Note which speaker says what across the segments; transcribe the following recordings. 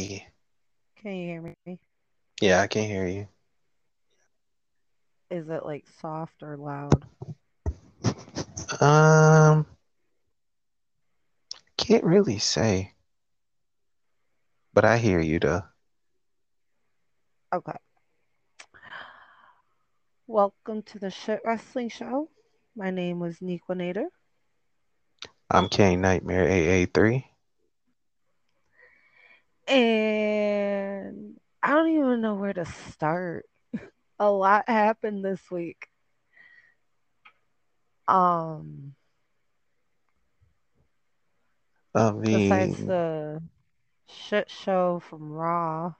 Speaker 1: Can you hear me?
Speaker 2: Yeah, I can hear you.
Speaker 1: Is it like soft or loud?
Speaker 2: Um, can't really say, but I hear you though.
Speaker 1: Okay. Welcome to the Shit Wrestling Show. My name is Nequinator.
Speaker 2: I'm King Nightmare AA3.
Speaker 1: And I don't even know where to start. A lot happened this week. Um,
Speaker 2: I
Speaker 1: besides the shit show from Raw.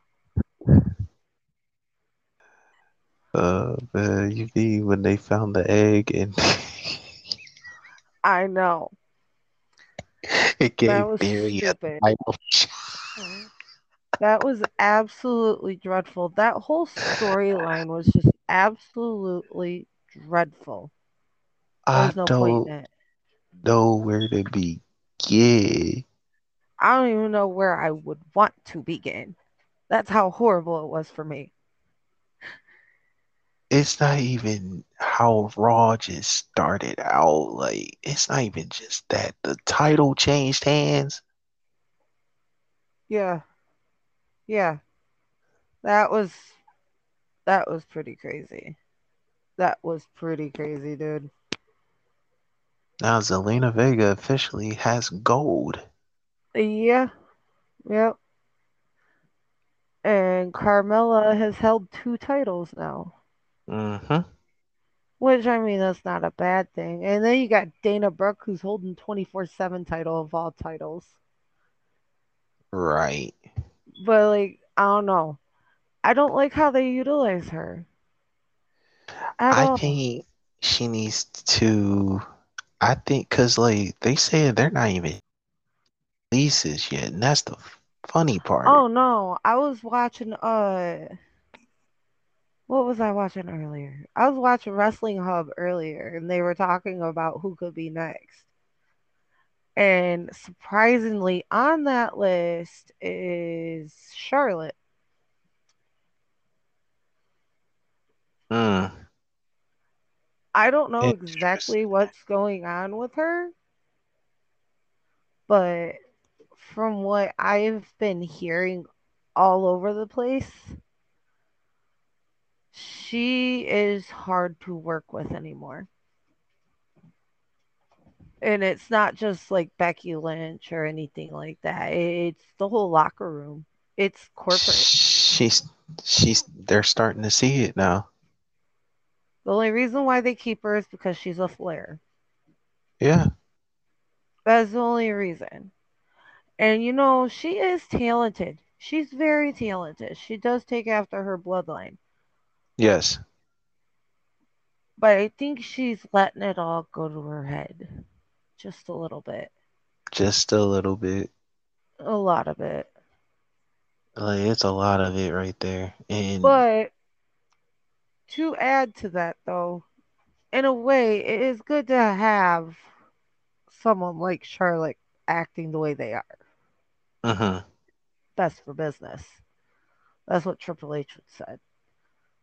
Speaker 2: uh, the you mean when they found the egg and
Speaker 1: I know.
Speaker 2: it gave
Speaker 1: was
Speaker 2: Theory a
Speaker 1: stupid.
Speaker 2: title shot.
Speaker 1: That was absolutely dreadful. That whole storyline was just absolutely dreadful.
Speaker 2: I
Speaker 1: no point in
Speaker 2: don't know where to begin.
Speaker 1: I don't even know where I would want to begin. That's how horrible it was for me.
Speaker 2: It's not even how Raw just started out. Like, it's not even just that the title changed hands.
Speaker 1: Yeah. Yeah. That was that was pretty crazy. That was pretty crazy, dude.
Speaker 2: Now Zelina Vega officially has gold.
Speaker 1: Yeah. Yep. And Carmella has held two titles now.
Speaker 2: Mm-hmm.
Speaker 1: Which I mean that's not a bad thing. And then you got Dana Brooke who's holding 24/7 title of all titles.
Speaker 2: Right.
Speaker 1: But like I don't know. I don't like how they utilize her.
Speaker 2: I
Speaker 1: all.
Speaker 2: think she needs to. I think because like they said they're not even leases yet, and that's the funny part.
Speaker 1: Oh no, I was watching uh what was I watching earlier? I was watching Wrestling Hub earlier and they were talking about who could be next. And surprisingly on that list is Charlotte.
Speaker 2: Mm.
Speaker 1: I don't know exactly what's going on with her, but from what I've been hearing all over the place, she is hard to work with anymore. And it's not just like Becky Lynch or anything like that. It's the whole locker room. It's corporate.
Speaker 2: She's she's they're starting to see it now.
Speaker 1: The only reason why they keep her is because she's a Flair.
Speaker 2: Yeah.
Speaker 1: That's the only reason. And you know, she is talented. She's very talented. She does take after her bloodline.
Speaker 2: Yes.
Speaker 1: But I think she's letting it all go to her head. Just a little bit.
Speaker 2: Just a little bit.
Speaker 1: A lot of it.
Speaker 2: Like it's a lot of it right there. And
Speaker 1: But to add to that, though, in a way, it is good to have someone like Charlotte acting the way they are.
Speaker 2: mhm.
Speaker 1: Best for business. That's what Triple H would said.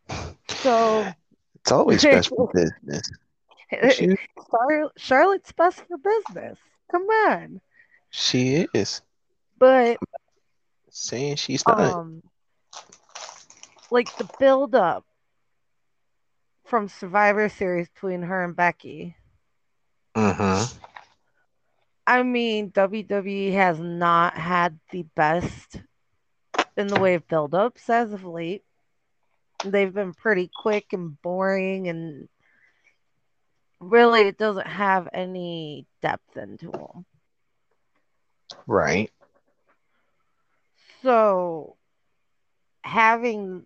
Speaker 1: So
Speaker 2: it's always best for business. She,
Speaker 1: Charlotte's best for business. Come on.
Speaker 2: she is
Speaker 1: But
Speaker 2: saying she's not.
Speaker 1: um like the build up from Survivor Series between her and Becky.
Speaker 2: mm-hmm.
Speaker 1: I mean, WWE has not had the best in the way of build ups as of late. They've been pretty quick and boring, and really, it doesn't have any depth into them.
Speaker 2: Right.
Speaker 1: So, having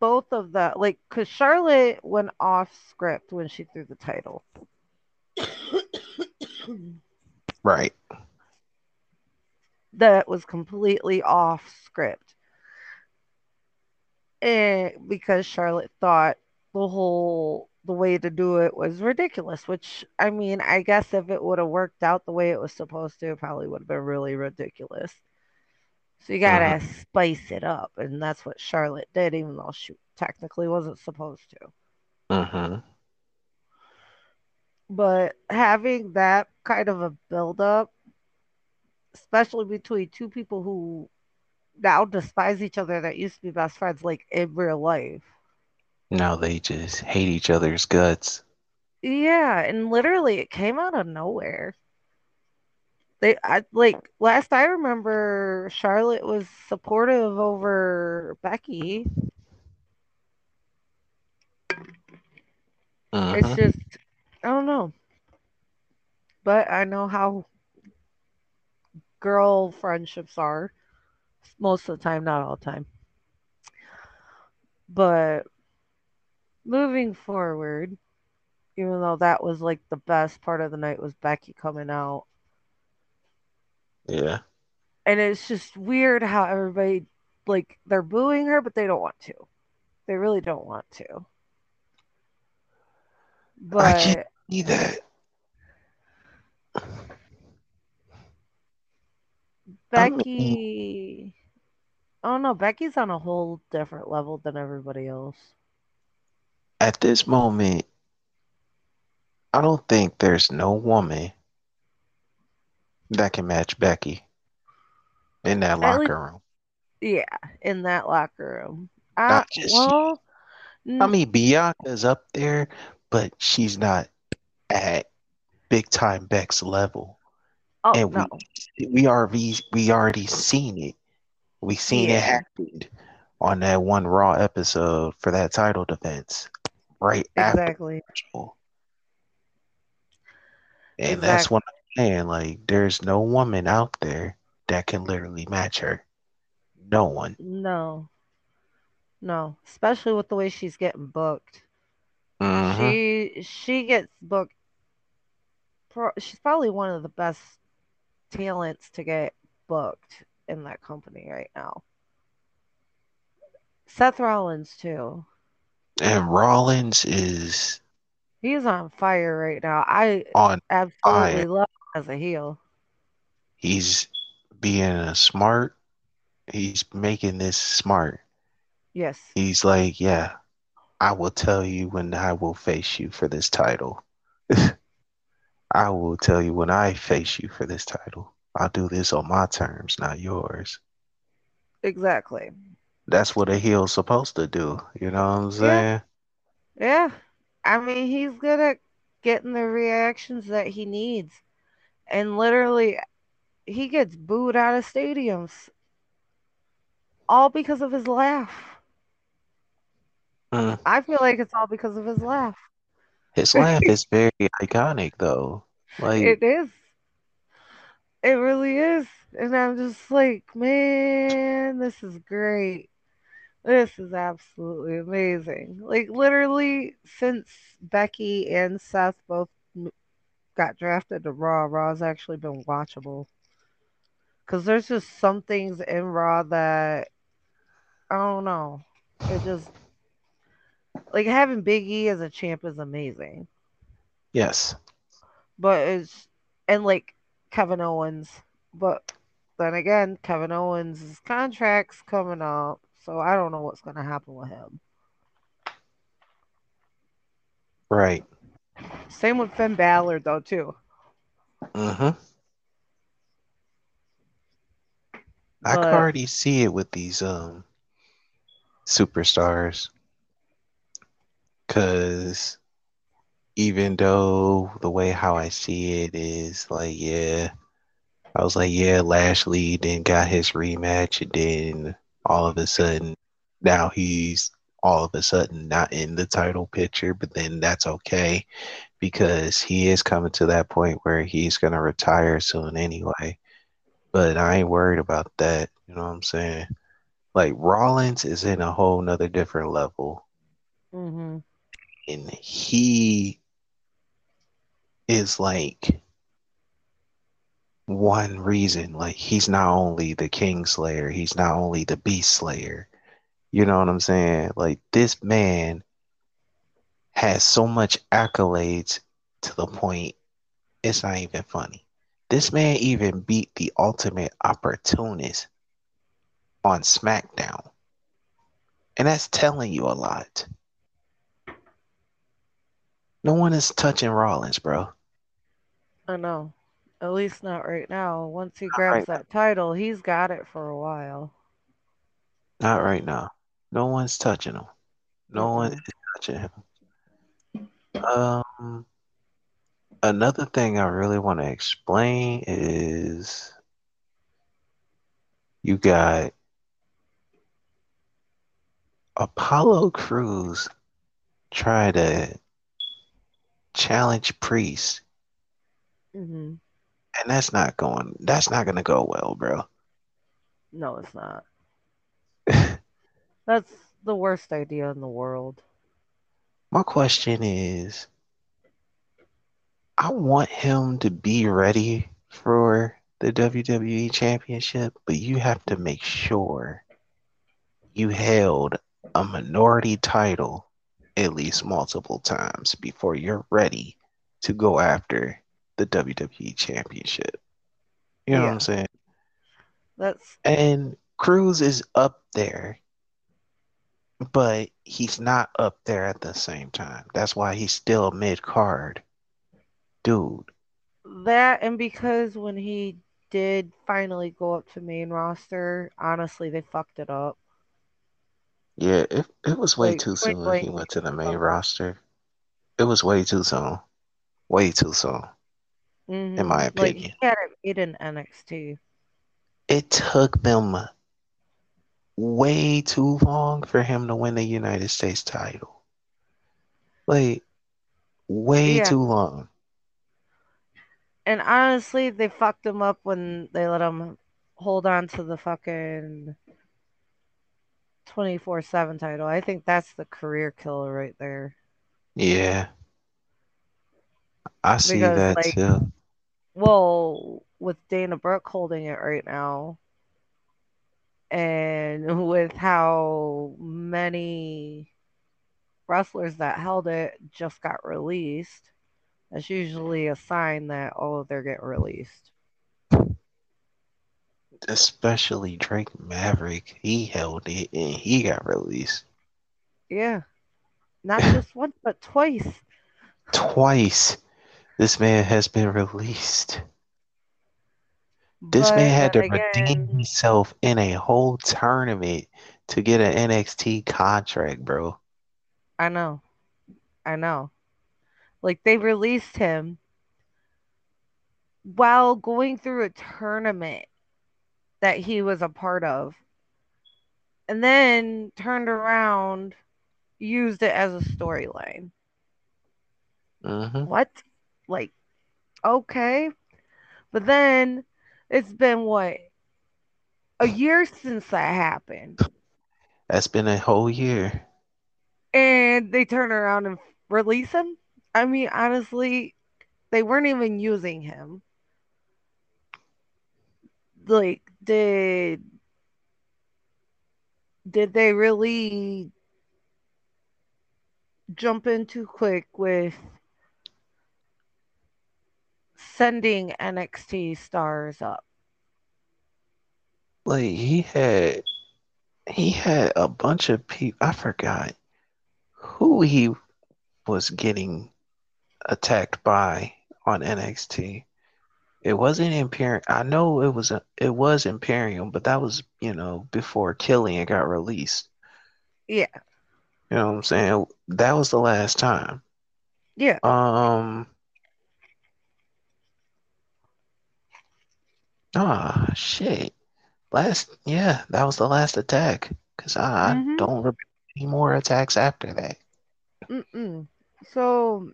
Speaker 1: both of the like, because Charlotte went off script when she threw the title.
Speaker 2: Right.
Speaker 1: that was completely off script. And because Charlotte thought the whole the way to do it was ridiculous, which I mean, I guess if it would have worked out the way it was supposed to, it probably would have been really ridiculous. So you gotta mm-hmm. spice it up, and that's what Charlotte did, even though she technically wasn't supposed to.
Speaker 2: Mm-hmm.
Speaker 1: But having that kind of a build up, especially between two people who now despise each other that used to be best friends, like in real life.
Speaker 2: Now they just hate each other's guts.
Speaker 1: Yeah, and literally it came out of nowhere. They I like last I remember Charlotte was supportive over Becky. Uh-huh. It's just I don't know. But I know how girl friendships are most of the time, not all the time. But moving forward, even though that was like the best part of the night was Becky coming out.
Speaker 2: Yeah.
Speaker 1: And it's just weird how everybody like they're booing her, but they don't want to. They really don't want to. But I can't
Speaker 2: see that.
Speaker 1: Becky Oh no, Becky's on a whole different level than everybody else.
Speaker 2: At this moment, I don't think there's no woman that can match Becky in that locker least, room.
Speaker 1: Yeah, in that locker room. Not just well.
Speaker 2: I mean, Bianca's up there, but she's not at big time Beck's level.
Speaker 1: Oh and no.
Speaker 2: we we already we already seen it. We seen yeah. it happen on that one Raw episode for that title defense, right
Speaker 1: exactly.
Speaker 2: after. And exactly. that's what I'm saying. Like, there's no woman out there that can literally match her. No one.
Speaker 1: No. No. Especially with the way she's getting booked.
Speaker 2: Mm-hmm.
Speaker 1: She she gets booked. She's probably one of the best talents to get booked in that company right now. Seth Rollins too.
Speaker 2: And Rollins is
Speaker 1: He's on fire right now. I
Speaker 2: on
Speaker 1: absolutely fire. love him as a heel.
Speaker 2: He's being a smart. He's making this smart.
Speaker 1: Yes.
Speaker 2: He's like, yeah, I will tell you when I will face you for this title. I will tell you when I face you for this title. I'll do this on my terms, not yours.
Speaker 1: Exactly.
Speaker 2: That's what a heel's supposed to do. You know what I'm saying?
Speaker 1: Yeah. yeah. I mean, he's good at getting the reactions that he needs. And literally, he gets booed out of stadiums all because of his laugh.
Speaker 2: Mm.
Speaker 1: I feel like it's all because of his laugh.
Speaker 2: His laugh is very iconic, though. Like
Speaker 1: it is. It really is. And I'm just like, man, this is great. This is absolutely amazing. Like literally since Becky and Seth both got drafted to Raw, Raw's actually been watchable. Cuz there's just some things in Raw that I don't know. It just like having Big E as a champ is amazing.
Speaker 2: Yes.
Speaker 1: But it's and like Kevin Owens, but then again, Kevin Owens' contract's coming up. So I don't know what's going to happen with him.
Speaker 2: Right.
Speaker 1: Same with Finn Balor, though, too.
Speaker 2: Uh huh. I can already see it with these um superstars. Cause even though the way how I see it is like, yeah, I was like, yeah, Lashley then got his rematch and then all of a sudden now he's all of a sudden not in the title picture, but then that's okay because he is coming to that point where he's going to retire soon anyway. But I ain't worried about that. You know what I'm saying? Like Rollins is in a whole nother different level.
Speaker 1: Mm-hmm.
Speaker 2: And he is like one reason. Like he's not only the King Slayer, he's not only the Beast Slayer. You know what I'm saying? Like this man has so much accolades to the point it's not even funny. This man even beat the ultimate opportunist on SmackDown. And that's telling you a lot. No one is touching Rollins, bro.
Speaker 1: I know. At least not right now. Once he grabs
Speaker 2: right
Speaker 1: that title, he's got it for a while.
Speaker 2: Not right now. No one's touching him. No one is touching him. Um, another thing I really want to explain is you got Apollo Crews try to challenge Priest, Mm
Speaker 1: hmm
Speaker 2: and that's not going. That's not gonna go well, bro.
Speaker 1: No, it's not. That's the worst idea in the world.
Speaker 2: My question is, I want him to be ready for the WWE Championship, but you have to make sure you held a minority title at least multiple times before you're ready to go after the WWE Championship. You know what I'm saying?
Speaker 1: That's
Speaker 2: And Crews is up there, but he's not up there at the same time. That's why he's still mid card. Dude,
Speaker 1: that, and because when he did finally go up to main roster, honestly, they fucked it up.
Speaker 2: yeah, it, it was way
Speaker 1: Like,
Speaker 2: too soon he went to the main roster. It was way too soon. Way too soon, in my
Speaker 1: mhm, like
Speaker 2: opinion.
Speaker 1: he hadn't made an NXT.
Speaker 2: It took them way too long for him to win the United States title. Like, way
Speaker 1: Yeah.
Speaker 2: too long.
Speaker 1: And honestly, they fucked him up when they let him hold on to the fucking 24 7 title. I think that's the career killer right there.
Speaker 2: Yeah, I see
Speaker 1: Because,
Speaker 2: that
Speaker 1: like,
Speaker 2: too.
Speaker 1: Well, with Dana Brooke holding it right now, and with how many wrestlers that held it just got released, that's usually a sign that, oh, they're getting released.
Speaker 2: Especially Drake Maverick. He held it and he got released
Speaker 1: Yeah. Not just once, but twice.
Speaker 2: twice. This man has been released. This
Speaker 1: but
Speaker 2: man had to
Speaker 1: then
Speaker 2: redeem himself in a whole tournament to get an NXT contract, bro.
Speaker 1: I know. I know. Like they released him while going through a tournament that he was a part of. And then turned around, used it as a storyline.
Speaker 2: hmm
Speaker 1: What? Like, okay. But then it's been what? A year since that happened.
Speaker 2: That's been a whole year.
Speaker 1: And they turn around and release him? I mean, honestly, they weren't even using him. Like, did did they really jump in too quick with sending NXT stars up?
Speaker 2: Like he had he had a bunch of people I forgot who he was getting attacked by on NXT. It wasn't Imperium. I know it was a, it was Imperium, but that was, you know, before Killian got released.
Speaker 1: Yeah,
Speaker 2: You know what I'm saying? That was the last time.
Speaker 1: yeah.
Speaker 2: Um ah shit. Last yeah, that was the last attack. Cause I,
Speaker 1: Mhm.
Speaker 2: don't remember any more attacks after that.
Speaker 1: Mm-mm. So,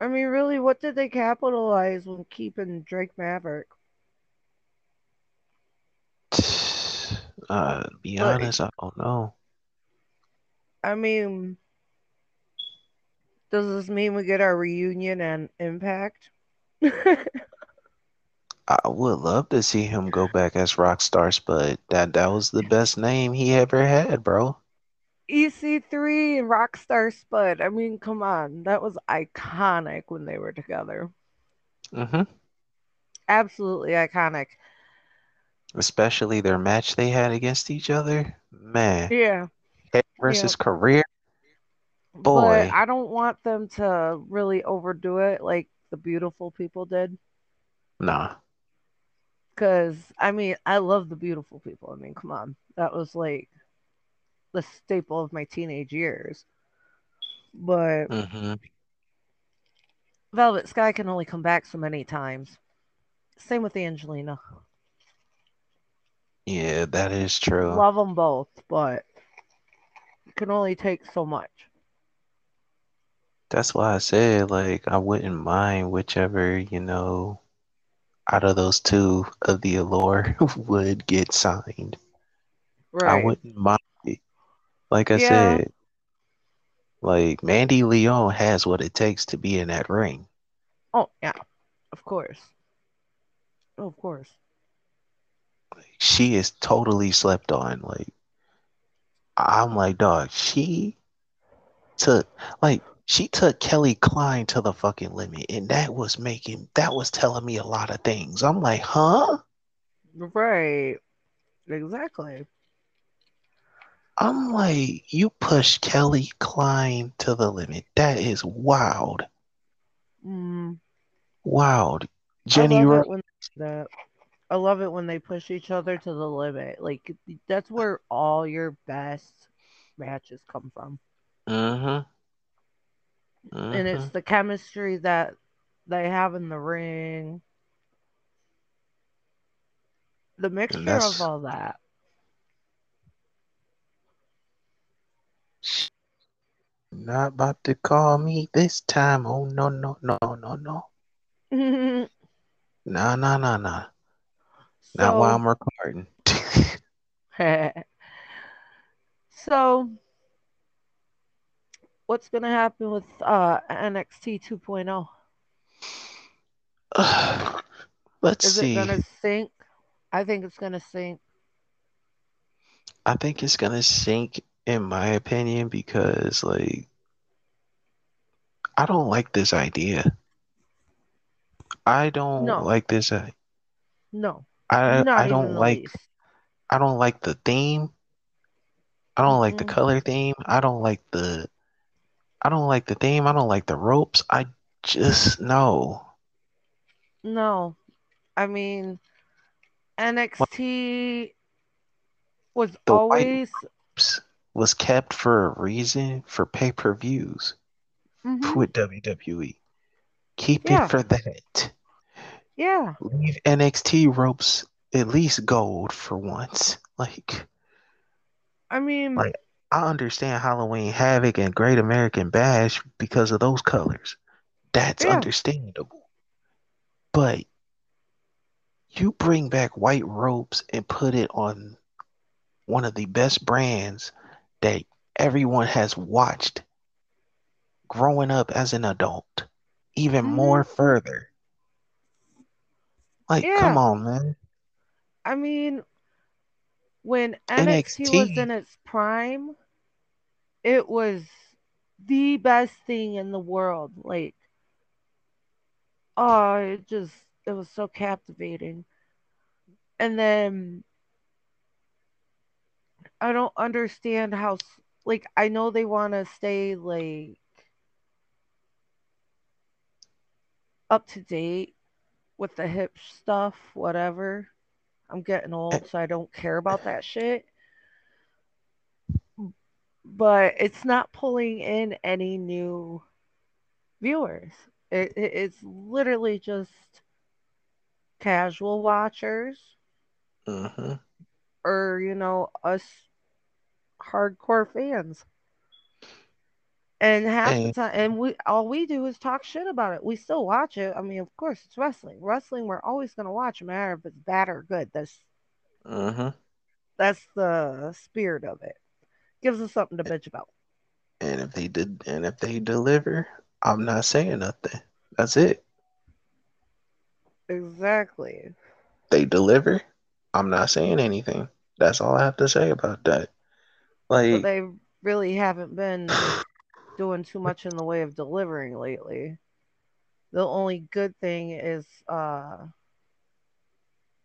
Speaker 1: I mean, really, what did they capitalize when keeping Drake Maverick?
Speaker 2: Uh be honest, I don't know.
Speaker 1: I mean, does this mean we get our reunion and Impact?
Speaker 2: I would love to see him go back as Rockstar Spud. That that was the best name he ever had, bro.
Speaker 1: EC3 and Rockstar Spud. I mean, come on. That was iconic when they were together.
Speaker 2: hmm
Speaker 1: Absolutely iconic.
Speaker 2: especially their match they had against each other. Man,
Speaker 1: Yeah,
Speaker 2: Head
Speaker 1: yeah.
Speaker 2: versus career,
Speaker 1: But
Speaker 2: boy.
Speaker 1: I don't want them to really overdo it like the beautiful people did.
Speaker 2: Nah.
Speaker 1: Because, I mean, I love the beautiful people. I mean, come on. That was like the staple of my teenage years. But
Speaker 2: hmm
Speaker 1: Velvet Sky can only come back so many times. Same with Angelina.
Speaker 2: Yeah, that is true.
Speaker 1: Love them both, but it can only take so much.
Speaker 2: That's why I said like I wouldn't mind whichever, you know, out of those two of the Allure would get signed.
Speaker 1: Right.
Speaker 2: I wouldn't mind it. Like I
Speaker 1: Yeah.
Speaker 2: said, like Mandy Leon has what it takes to be in that ring.
Speaker 1: Oh, yeah. Of course. Oh, of course.
Speaker 2: She is totally slept on. Like I'm like, dog, she took like she took Kelly Klein to the fucking limit, and that was making that was telling me a lot of things. I'm like, huh?
Speaker 1: Right. Exactly.
Speaker 2: I'm like, you pushed Kelly Klein to the limit. That is wild.
Speaker 1: Mm,
Speaker 2: Wild.
Speaker 1: I
Speaker 2: Jenny
Speaker 1: love it when. I love it when they push each other to the limit. Like that's where all your best matches come from.
Speaker 2: Mm-hmm.
Speaker 1: And it's
Speaker 2: Mm-hmm.
Speaker 1: the chemistry that they have in the ring, the mixture of all that.
Speaker 2: not about to call me this time. Oh no, no, no, no, no. No no no nah. Not while I'm recording.
Speaker 1: so what's gonna happen with uh NXT 2.0?
Speaker 2: Let's
Speaker 1: Is it gonna sink? I think it's gonna sink.
Speaker 2: I think it's gonna sink in my opinion because like I don't like this idea. I don't
Speaker 1: No,
Speaker 2: like this. uh,
Speaker 1: no,
Speaker 2: I
Speaker 1: not
Speaker 2: I don't like
Speaker 1: least.
Speaker 2: I don't like the theme. I don't like the
Speaker 1: Mm-mm.
Speaker 2: color theme. I don't like the I don't like the theme. I don't like the ropes. I just no.
Speaker 1: No, I mean NXT was
Speaker 2: The
Speaker 1: always.
Speaker 2: ropes was kept for a reason for pay-per-views
Speaker 1: hmm
Speaker 2: with WWE. Keep it for that.
Speaker 1: yeah.
Speaker 2: Leave NXT ropes at least gold for once. Like
Speaker 1: I mean,
Speaker 2: like I understand Halloween Havoc and Great American Bash because of those colors. That's
Speaker 1: yeah.
Speaker 2: understandable. But you bring back white ropes and put it on one of the best brands that everyone has watched growing up as an adult, even
Speaker 1: hmm
Speaker 2: more further. Like, come on, man.
Speaker 1: I mean, when NXT was in its prime, it was the best thing in the world. Like, oh, it just it was so captivating. And then I don't understand how like I know they want to stay like up to date with the hip stuff, whatever. I'm getting old, eh. so I don't care about that shit. But it's not pulling in any new viewers. It, it, it's literally just casual watchers
Speaker 2: hmm
Speaker 1: or, you know, us hardcore fans. And half the time, and we all we do is talk shit about it. We still watch it. I mean, of course, it's wrestling. Wrestling, we're always gonna watch, no matter if it's bad or good. That's
Speaker 2: hmm
Speaker 1: that's the spirit of it. Gives us something to bitch about.
Speaker 2: and if they did, and if they deliver, I'm not saying nothing. That's it.
Speaker 1: Exactly.
Speaker 2: They deliver, I'm not saying anything. That's all I have to say about that.
Speaker 1: But
Speaker 2: Like,
Speaker 1: they really haven't been doing too much in the way of delivering lately. The only good thing is uh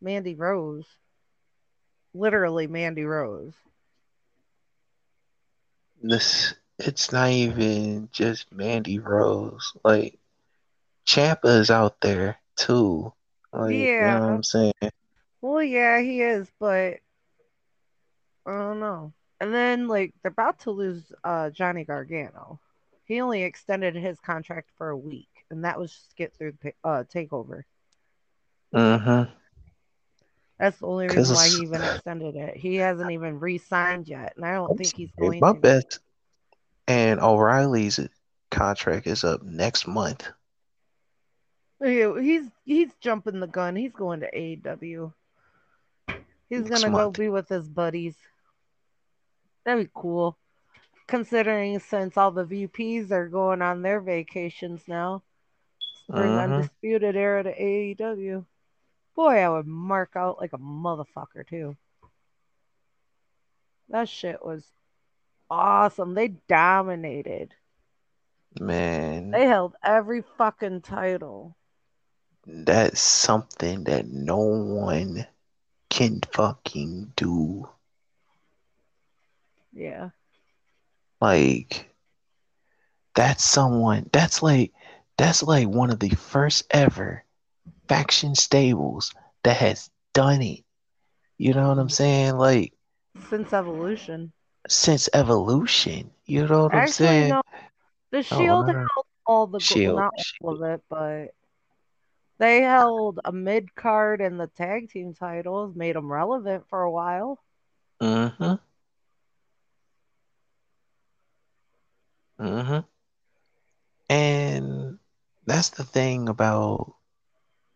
Speaker 1: Mandy Rose. literally Mandy Rose.
Speaker 2: This it's not even just Mandy Rose. Like Ciampa is out there too. Like, yeah. You know what I'm saying?
Speaker 1: Well, yeah, he is, but I don't know. And then like they're about to lose uh, Johnny Gargano. He only extended his contract for a week, and that was just get through the uh, takeover.
Speaker 2: Mm-hmm.
Speaker 1: That's the only reason why he even extended it. He hasn't even re-signed yet, and I don't think he's going to
Speaker 2: my
Speaker 1: to.
Speaker 2: bet. And O'Reilly's contract is up next month.
Speaker 1: Yeah, he's he's jumping the gun. He's going to AEW. He's next gonna month. go be with his buddies. That'd be cool. Considering since all the VPs are going on their vacations now. Bring uh-huh. Undisputed Era to AEW. Boy, I would mark out like a motherfucker too. That shit was awesome. They dominated.
Speaker 2: Man.
Speaker 1: They held every fucking title.
Speaker 2: That's something that no one can fucking do.
Speaker 1: Yeah.
Speaker 2: Like that's someone that's like that's like one of the first ever faction stables that has done it. You know what I'm saying? Like
Speaker 1: since evolution.
Speaker 2: Since evolution. You know what Actually, I'm saying? No.
Speaker 1: The oh, shield oh, held all the shield, not all of it, but they held a mid card and the tag team titles, made them relevant for a while.
Speaker 2: Mm-hmm. Mm-hmm. And that's the thing about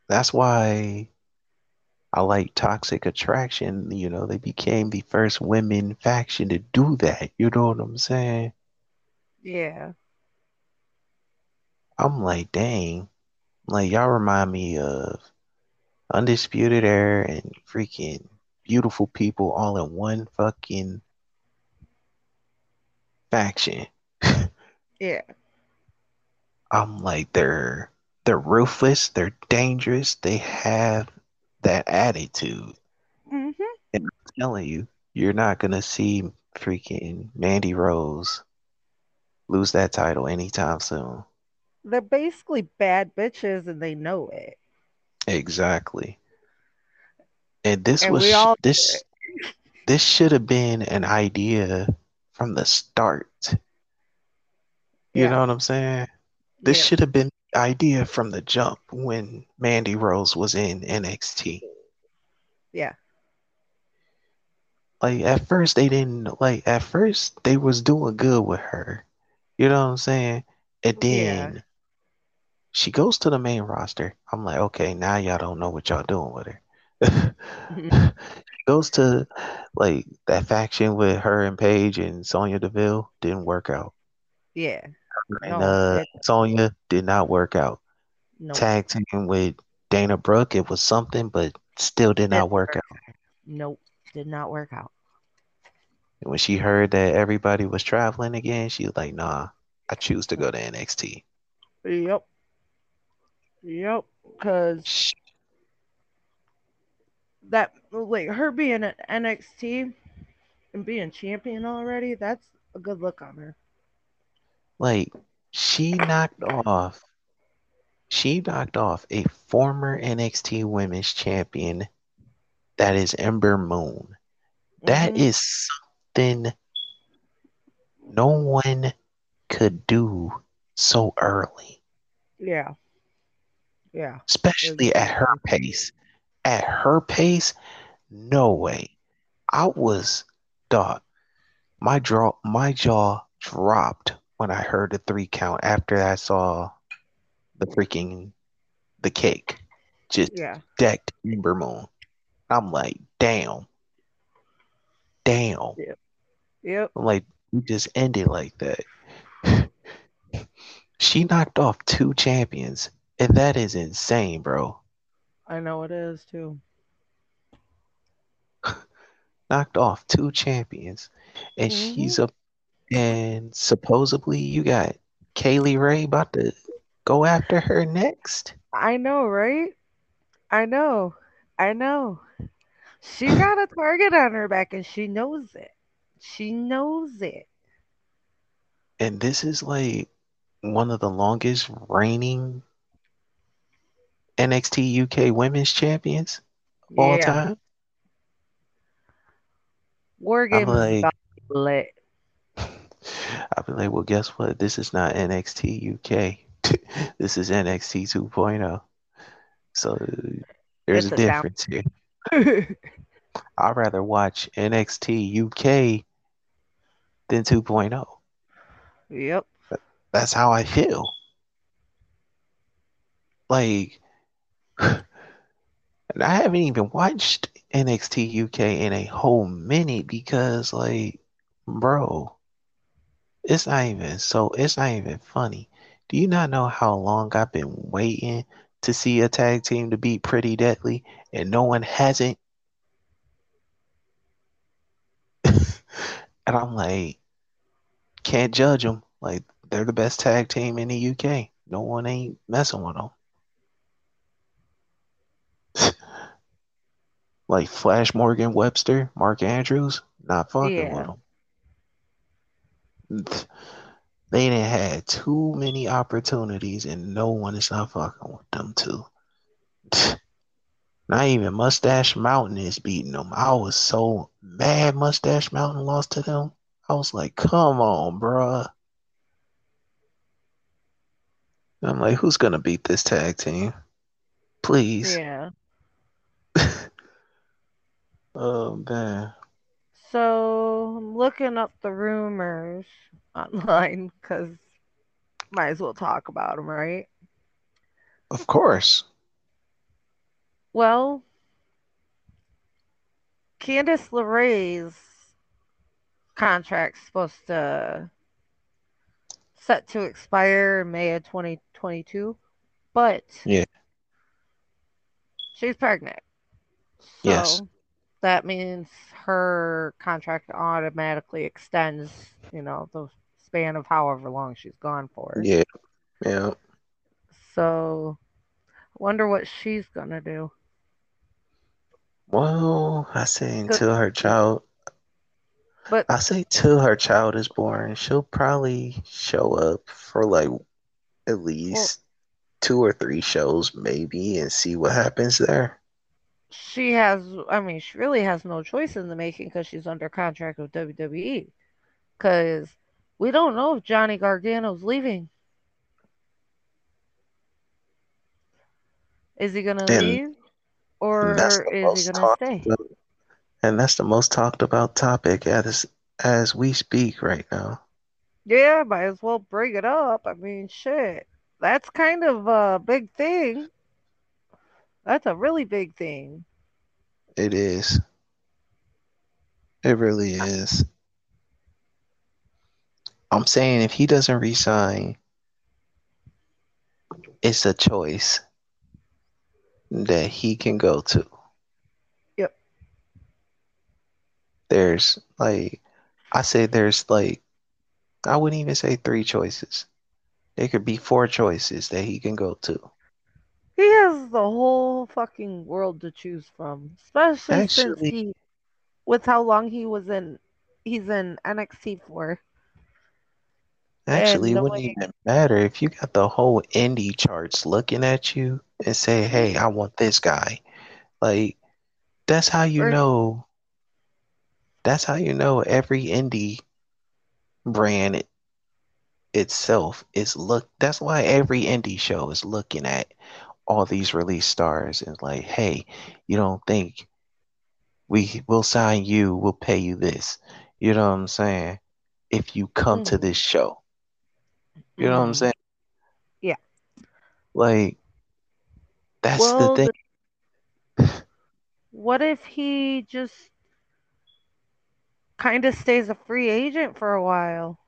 Speaker 2: that's why I like Toxic Attraction. You know, they became the first women faction to do that. You know what I'm saying?
Speaker 1: Yeah.
Speaker 2: I'm like, dang. Like, y'all remind me of Undisputed Era and freaking beautiful people all in one fucking faction.
Speaker 1: yeah.
Speaker 2: I'm like they're they're ruthless, they're dangerous, they have that attitude.
Speaker 1: Mm-hmm.
Speaker 2: And I'm telling you, you're not gonna see freaking Mandy Rose lose that title anytime soon.
Speaker 1: They're basically bad bitches and they know it.
Speaker 2: Exactly. And this and was all- this this should have been an idea from the start. You yeah. know what I'm saying? This yeah. should have been idea from the jump when Mandy Rose was in NXT.
Speaker 1: Yeah.
Speaker 2: Like at first they didn't like at first they was doing good with her. You know what I'm saying? And then yeah. she goes to the main roster. I'm like, okay, now y'all don't know what y'all doing with her. Mm-hmm. she goes to like that faction with her and Paige and Sonya Deville didn't work out.
Speaker 1: Yeah.
Speaker 2: And uh, Sonya did not work out. Nope. Tag team with Dana Brooke, it was something, but still did not work out.
Speaker 1: Nope, did not work out.
Speaker 2: And when she heard that everybody was traveling again, she was like, "Nah, I choose to go to NXT."
Speaker 1: Yep. Yep. Because that, like, her being at NXT and being champion already, that's a good look on her.
Speaker 2: Like she knocked off she knocked off a former NXT Women's Champion that is Ember Moon. Mm-hmm. That is something no one could do so early.
Speaker 1: Yeah. Yeah.
Speaker 2: Especially at her pace. At her pace, no way. I was dog. My jaw my jaw dropped when I heard the three count after I saw the freaking the cake just
Speaker 1: yeah.
Speaker 2: decked Ember Moon. I'm like, damn. Damn.
Speaker 1: Yep. Yep.
Speaker 2: I'm like, we just ended like that. she knocked off two champions, and that is insane, bro.
Speaker 1: I know it is too.
Speaker 2: knocked off two champions, and mm-hmm. she's a and supposedly you got Kay Lee Ray about to go after her next.
Speaker 1: I know, right? I know. I know. She's got a target on her back and she knows it. She knows it.
Speaker 2: And this is like one of the longest reigning NXT UK Women's Champions of all
Speaker 1: Yeah.
Speaker 2: time.
Speaker 1: War
Speaker 2: I'm
Speaker 1: games
Speaker 2: like,
Speaker 1: about to be lit.
Speaker 2: I'll be like, well, guess what? This is not NXT UK. this is NXT 2.0. So there's
Speaker 1: It's
Speaker 2: a
Speaker 1: a
Speaker 2: difference here. I'd rather watch NXT UK than 2.0.
Speaker 1: yep.
Speaker 2: That's how I feel. Like, and I haven't even watched NXT UK in a whole minute because, like, bro, it's not even so, it's not even funny. Do you not know how long I've been waiting to see a tag team to beat Pretty Deadly and no one hasn't? And I'm like, can't judge them. Like, they're the best tag team in the UK. No one ain't messing with them. like Flash Morgan Webster, Mark Andrews, not fucking
Speaker 1: Yeah.
Speaker 2: with them. They didn't had too many opportunities, and no one is not fucking with them too. Not even Moustache Mountain is beating them. I was so mad Moustache Mountain lost to them. I was like, come on, bruh. I'm like, who's gonna beat this tag team? Please.
Speaker 1: Yeah.
Speaker 2: Oh man.
Speaker 1: So I'm looking up the rumors online because might as well talk about them, right?
Speaker 2: Of course.
Speaker 1: Well, Candice LeRae's contract's supposed to set to expire in May of 2022, but
Speaker 2: Yeah.
Speaker 1: she's pregnant. So
Speaker 2: Yes.
Speaker 1: That means her contract automatically extends, you know, the span of however long she's gone for.
Speaker 2: Yeah. Yeah.
Speaker 1: So wonder what she's gonna do.
Speaker 2: Well, I say until her child
Speaker 1: But
Speaker 2: I say till her child is born, she'll probably show up for like at least two or three shows maybe and see what happens there.
Speaker 1: She has, I mean, she really has no choice in the making because she's under contract with WWE. Because we don't know if Johnny Gargano's leaving. Is he gonna
Speaker 2: And-
Speaker 1: leave, or
Speaker 2: And that's the
Speaker 1: is he gonna stay?
Speaker 2: about, and that's the most talked about topic as as we speak right now.
Speaker 1: Yeah, might as well bring it up. I mean, shit, that's kind of a big thing. That's a really big thing.
Speaker 2: It is. It really is. I'm saying if he doesn't resign, it's a choice that he can go to.
Speaker 1: Yep.
Speaker 2: There's like, I say there's like, I wouldn't even say three choices. There could be four choices that he can go to.
Speaker 1: He has the whole fucking world to choose from, especially since he, with how long he was in, he's in NXT for.
Speaker 2: Actually, it wouldn't even matter if you got the whole indie charts looking at you and say, "Hey, I want this guy." Like, that's how you know. That's how you know every indie brand it- itself is look. That's why every indie show is looking at all these release stars and like, "Hey, you don't think we will sign you? We'll pay you this." You know what I'm saying? If you come to
Speaker 1: Mhm.
Speaker 2: this show. You know what I'm
Speaker 1: Mhm.
Speaker 2: saying?
Speaker 1: Yeah.
Speaker 2: Like, that's
Speaker 1: Well,
Speaker 2: the thing.
Speaker 1: What if he just kind of stays a free agent for a while?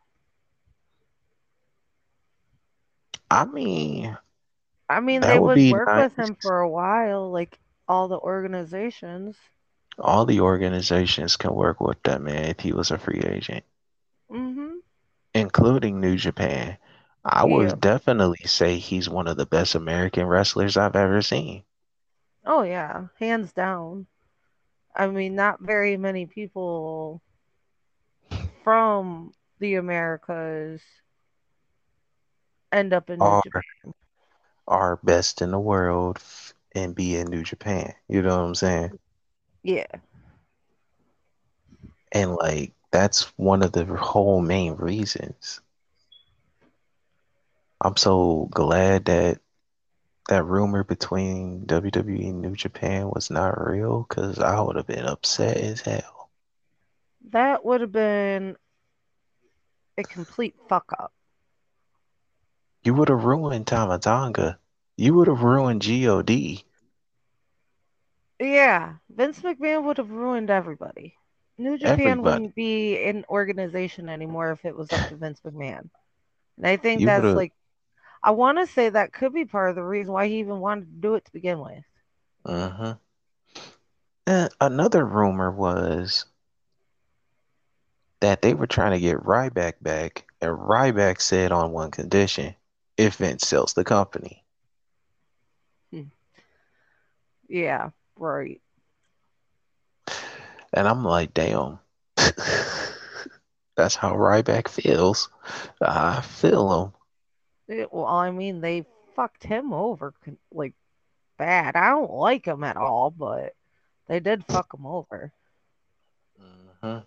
Speaker 2: I mean,
Speaker 1: I mean,
Speaker 2: That
Speaker 1: they
Speaker 2: would
Speaker 1: would work with him for a while, like all the organizations.
Speaker 2: all the organizations can work with that man if he was a free agent,
Speaker 1: mm-hmm.
Speaker 2: including New Japan. I
Speaker 1: Yeah.
Speaker 2: would definitely say he's one of the best American wrestlers I've ever seen.
Speaker 1: Oh yeah, hands down. I mean, not very many people from the Americas end up in New Japan.
Speaker 2: Are best in the world and be in New Japan. You know what I'm saying?
Speaker 1: Yeah.
Speaker 2: And like that's one of the whole main reasons. I'm so glad that that rumor between WWE and New Japan was not real because I would have been upset as hell.
Speaker 1: That would have been a complete fuck up.
Speaker 2: You would have ruined Tama Tonga. You would have ruined God.
Speaker 1: Yeah, Vince McMahon would have ruined everybody. New Japan
Speaker 2: Everybody.
Speaker 1: wouldn't be an organization anymore if it was up to Vince McMahon. And I think
Speaker 2: You
Speaker 1: that's
Speaker 2: would've-
Speaker 1: like, I want to say that could be part of the reason why he even wanted to do it to begin with.
Speaker 2: Mm-hmm. And another rumor was that they were trying to get Ryback back, and Ryback said on one condition: if Vince sells the company.
Speaker 1: Yeah, right.
Speaker 2: And I'm like, damn. That's how Ryback feels. I feel him.
Speaker 1: It- well, I mean, they fucked him over like bad. I don't like him at all, but they did fuck him over.
Speaker 2: Mm-hmm.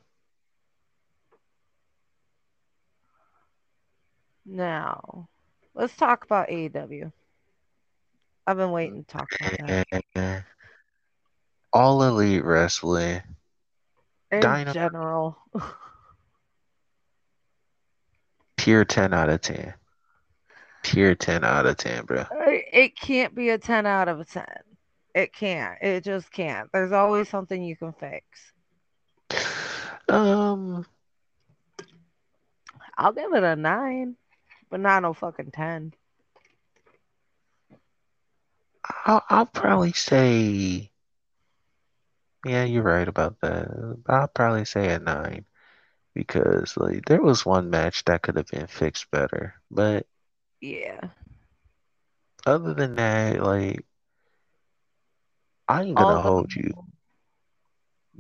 Speaker 1: Now, let's talk about AEW. I've been waiting to talk about that.
Speaker 2: All elite wrestling.
Speaker 1: In
Speaker 2: Dynamite.
Speaker 1: general,
Speaker 2: Pure 10 out of 10. Pure 10 out of 10, bro.
Speaker 1: it can't be a 10 out of a 10. It can't. It just can't. There's always something you can fix.
Speaker 2: Um,
Speaker 1: I'll give it a 9, but not no fucking 10.
Speaker 2: I'll, I'll probably say, yeah, you're right about that. I'll probably say a 9 because like there was one match that could have been fixed better, but
Speaker 1: Yeah.
Speaker 2: other than that, like I ain't gonna
Speaker 1: the-
Speaker 2: hold you.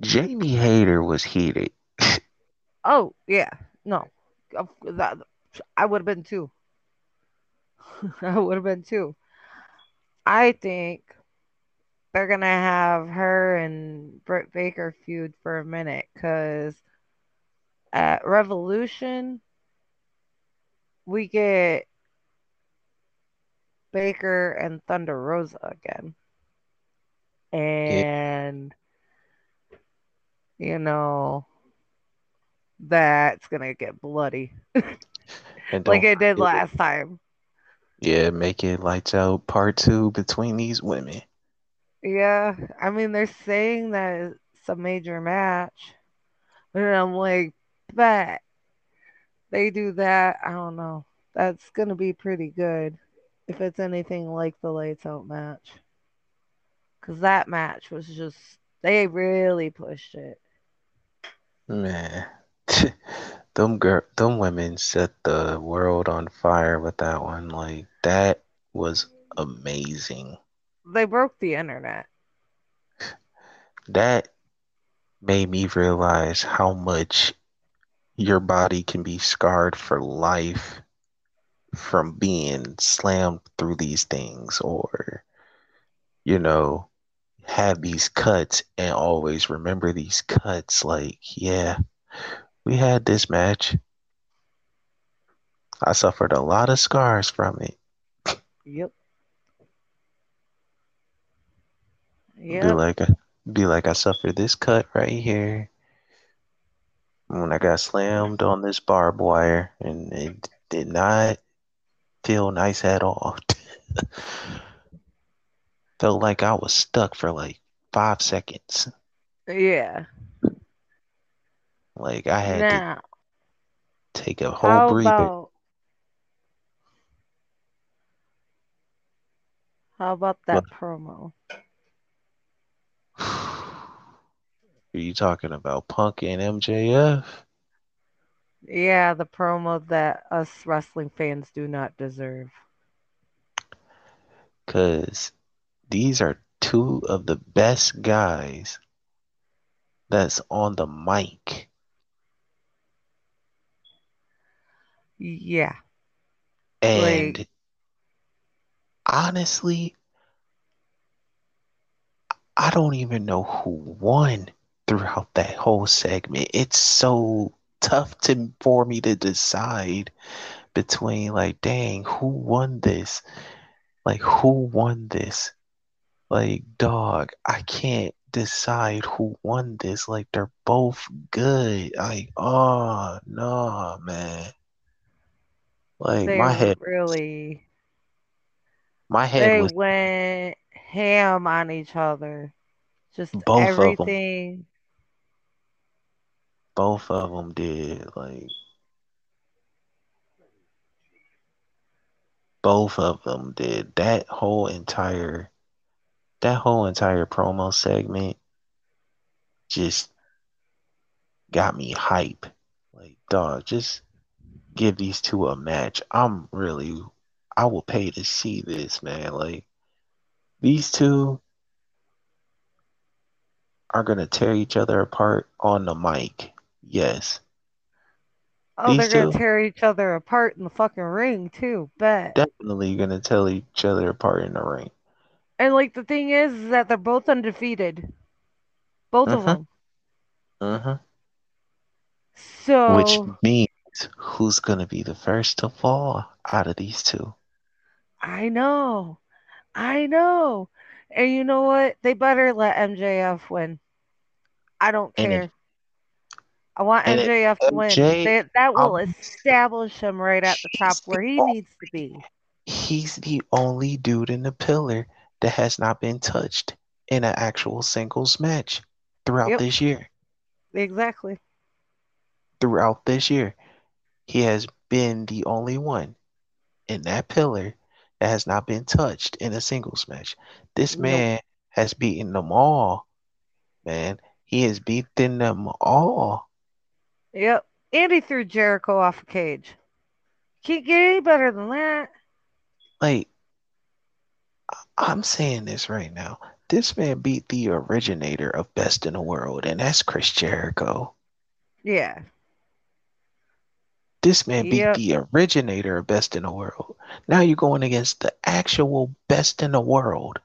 Speaker 2: Jamie Hayter was heated.
Speaker 1: Oh, yeah. No. That, I would have been two. I would have been two. I think they're going to have her and Britt Baker feud for a minute because at Revolution, we get Baker and Thunder Rosa again. And, you know, that's going to get bloody
Speaker 2: And
Speaker 1: like it did last time.
Speaker 2: Yeah, make it lights out part two between these women.
Speaker 1: Yeah, I mean they're saying that it's a major match, but I'm like, bet they do that. I don't know. That's gonna be pretty good if it's anything like the lights out match, because that match was just they really pushed it.
Speaker 2: Man, them girl, them women set the world on fire with that one. Like that was amazing.
Speaker 1: They broke the internet.
Speaker 2: That made me realize how much your body can be scarred for life from being slammed through these things or you know have these cuts and always remember these cuts like yeah we had this match i suffered a lot of scars from it
Speaker 1: Yep.
Speaker 2: Yeah.
Speaker 1: be
Speaker 2: like be like i suffered this cut right here when i got slammed on this barbed wire and it did not feel nice at all felt like i was stuck for like five seconds
Speaker 1: Yeah.
Speaker 2: Like i had
Speaker 1: Now,
Speaker 2: to take a whole breather
Speaker 1: about how about that promo?
Speaker 2: Are you talking about Punk and MJF?
Speaker 1: Yeah, the promo that us wrestling fans do not deserve.
Speaker 2: Because these are two of the best guys that's on the mic.
Speaker 1: Yeah.
Speaker 2: And
Speaker 1: Like,
Speaker 2: honestly, I don't even know who won throughout that whole segment. It's so tough to for me to decide between like, dang, who won this? Like, who won this? Like, dog, I can't decide who won this. Like, they're both good. Like, oh no, man. Like
Speaker 1: they
Speaker 2: my head,
Speaker 1: really,
Speaker 2: my head
Speaker 1: they
Speaker 2: was
Speaker 1: went ham on each other. Just
Speaker 2: both of them.
Speaker 1: everything.
Speaker 2: Both of them did. Like, both of them did. That whole entire, that whole entire promo segment just got me hype. Like, dog, just give these two a match. I'm really, I will pay to see this, man. Like, these two are gonna tear each other apart on the mic. Yes.
Speaker 1: Oh,
Speaker 2: These
Speaker 1: they're gonna tear each other apart in the fucking ring too. Bet.
Speaker 2: definitely gonna tell each other apart in the ring.
Speaker 1: And like the thing is, is that they're both undefeated. Both of
Speaker 2: Mm-hmm.
Speaker 1: them.
Speaker 2: Uh huh.
Speaker 1: So
Speaker 2: Which means who's gonna be the first to fall out of these two?
Speaker 1: I know. I know. And you know what? They better let MJF win. I don't care.
Speaker 2: if
Speaker 1: I want MJF to win.
Speaker 2: MJ,
Speaker 1: They, that will
Speaker 2: I'm
Speaker 1: establish him right at the top where he needs to be.
Speaker 2: he's the only dude in the pillar that has not been touched in an actual singles match throughout
Speaker 1: Yep,
Speaker 2: this year.
Speaker 1: exactly.
Speaker 2: Throughout this year, he has been the only one in that pillar that has not been touched in a singles match. This man has beaten them all, man. He has beaten them all.
Speaker 1: Yep. And he threw Jericho off a cage. Can't get any better than that.
Speaker 2: Like, I'm saying this right now. This man beat the originator of Best in the World, and that's Chris Jericho.
Speaker 1: Yeah.
Speaker 2: This man beat
Speaker 1: Yep.
Speaker 2: the originator of Best in the World. Now you're going against the actual best in the world.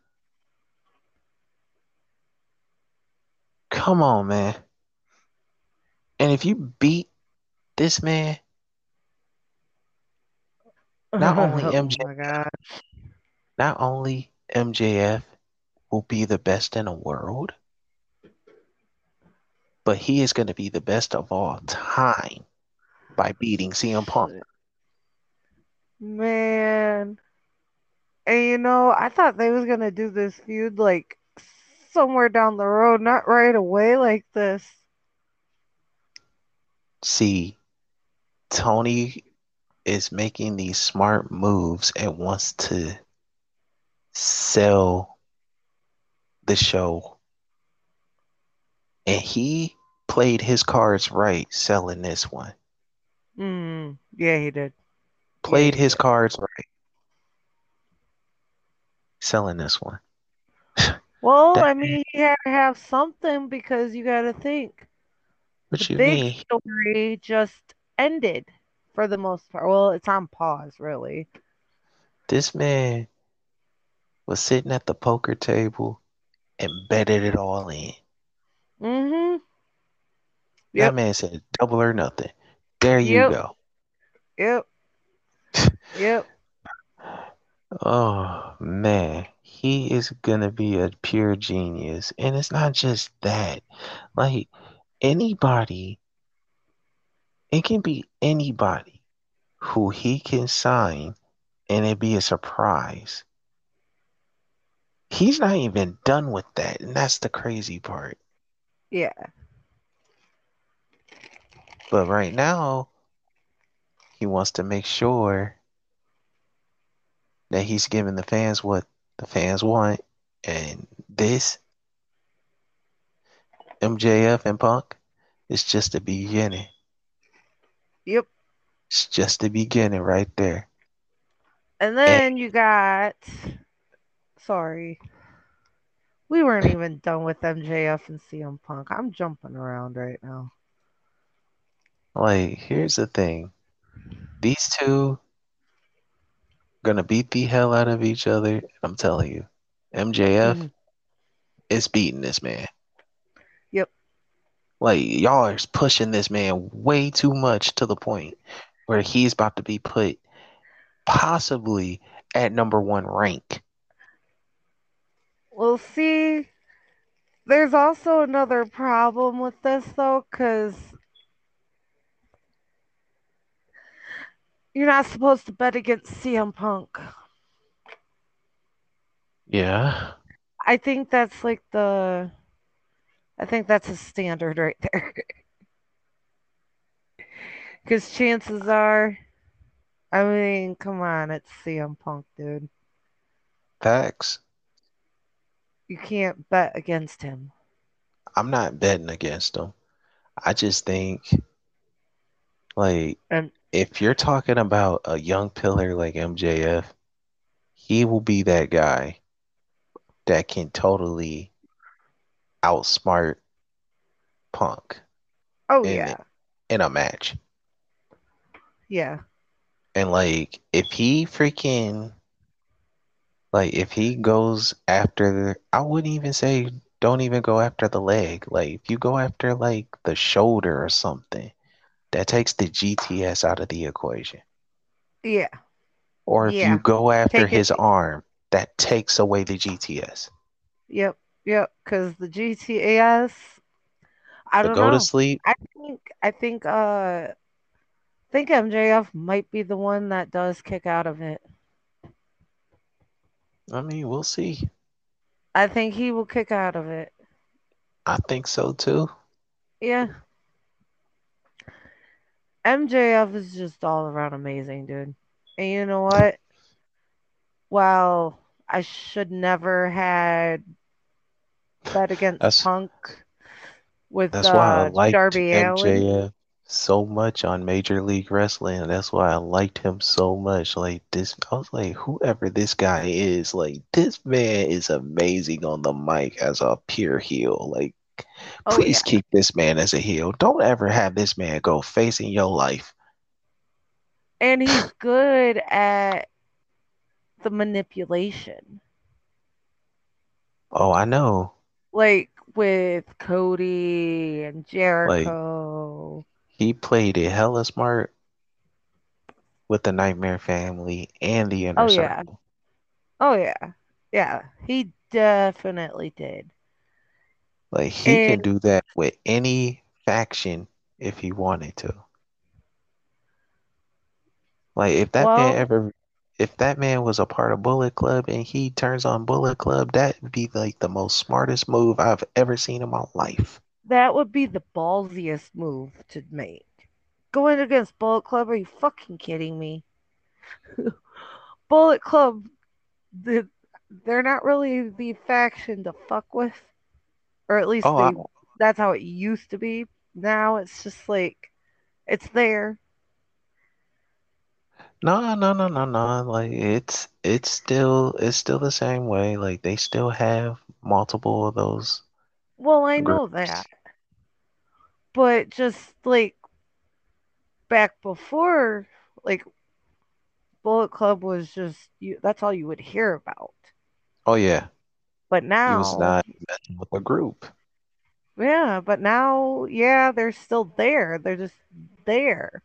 Speaker 2: Come on, man. And if you beat this man, not only
Speaker 1: oh
Speaker 2: MJ, not only MJF will be the best in the world, but he is going to be the best of all time by beating CM Punk.
Speaker 1: Man. And you know, I thought they was gonna do this feud like somewhere down the road, not right away like this.
Speaker 2: See, Tony is making these smart moves and wants to sell the show. And he played his cards right selling this one.
Speaker 1: Mm, yeah, he did. Yeah,
Speaker 2: Played
Speaker 1: he
Speaker 2: his
Speaker 1: did.
Speaker 2: cards right selling this one.
Speaker 1: Well,
Speaker 2: That
Speaker 1: I mean, he had to have something because you got to think the
Speaker 2: you
Speaker 1: big
Speaker 2: mean?
Speaker 1: story just ended for the most part. Well, it's on pause, really.
Speaker 2: This man was sitting at the poker table and betted it all in.
Speaker 1: Mm-hmm.
Speaker 2: That man said double or nothing. There you
Speaker 1: Yep.
Speaker 2: go.
Speaker 1: Yep. Yep.
Speaker 2: Oh man, he is gonna be a pure genius. And it's not just that. Like anybody, it can be anybody who he can sign and it be a surprise. He's not even done with that, and that's the crazy part.
Speaker 1: Yeah.
Speaker 2: But right now, he wants to make sure that he's giving the fans what the fans want. And this, MJF and Punk, is just the beginning.
Speaker 1: Yep.
Speaker 2: It's just the beginning right there.
Speaker 1: And
Speaker 2: And
Speaker 1: then you got, sorry, We weren't even done with MJF and CM Punk. I'm jumping around right now.
Speaker 2: Like, here's the thing. These two are gonna beat the hell out of each other. I'm telling you. MJF
Speaker 1: hmm
Speaker 2: is beating this man.
Speaker 1: Yep.
Speaker 2: Like, y'all are pushing this man way too much to the point where he's about to be put possibly at number one rank.
Speaker 1: We'll see. There's also another problem with this though, because you're not supposed to bet against CM Punk.
Speaker 2: Yeah.
Speaker 1: I think that's like the I think that's a standard right there. Because chances are, I mean, come on, it's CM Punk, dude.
Speaker 2: Facts.
Speaker 1: You can't bet against him.
Speaker 2: I'm not betting against him. I just think, like,
Speaker 1: And
Speaker 2: if you're talking about a young pillar like MJF, he will be that guy that can totally outsmart Punk
Speaker 1: oh
Speaker 2: in
Speaker 1: yeah,
Speaker 2: in a match.
Speaker 1: yeah,
Speaker 2: And like if he freaking like if he goes after I wouldn't even say don't even go after the leg. Like if you go after like the shoulder or something, that takes the GTS out of the equation.
Speaker 1: yeah,
Speaker 2: Or if you go after
Speaker 1: Take it.
Speaker 2: his arm, that takes away the GTS.
Speaker 1: Yep, yep. Because the GTAS, I
Speaker 2: The
Speaker 1: don't
Speaker 2: go to sleep,
Speaker 1: I think I think uh I think MJF might be the one that does kick out of it.
Speaker 2: I mean, we'll see.
Speaker 1: I think he will kick out of it.
Speaker 2: I think so too.
Speaker 1: Yeah. MJF is just all around amazing, dude. And you know what? Well, I should never had bet against
Speaker 2: That's
Speaker 1: Punk with
Speaker 2: That's why I
Speaker 1: uh
Speaker 2: liked
Speaker 1: Darby.
Speaker 2: MJF so much on Major League Wrestling. That's why I liked him so much. Like this, I was like, whoever this guy is, like this man is amazing on the mic as a pure heel. Like,
Speaker 1: Oh
Speaker 2: please
Speaker 1: yeah.
Speaker 2: keep this man as a heel. Don't ever have this man go facing your life.
Speaker 1: And he's good at the manipulation.
Speaker 2: Oh, I know.
Speaker 1: Like with Cody and
Speaker 2: Like
Speaker 1: Jericho.
Speaker 2: he played it hella smart with the Nightmare Family and the Inner
Speaker 1: Oh yeah. Oh yeah. Yeah. He definitely did.
Speaker 2: Like he can do that with any faction if he wanted to. Like if that man ever, if that man was a part of Bullet Club and he turns on Bullet Club, that would be like the most smartest move I've ever seen in my life.
Speaker 1: that would be the ballsiest move to make. Going against Bullet Club, are you fucking kidding me? Bullet Club, the, they're not really the faction to fuck with, or at least
Speaker 2: Oh, I,
Speaker 1: they. That's how it used to be. Now it's just like it's there.
Speaker 2: no, no, no, no, no. Like it's it's still it's still the same way. Like they still have multiple of those
Speaker 1: Well, I know that, but just like back before, like Bullet Club was just you. That's all you would hear about.
Speaker 2: Oh yeah,
Speaker 1: But now
Speaker 2: he was not with a group.
Speaker 1: yeah, but now, yeah, they're still there. They're just there.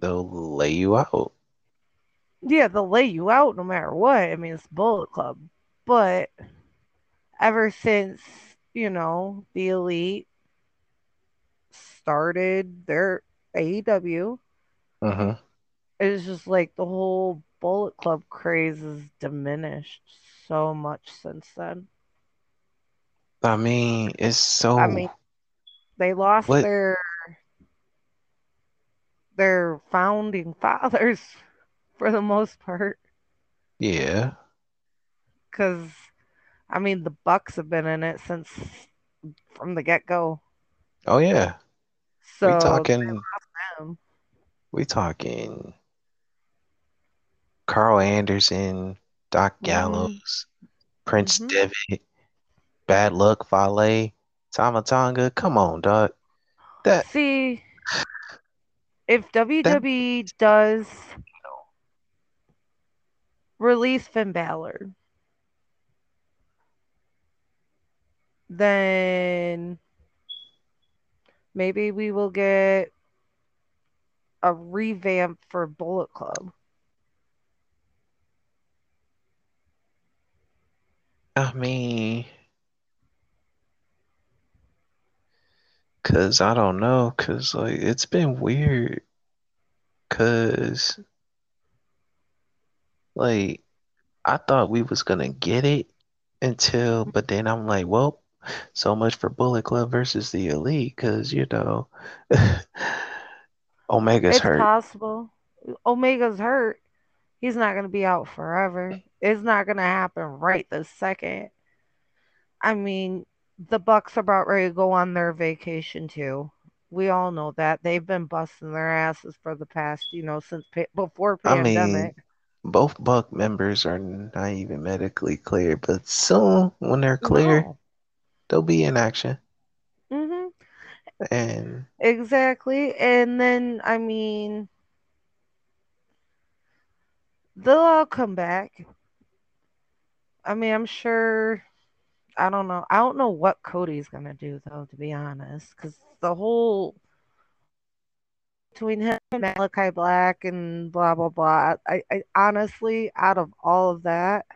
Speaker 2: They'll lay you out.
Speaker 1: Yeah, they'll lay you out no matter what. I mean, it's Bullet Club. But ever since, you know, the Elite started their AEW,
Speaker 2: uh-huh.
Speaker 1: it's just like the whole Bullet Club craze has diminished so much since then.
Speaker 2: I mean, it's so.
Speaker 1: I mean, they lost
Speaker 2: what?
Speaker 1: their their founding fathers for the most part
Speaker 2: Yeah.
Speaker 1: because I mean the Bucks have been in it since from the get go.
Speaker 2: Oh yeah.
Speaker 1: So we
Speaker 2: talking.
Speaker 1: them.
Speaker 2: We talking. Carl Anderson, Doc Gallows, Prince
Speaker 1: hmm
Speaker 2: Devitt. Bad Luck Fale, Tama Tonga. Come on, dog. That
Speaker 1: See, if
Speaker 2: that
Speaker 1: WWE does release Finn Balor, then maybe we will get a revamp for Bullet Club.
Speaker 2: I mean, cause I don't know, cause like it's been weird, cause like I thought we was gonna get it until, but then I'm like, well, so much for Bullet Club versus the Elite, cause you know, Omega's
Speaker 1: It's
Speaker 2: hurt.
Speaker 1: possible. Omega's hurt. He's not going to be out forever. It's not going to happen right this second. I mean, the Bucks are about ready to go on their vacation too. We all know that they've been busting their asses for the past, you know, since pa- before
Speaker 2: I
Speaker 1: pandemic.
Speaker 2: mean, both Buck members are not even medically clear, but soon when they're clear,
Speaker 1: No.
Speaker 2: they'll be in action.
Speaker 1: hmm
Speaker 2: And
Speaker 1: Exactly. And then, I mean, they'll all come back. I mean, I'm sure. I don't know. I don't know what Cody's gonna do though, to be honest, because the whole between him and Malachi Black and blah blah blah. I, I honestly, out of all of that,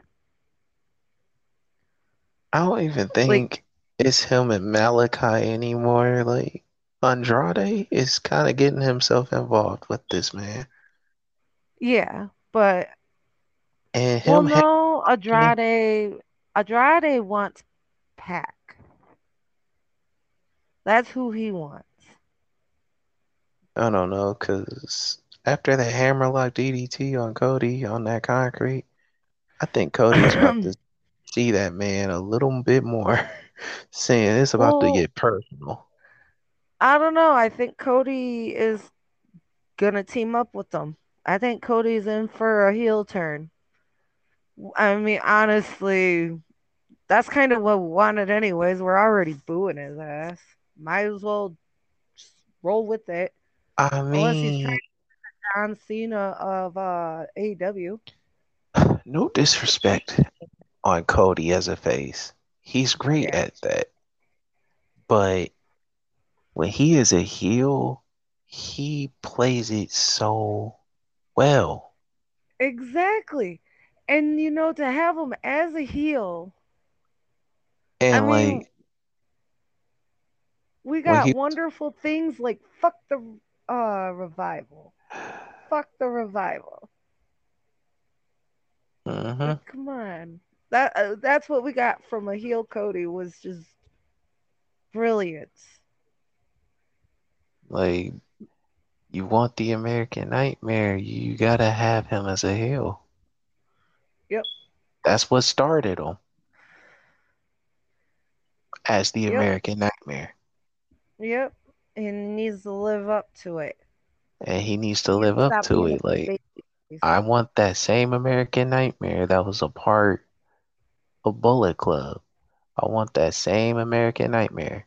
Speaker 2: I don't even
Speaker 1: like,
Speaker 2: think it's him and Malachi anymore. Like Andrade is kind of getting himself involved with this man,
Speaker 1: yeah, but
Speaker 2: and
Speaker 1: well,
Speaker 2: him
Speaker 1: no,
Speaker 2: hanging.
Speaker 1: Andrade, Andrade wants Pac. That's who he wants.
Speaker 2: I don't know, cause after that hammerlock DDT on Cody on that concrete, I think Cody's about to see that man a little bit more, saying it's about to get personal.
Speaker 1: I don't know. I think Cody is gonna team up with them. I think Cody's in for a heel turn. I mean, honestly, that's kind of what we wanted, anyways. We're already booing his ass. Might as well just roll with it,
Speaker 2: I
Speaker 1: unless he's trying
Speaker 2: mean,
Speaker 1: to John Cena of uh, AEW.
Speaker 2: no disrespect on Cody as a face. He's great
Speaker 1: Yeah,
Speaker 2: at that. But when he is a heel, he plays it so well.
Speaker 1: exactly. And you know, to have him as a heel, I
Speaker 2: And
Speaker 1: mean,
Speaker 2: like
Speaker 1: we got
Speaker 2: he
Speaker 1: wonderful things like fuck the uh revival, fuck the revival.
Speaker 2: hmm
Speaker 1: Like, come on. That uh, that's what we got from a heel Cody was just brilliance.
Speaker 2: like you want the American Nightmare, you gotta have him as a heel.
Speaker 1: Yep,
Speaker 2: That's what started him as the
Speaker 1: yep,
Speaker 2: American Nightmare.
Speaker 1: yep. And he needs to live up to it.
Speaker 2: And he needs to live up to it. Like. I want that same American Nightmare that was a part of Bullet Club. I want that same American Nightmare.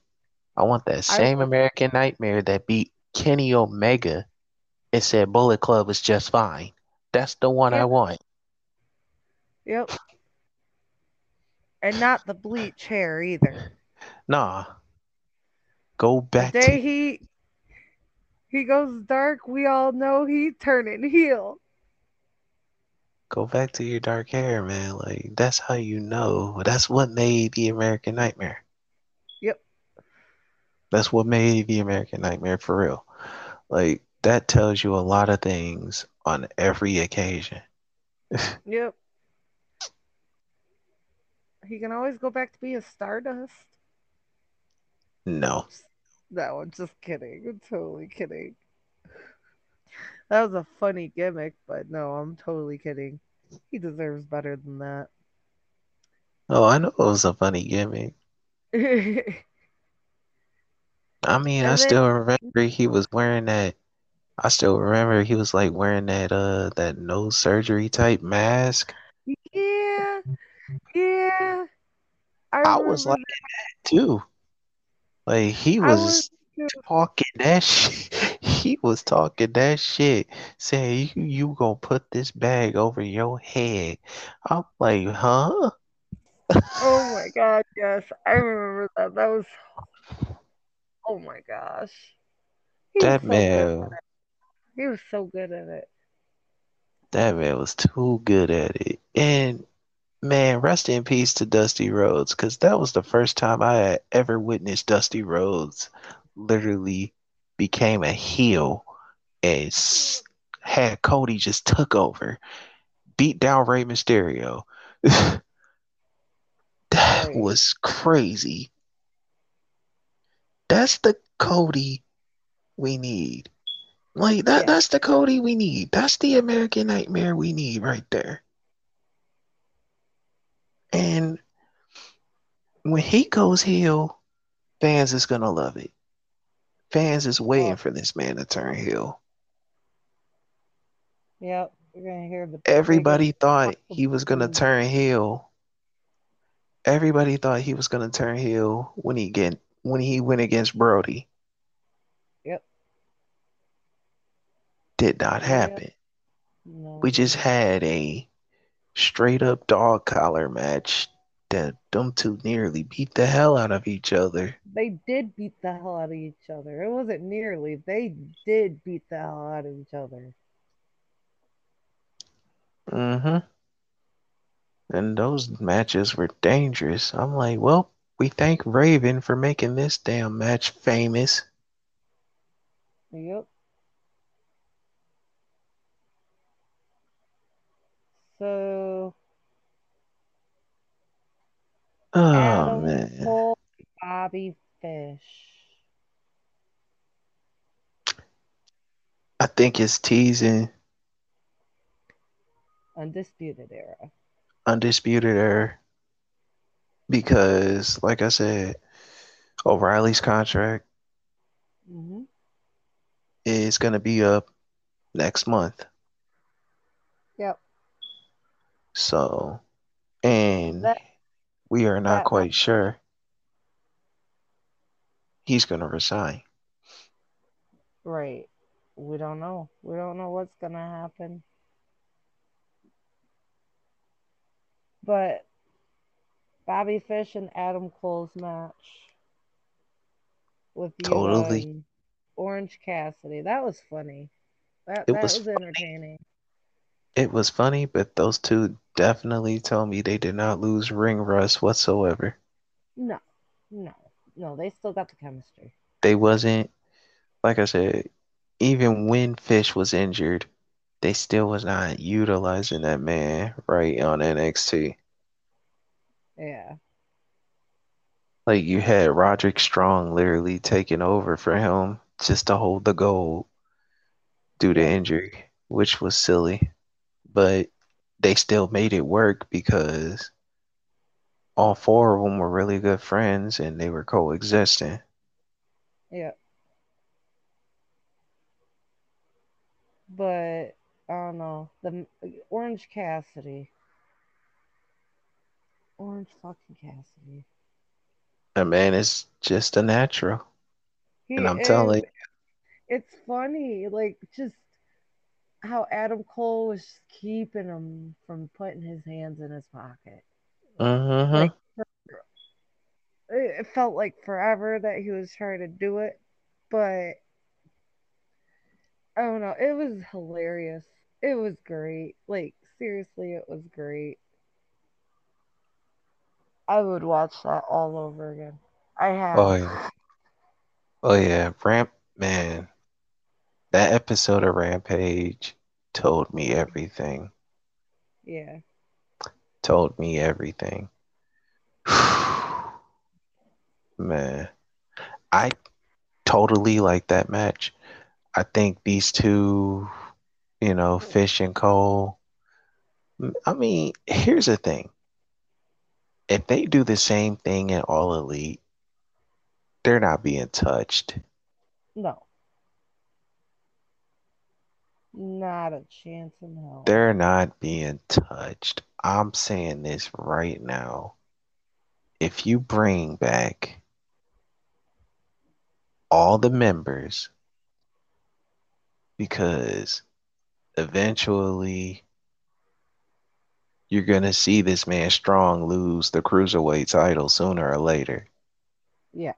Speaker 2: I want that same
Speaker 1: would.
Speaker 2: American Nightmare that beat Kenny Omega and said Bullet Club is just fine. That's the one I want.
Speaker 1: Yep. And not the bleach hair either.
Speaker 2: Nah, go
Speaker 1: The
Speaker 2: back to
Speaker 1: day he he goes dark, we all know he turning heel.
Speaker 2: go back to your dark hair, man. Like that's how you know. That's what made the American Nightmare.
Speaker 1: Yep,
Speaker 2: That's what made the American Nightmare for real. Like that tells you a lot of things on every occasion.
Speaker 1: yep. He can always go back to be a Stardust.
Speaker 2: No.
Speaker 1: No, I'm just kidding. I'm totally kidding. That was a funny gimmick, but no, I'm totally kidding. He deserves better than that.
Speaker 2: Oh, I know it was a funny gimmick. I mean, I
Speaker 1: then,
Speaker 2: still remember he was wearing that. I still remember he was like wearing that uh that nose surgery type mask.
Speaker 1: yeah, yeah. I
Speaker 2: I was like
Speaker 1: that.
Speaker 2: too. Like he
Speaker 1: was
Speaker 2: was talking that shit. He was talking that shit, saying you you gonna put this bag over your head. I'm like, huh?
Speaker 1: Oh my god, yes. I remember that. That was oh my gosh. He
Speaker 2: That
Speaker 1: so
Speaker 2: man,
Speaker 1: He was so good at it.
Speaker 2: that man was too good at it. And man, rest in peace to Dusty Rhodes, because that was the first time I had ever witnessed Dusty Rhodes literally became a heel and had Cody just took over, beat down Rey Mysterio. That was crazy. That's the Cody we need. Like that
Speaker 1: Yeah.
Speaker 2: that's the Cody we need. That's the American Nightmare we need right there. And when he goes heel, fans is gonna love it. Fans is waiting for this man to turn heel.
Speaker 1: yep. You're gonna hear the
Speaker 2: Everybody thought he was gonna turn heel. Everybody thought he was gonna turn heel when he get when he went against Brodie.
Speaker 1: Yep.
Speaker 2: Did not
Speaker 1: Yep.
Speaker 2: happen.
Speaker 1: No.
Speaker 2: We just had a straight up dog collar match that them two nearly beat the hell out of each other.
Speaker 1: They did beat the hell out of each other. It wasn't nearly. They did beat the hell out of each other.
Speaker 2: Mm-hmm. And those matches were dangerous. I'm like, well, we thank Raven for making this damn match famous.
Speaker 1: Yep. So
Speaker 2: Oh
Speaker 1: Adam
Speaker 2: man.
Speaker 1: Cole, Bobby Fish.
Speaker 2: I think it's teasing
Speaker 1: Undisputed Era.
Speaker 2: Undisputed Era because, like I said, O'Reilly's contract
Speaker 1: hmm
Speaker 2: is going to be up next month.
Speaker 1: Yep.
Speaker 2: So, and
Speaker 1: That
Speaker 2: we are not quite sure he's going to resign.
Speaker 1: right. We don't know. We don't know what's gonna happen. But Bobby Fish and Adam Cole's match with
Speaker 2: Totally.
Speaker 1: Orange Cassidy. That was funny. That
Speaker 2: It
Speaker 1: that
Speaker 2: was
Speaker 1: was entertaining.
Speaker 2: It was funny, but those two definitely told me they did not lose ring rust whatsoever.
Speaker 1: No, no, no. They still got the chemistry.
Speaker 2: They wasn't like I said, even when Fish was injured, they still was not utilizing that man right on NXT.
Speaker 1: Yeah,
Speaker 2: Like you had Roderick Strong literally taking over for him just to hold the gold due to injury, which was silly. But they still made it work because all four of them were really good friends and they were coexisting.
Speaker 1: yeah. But I don't know. The Orange Cassidy. Orange fucking Cassidy.
Speaker 2: That man is just a natural.
Speaker 1: He
Speaker 2: And I'm
Speaker 1: is.
Speaker 2: telling you,
Speaker 1: It's funny, like just how Adam Cole was keeping him from putting his hands in his pocket.
Speaker 2: mm-hmm.
Speaker 1: Like it it felt like forever that he was trying to do it, but I don't know. It was hilarious. It was great. Like seriously, it was great. I would watch that all over again. I have.
Speaker 2: Oh yeah. Oh yeah. Ramp man. That episode of Rampage told me everything.
Speaker 1: Yeah.
Speaker 2: Told me everything. Man. I totally like that match. I think these two, you know, Fish and Cole. I mean, here's the thing. If they do the same thing in All Elite, they're not being touched.
Speaker 1: No. Not a chance in hell.
Speaker 2: They're not being touched. I'm saying this right now. if you bring back all the members, because eventually you're going to see this man Strong lose the cruiserweight title sooner or later.
Speaker 1: Yeah.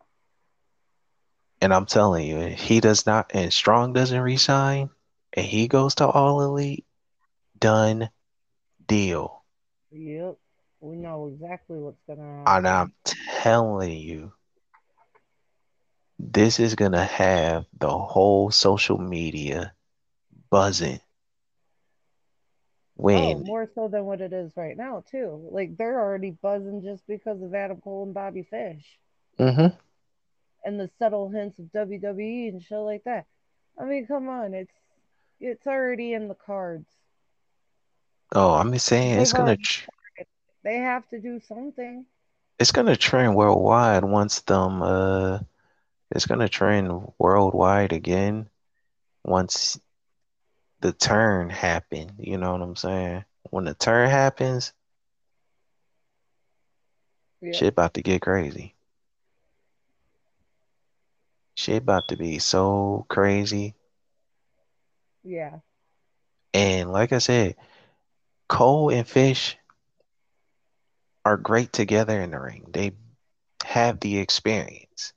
Speaker 2: And I'm telling you, he does not, and Strong doesn't resign, and he goes to All Elite, done deal.
Speaker 1: Yep. We know exactly what's gonna happen.
Speaker 2: And I'm telling you, this is gonna have the whole social media buzzing. When
Speaker 1: oh, more so than what it is right now, too. Like they're already buzzing just because of Adam Cole and Bobby Fish.
Speaker 2: Mm-hmm.
Speaker 1: And the subtle hints of WWE and shit like that. I mean, come on, it's it's already in the cards.
Speaker 2: Oh, I'm saying it's gonna. Tr-
Speaker 1: they have to do something.
Speaker 2: It's gonna trend worldwide once them. Uh, it's gonna trend worldwide again once the turn happened. You know what I'm saying? When the turn happens, yeah. shit about to get crazy. Shit about to be so crazy.
Speaker 1: Yeah.
Speaker 2: And like I said, Cole and Fish are great together in the ring. They have the experience.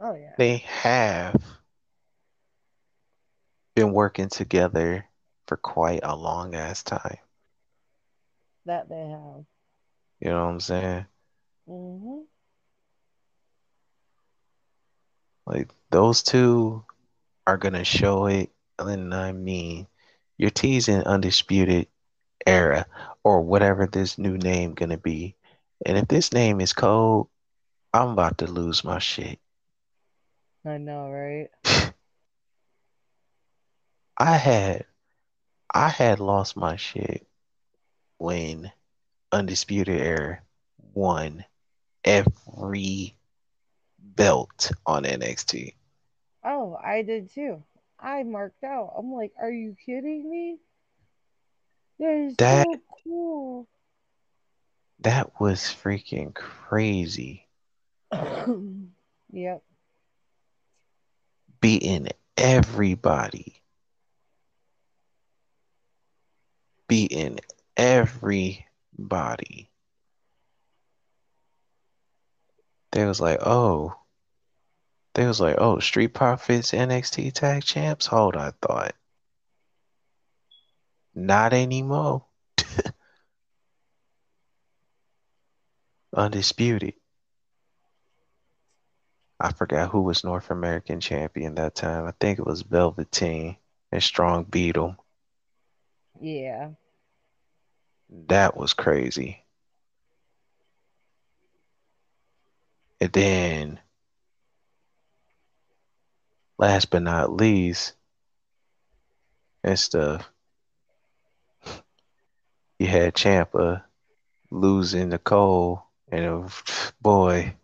Speaker 1: Oh yeah.
Speaker 2: They have been working together for quite a long ass time.
Speaker 1: That they have.
Speaker 2: You know what I'm saying?
Speaker 1: Mm-hmm.
Speaker 2: Like those two are gonna show it, and I mean, you're teasing undisputed era or whatever this new name gonna be. And if this name is cold, I'm about to lose my shit.
Speaker 1: I know, right?
Speaker 2: I had I had lost my shit when Undisputed Era won every belt on NXT.
Speaker 1: Oh, I did too. I marked out. I'm like, are you kidding me? That is that, so cool.
Speaker 2: That was freaking crazy.
Speaker 1: yep.
Speaker 2: Beating everybody. Beating everybody. They was like, oh. They was like, oh, Street Profits NXT Tag Champs? Hold on, I thought. Not anymore. Undisputed. I forgot who was North American champion that time. I think it was Velveteen and Strong Beetle.
Speaker 1: Yeah.
Speaker 2: That was crazy. And then, last but not least, and stuff, you had Ciampa losing the Cole, and uh, boy,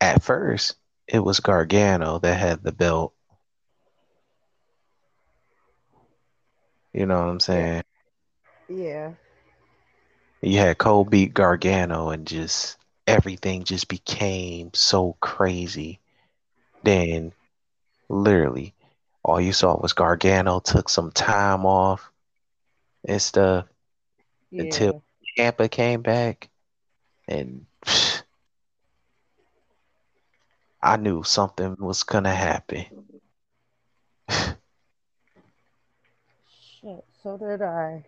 Speaker 2: at first it was Gargano that had the belt. You know what I'm saying?
Speaker 1: Yeah.
Speaker 2: You had Cole beat Gargano, and just everything just became so crazy. Then, literally, all you saw was Gargano took some time off and stuff yeah. until Ciampa came back, and I knew something was gonna happen.
Speaker 1: Shit, so did I.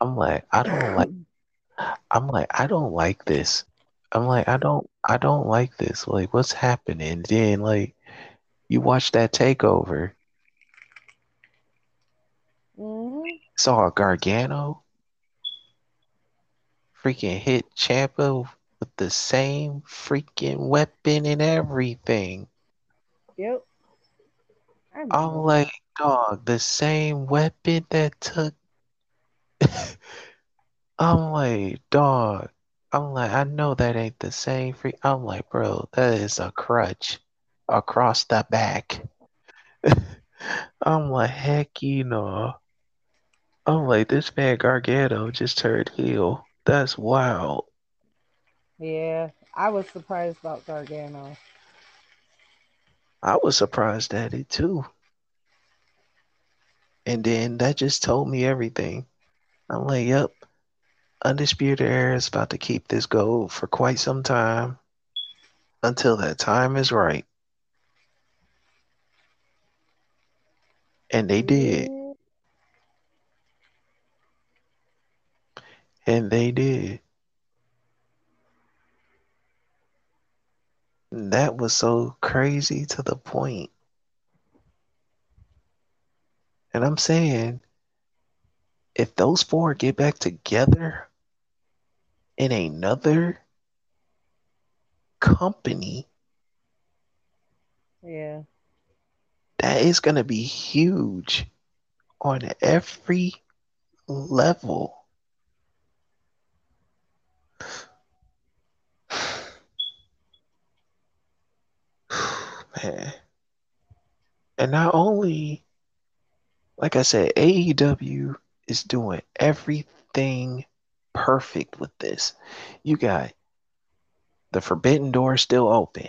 Speaker 2: I'm like, I don't like. I'm like, I don't like this. I'm like, I don't, I don't like this. Like, what's happening? Then, like, you watch that takeover.
Speaker 1: Mm-hmm.
Speaker 2: Saw Gargano freaking hit Ciampa with the same freaking weapon and everything.
Speaker 1: Yep.
Speaker 2: I'm like, dog, the same weapon that took. I'm like, dog. I'm like, I know that ain't the same free. I'm like, bro, that is a crutch across the back. I'm like, heck, you know. I'm like, this man Gargano just turned heel. That's wild.
Speaker 1: Yeah, I was surprised about Gargano.
Speaker 2: I was surprised at it too. And then that just told me everything. I'm like, yep, Undisputed Era is about to keep this gold for quite some time until that time is right. And they did. And they did. That was so crazy to the point. And I'm saying, if those four get back together in another company,
Speaker 1: Yeah.
Speaker 2: that is going to be huge on every level. Man. And not only, like I said, AEW is doing everything perfect with this. You got the forbidden door still open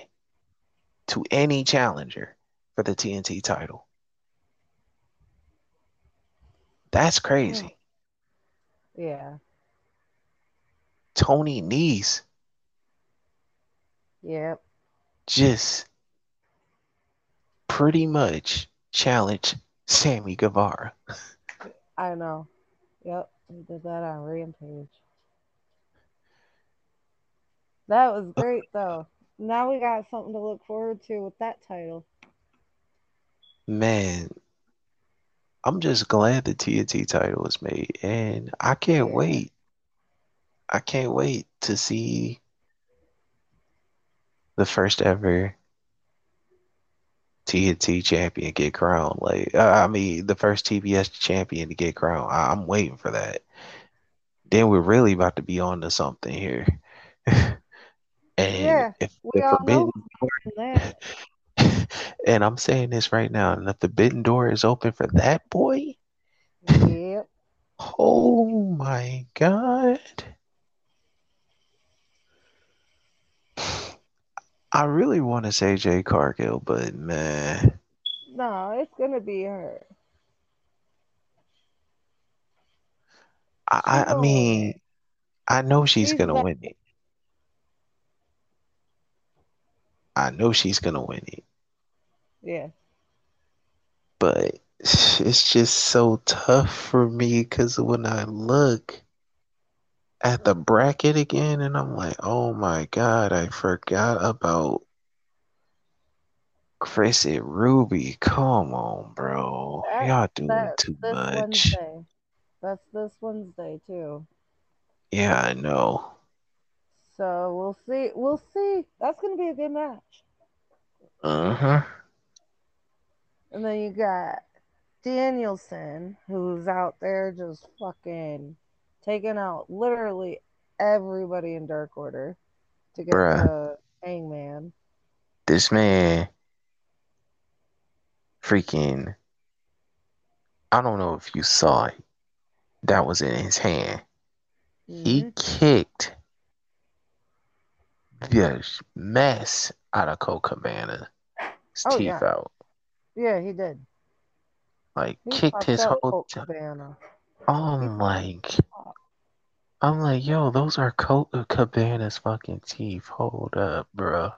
Speaker 2: to any challenger for the TNT title. That's crazy. Hmm.
Speaker 1: Yeah.
Speaker 2: Tony Nese
Speaker 1: Yep.
Speaker 2: just pretty much challenge Sammy Guevara.
Speaker 1: I know. Yep. He did that on Rampage. That was uh, great though. Now we got something to look forward to with that title.
Speaker 2: Man, I'm just glad the TNT title was made, and I can't
Speaker 1: Yeah.
Speaker 2: wait. I can't wait to see the first ever TNT champion get crowned. Like, I mean, the first TBS champion to get crowned. I- I'm waiting for that. Then we're really about to be on to something here. and
Speaker 1: Yeah,
Speaker 2: if
Speaker 1: We
Speaker 2: the
Speaker 1: all
Speaker 2: forbidden
Speaker 1: know that.
Speaker 2: and I'm saying this right now, and the forbidden door is open for that boy,
Speaker 1: Yep.
Speaker 2: oh my god. I really want to say Jade Cargill, but man,
Speaker 1: No, it's gonna be her.
Speaker 2: I, I,
Speaker 1: She
Speaker 2: I
Speaker 1: gonna win
Speaker 2: mean. I know she's
Speaker 1: She's
Speaker 2: gonna win it. I know she's gonna win it,
Speaker 1: Yeah.
Speaker 2: but it's just so tough for me because when I look at the bracket again, and I'm like, oh my god, I forgot about Kris and Ruby. Come on, bro,
Speaker 1: That-
Speaker 2: y'all doing
Speaker 1: that-
Speaker 2: too
Speaker 1: This
Speaker 2: much.
Speaker 1: Wednesday. That's this Wednesday too.
Speaker 2: Yeah, I know.
Speaker 1: So we'll see. We'll see. That's gonna be a good match.
Speaker 2: Uh huh.
Speaker 1: And then you got Danielson, who's out there just fucking taking out literally everybody in Dark Order to get
Speaker 2: Bruh.
Speaker 1: the Hangman.
Speaker 2: This man, freaking, I don't know if you saw it. That was in his hand. He
Speaker 1: Mhm.
Speaker 2: kicked the mess out of Colt Cabana's
Speaker 1: Oh,
Speaker 2: teeth
Speaker 1: yeah.
Speaker 2: out.
Speaker 1: Yeah, he did.
Speaker 2: Like
Speaker 1: He
Speaker 2: kicked his whole. T-. I'm like, I'm like, yo, those are Colt uh, Cabana's fucking teeth. Hold up, bro.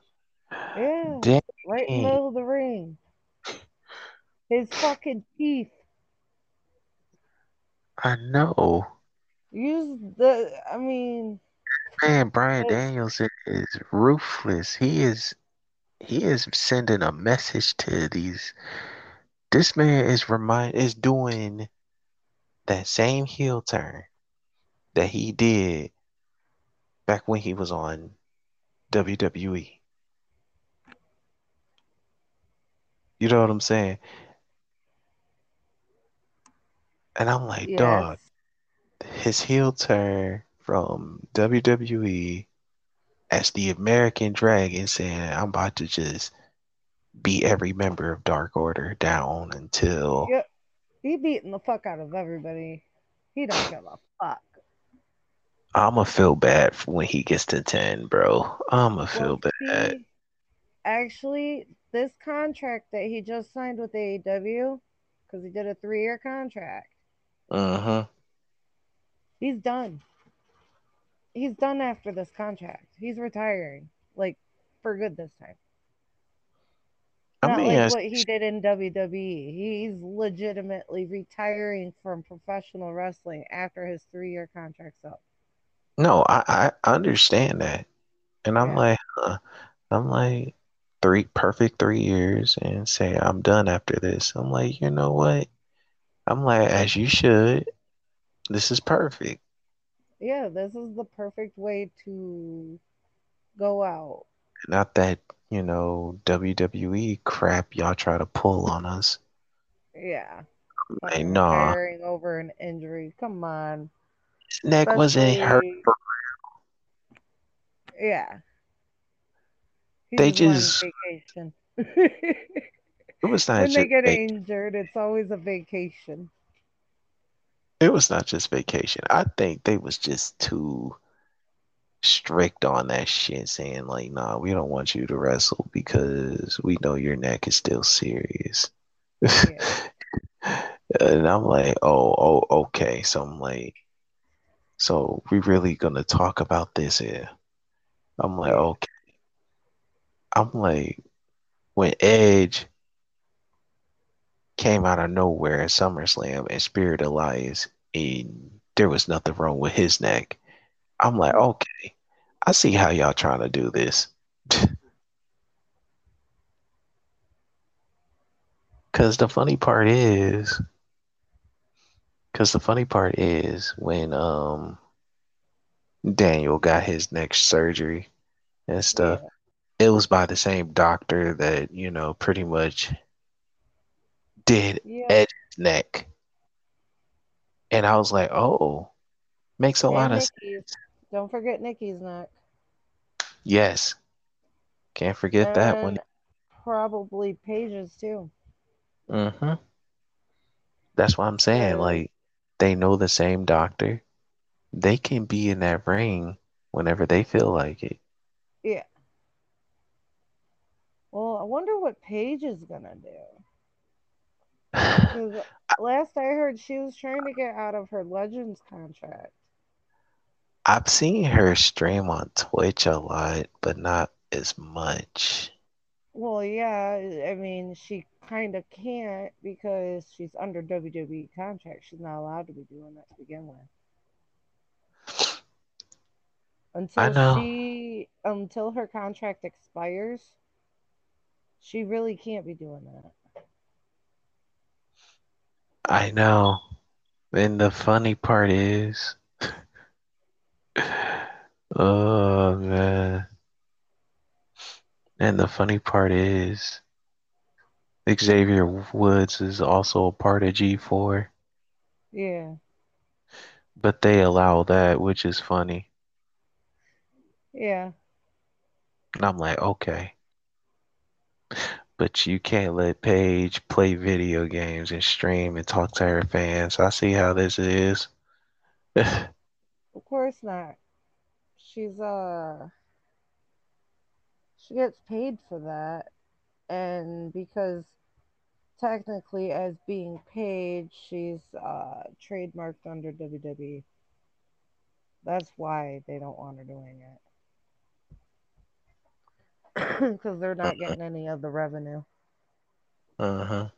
Speaker 1: Yeah,
Speaker 2: Damn.
Speaker 1: right in the middle of the ring. His fucking teeth.
Speaker 2: I know.
Speaker 1: Use the. I mean,
Speaker 2: Man,
Speaker 1: Bryan
Speaker 2: Daniels is ruthless. He is he is sending a message to these this man is remind is doing that same heel turn that he did back when he was on WWE. You know what I'm saying? And I'm like,
Speaker 1: yes.
Speaker 2: dog, his heel turn from WWE as the American Dragon saying, I'm about to just beat every member of Dark Order down until
Speaker 1: Yep. He beating the fuck out of everybody. He don't give a fuck.
Speaker 2: I'ma feel bad when he gets to 10, bro. I'ma
Speaker 1: Well,
Speaker 2: feel bad.
Speaker 1: see, actually, this contract that he just signed with AEW, because he did a three year contract,
Speaker 2: Uh-huh.
Speaker 1: he's done. He's done after this contract. He's retiring, like for good this time.
Speaker 2: I
Speaker 1: Not
Speaker 2: mean,
Speaker 1: like
Speaker 2: yes,
Speaker 1: what he did in WWE. He's legitimately retiring from professional wrestling after his three year contract's up.
Speaker 2: No, I, I understand that. And I'm
Speaker 1: Yeah.
Speaker 2: like, huh. I'm like, three perfect three years and say I'm done after this. I'm like, you know what? I'm like, as you should. This is perfect.
Speaker 1: Yeah, this is the perfect way to go out.
Speaker 2: Not that, you know, WWE crap y'all try to pull on us.
Speaker 1: Yeah.
Speaker 2: Like,
Speaker 1: Fucking
Speaker 2: nah,
Speaker 1: retiring over an injury. Come on.
Speaker 2: Neck wasn't hurt.
Speaker 1: Yeah. He
Speaker 2: They
Speaker 1: just went on
Speaker 2: just,
Speaker 1: vacation.
Speaker 2: it was not
Speaker 1: when they get
Speaker 2: vac-
Speaker 1: injured, it's always a vacation.
Speaker 2: it was not just vacation. I think they was just too strict on that shit, saying like, nah, we don't want you to wrestle because we know your neck is still serious.
Speaker 1: Yeah.
Speaker 2: And I'm like, oh, oh, okay. So I'm like, so we really gonna talk about this here? I'm like, okay. I'm like, when Edge came out of nowhere at SummerSlam and speared Elias, and there was nothing wrong with his neck. I'm like, okay, I see how y'all trying to do this. Cause the funny part is, cause the funny part is when um Daniel got his next surgery and stuff,
Speaker 1: Yeah.
Speaker 2: it was by the same doctor that, you know, pretty much did
Speaker 1: Yeah.
Speaker 2: Edge's neck. And I was like, oh, makes a lot
Speaker 1: And
Speaker 2: of
Speaker 1: Nikki's. Don't forget Nikki's neck.
Speaker 2: yes. Can't forget that one.
Speaker 1: Probably Paige's too.
Speaker 2: Mm-hmm. That's what I'm saying. Like, they know the same doctor. They can be in that ring whenever they feel like it.
Speaker 1: yeah. Well, I wonder what Paige is gonna do. Last I heard, she was trying to get out of her Legends contract.
Speaker 2: I've seen her stream on Twitch a lot, but not as much.
Speaker 1: Well, yeah, I mean, she kind of can't because she's under WWE contract. She's not allowed to be doing that to begin with. Until she, until her contract expires, she really can't be doing that.
Speaker 2: I know. And the funny part is, oh man. And the funny part is, Xavier Woods is also a part of G4,
Speaker 1: Yeah,
Speaker 2: but they allow that, which is funny.
Speaker 1: yeah,
Speaker 2: And I'm like, okay. But you can't let Paige play video games and stream and talk to her fans. I see how this is.
Speaker 1: of course not. She's uh, she gets paid for that, and because technically, as being paid, she's uh trademarked under WWE. That's why they don't want her doing it. Because they're not getting any of the revenue.
Speaker 2: Uh-huh.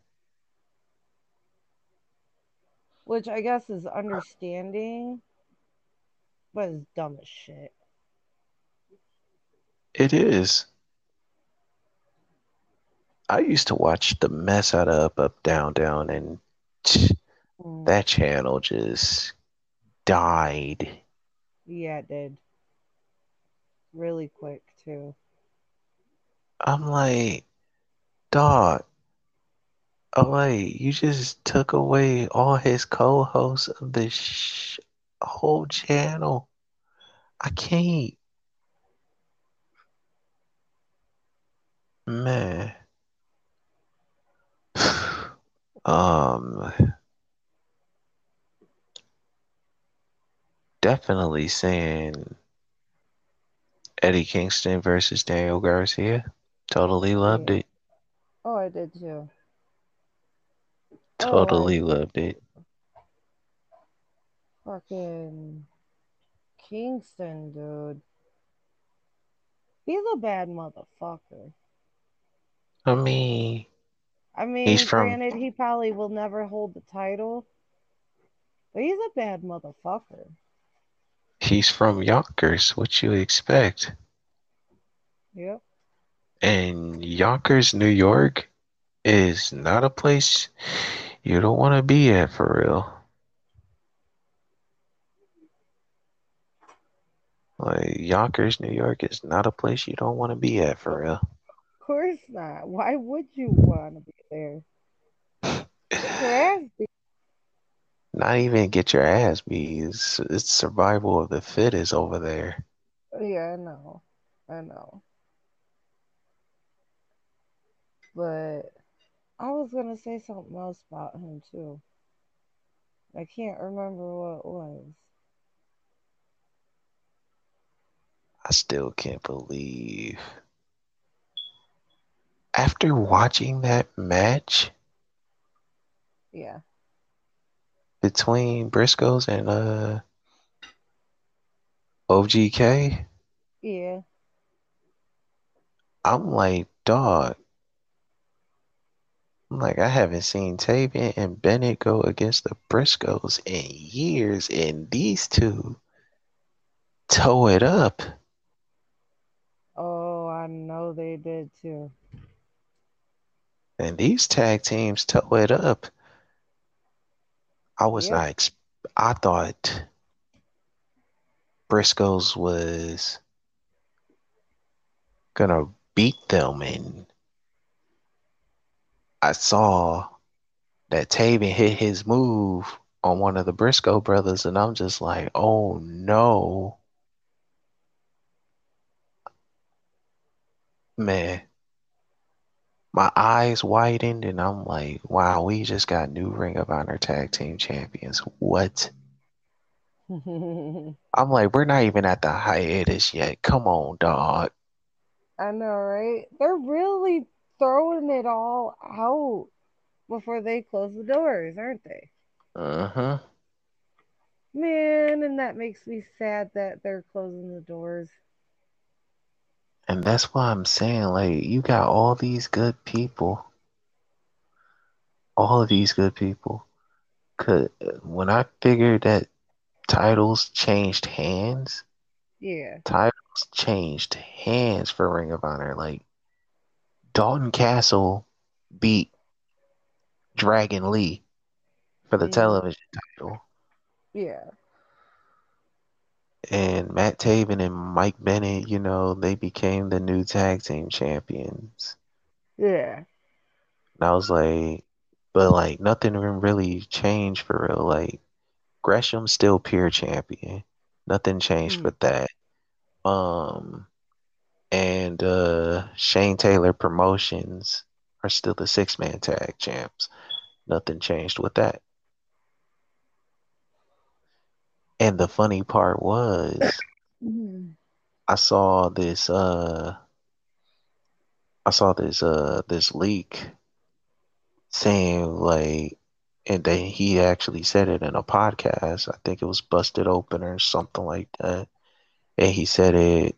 Speaker 1: Which I guess is understanding, but it's dumb as shit.
Speaker 2: It is. I used to watch the mess out of Up, Up, Down, Down, and
Speaker 1: Mm,
Speaker 2: that channel just died.
Speaker 1: yeah, it did. Really quick, too.
Speaker 2: I'm like, dog. I'm like, you just took away all his co-hosts of this sh- whole channel. I can't, man. Um, definitely saying Eddie Kingston versus Daniel Garcia. Totally loved it.
Speaker 1: Oh, I did too.
Speaker 2: Totally
Speaker 1: Oh,
Speaker 2: loved it.
Speaker 1: Fucking Kingston, dude. He's a bad motherfucker.
Speaker 2: I mean,
Speaker 1: I
Speaker 2: he's
Speaker 1: mean,
Speaker 2: from
Speaker 1: granted, he probably will never hold the title, but he's a bad motherfucker.
Speaker 2: he's from Yonkers. What you expect?
Speaker 1: Yep.
Speaker 2: And Yonkers, New York, is not a place you don't want to be at for real. Like Yonkers, New York is not a place you don't want to be at for real.
Speaker 1: Of course not. Why would you want to be there? Get your ass beat.
Speaker 2: Not even get your ass beat. It's, it's survival of the fittest over there.
Speaker 1: Yeah, I know. I know. But I was gonna say something else about him too. I can't remember what it was.
Speaker 2: I still can't believe. After watching that match
Speaker 1: Yeah.
Speaker 2: between Briscoes and uh OGK,
Speaker 1: Yeah.
Speaker 2: I'm like, dog. I'm like, I haven't seen Taven and Bennett go against the Briscoes in years, and these two toe it up.
Speaker 1: Oh, I know they did too.
Speaker 2: And these tag teams toe it up. I was
Speaker 1: Yep.
Speaker 2: not. I thought Briscoes was gonna beat them, and I saw that Taven hit his move on one of the Briscoe brothers, and I'm just like, oh no, man. My eyes widened, and I'm like, wow, we just got new Ring of Honor tag team champions. What? I'm like, we're not even at the hiatus yet. Come on, dog.
Speaker 1: I know, right? They're really throwing it all out before they close the doors, aren't they?
Speaker 2: Uh huh.
Speaker 1: Man, and that makes me sad that they're closing the doors.
Speaker 2: And that's why I'm saying, like, you got all these good people. All of these good people. Cause when I figured that titles changed hands,
Speaker 1: Yeah.
Speaker 2: titles changed hands for Ring of Honor. Like, Dalton Castle beat Dragon Lee for the
Speaker 1: Mhm.
Speaker 2: television title.
Speaker 1: Yeah.
Speaker 2: And Matt Taven and Mike Bennett, you know, they became the new tag team champions.
Speaker 1: Yeah.
Speaker 2: And I was like, but like nothing really changed for real. Like Gresham's still pure champion. Nothing changed
Speaker 1: Mm.
Speaker 2: with that. Um and uh Shane Taylor Promotions are still the six man tag champs. Nothing changed with that. And the funny part was
Speaker 1: Mhm.
Speaker 2: I saw this uh I saw this uh this leak saying like and then he actually said it in a podcast. I think it was Busted Open or something like that. And he said it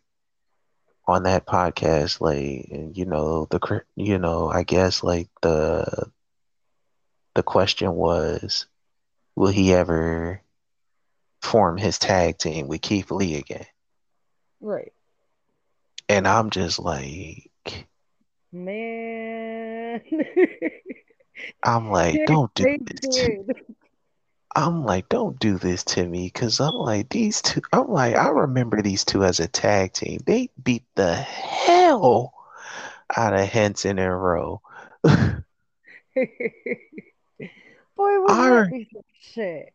Speaker 2: on that podcast like and, you know the cr- you know I guess like the the question was will he ever form his tag team with Keith Lee again?
Speaker 1: Right.
Speaker 2: And I'm just like
Speaker 1: Man.
Speaker 2: I'm like don't do
Speaker 1: they
Speaker 2: this
Speaker 1: did.
Speaker 2: I'm like, don't do this to me, cause I'm like these two. I'm like, I remember these two as a tag team. They beat the hell out of Hanson and Rowe.
Speaker 1: Boy, was
Speaker 2: Our-
Speaker 1: that piece of shit.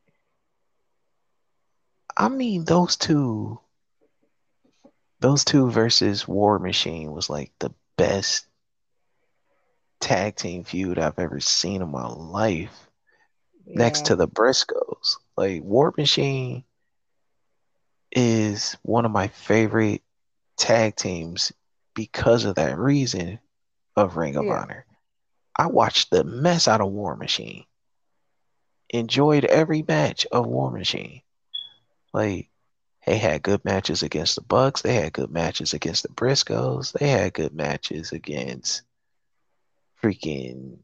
Speaker 2: I mean, those two, those two versus War Machine was like the best tag team feud I've ever seen in my life. Next to the Briscoes, like War Machine is one of my favorite tag teams because of that reason of Ring of
Speaker 1: Yeah.
Speaker 2: Honor. I watched the mess out of War Machine. Enjoyed every match of War Machine. Like they had good matches against the Bucks. They had good matches against the Briscoes. They had good matches against freaking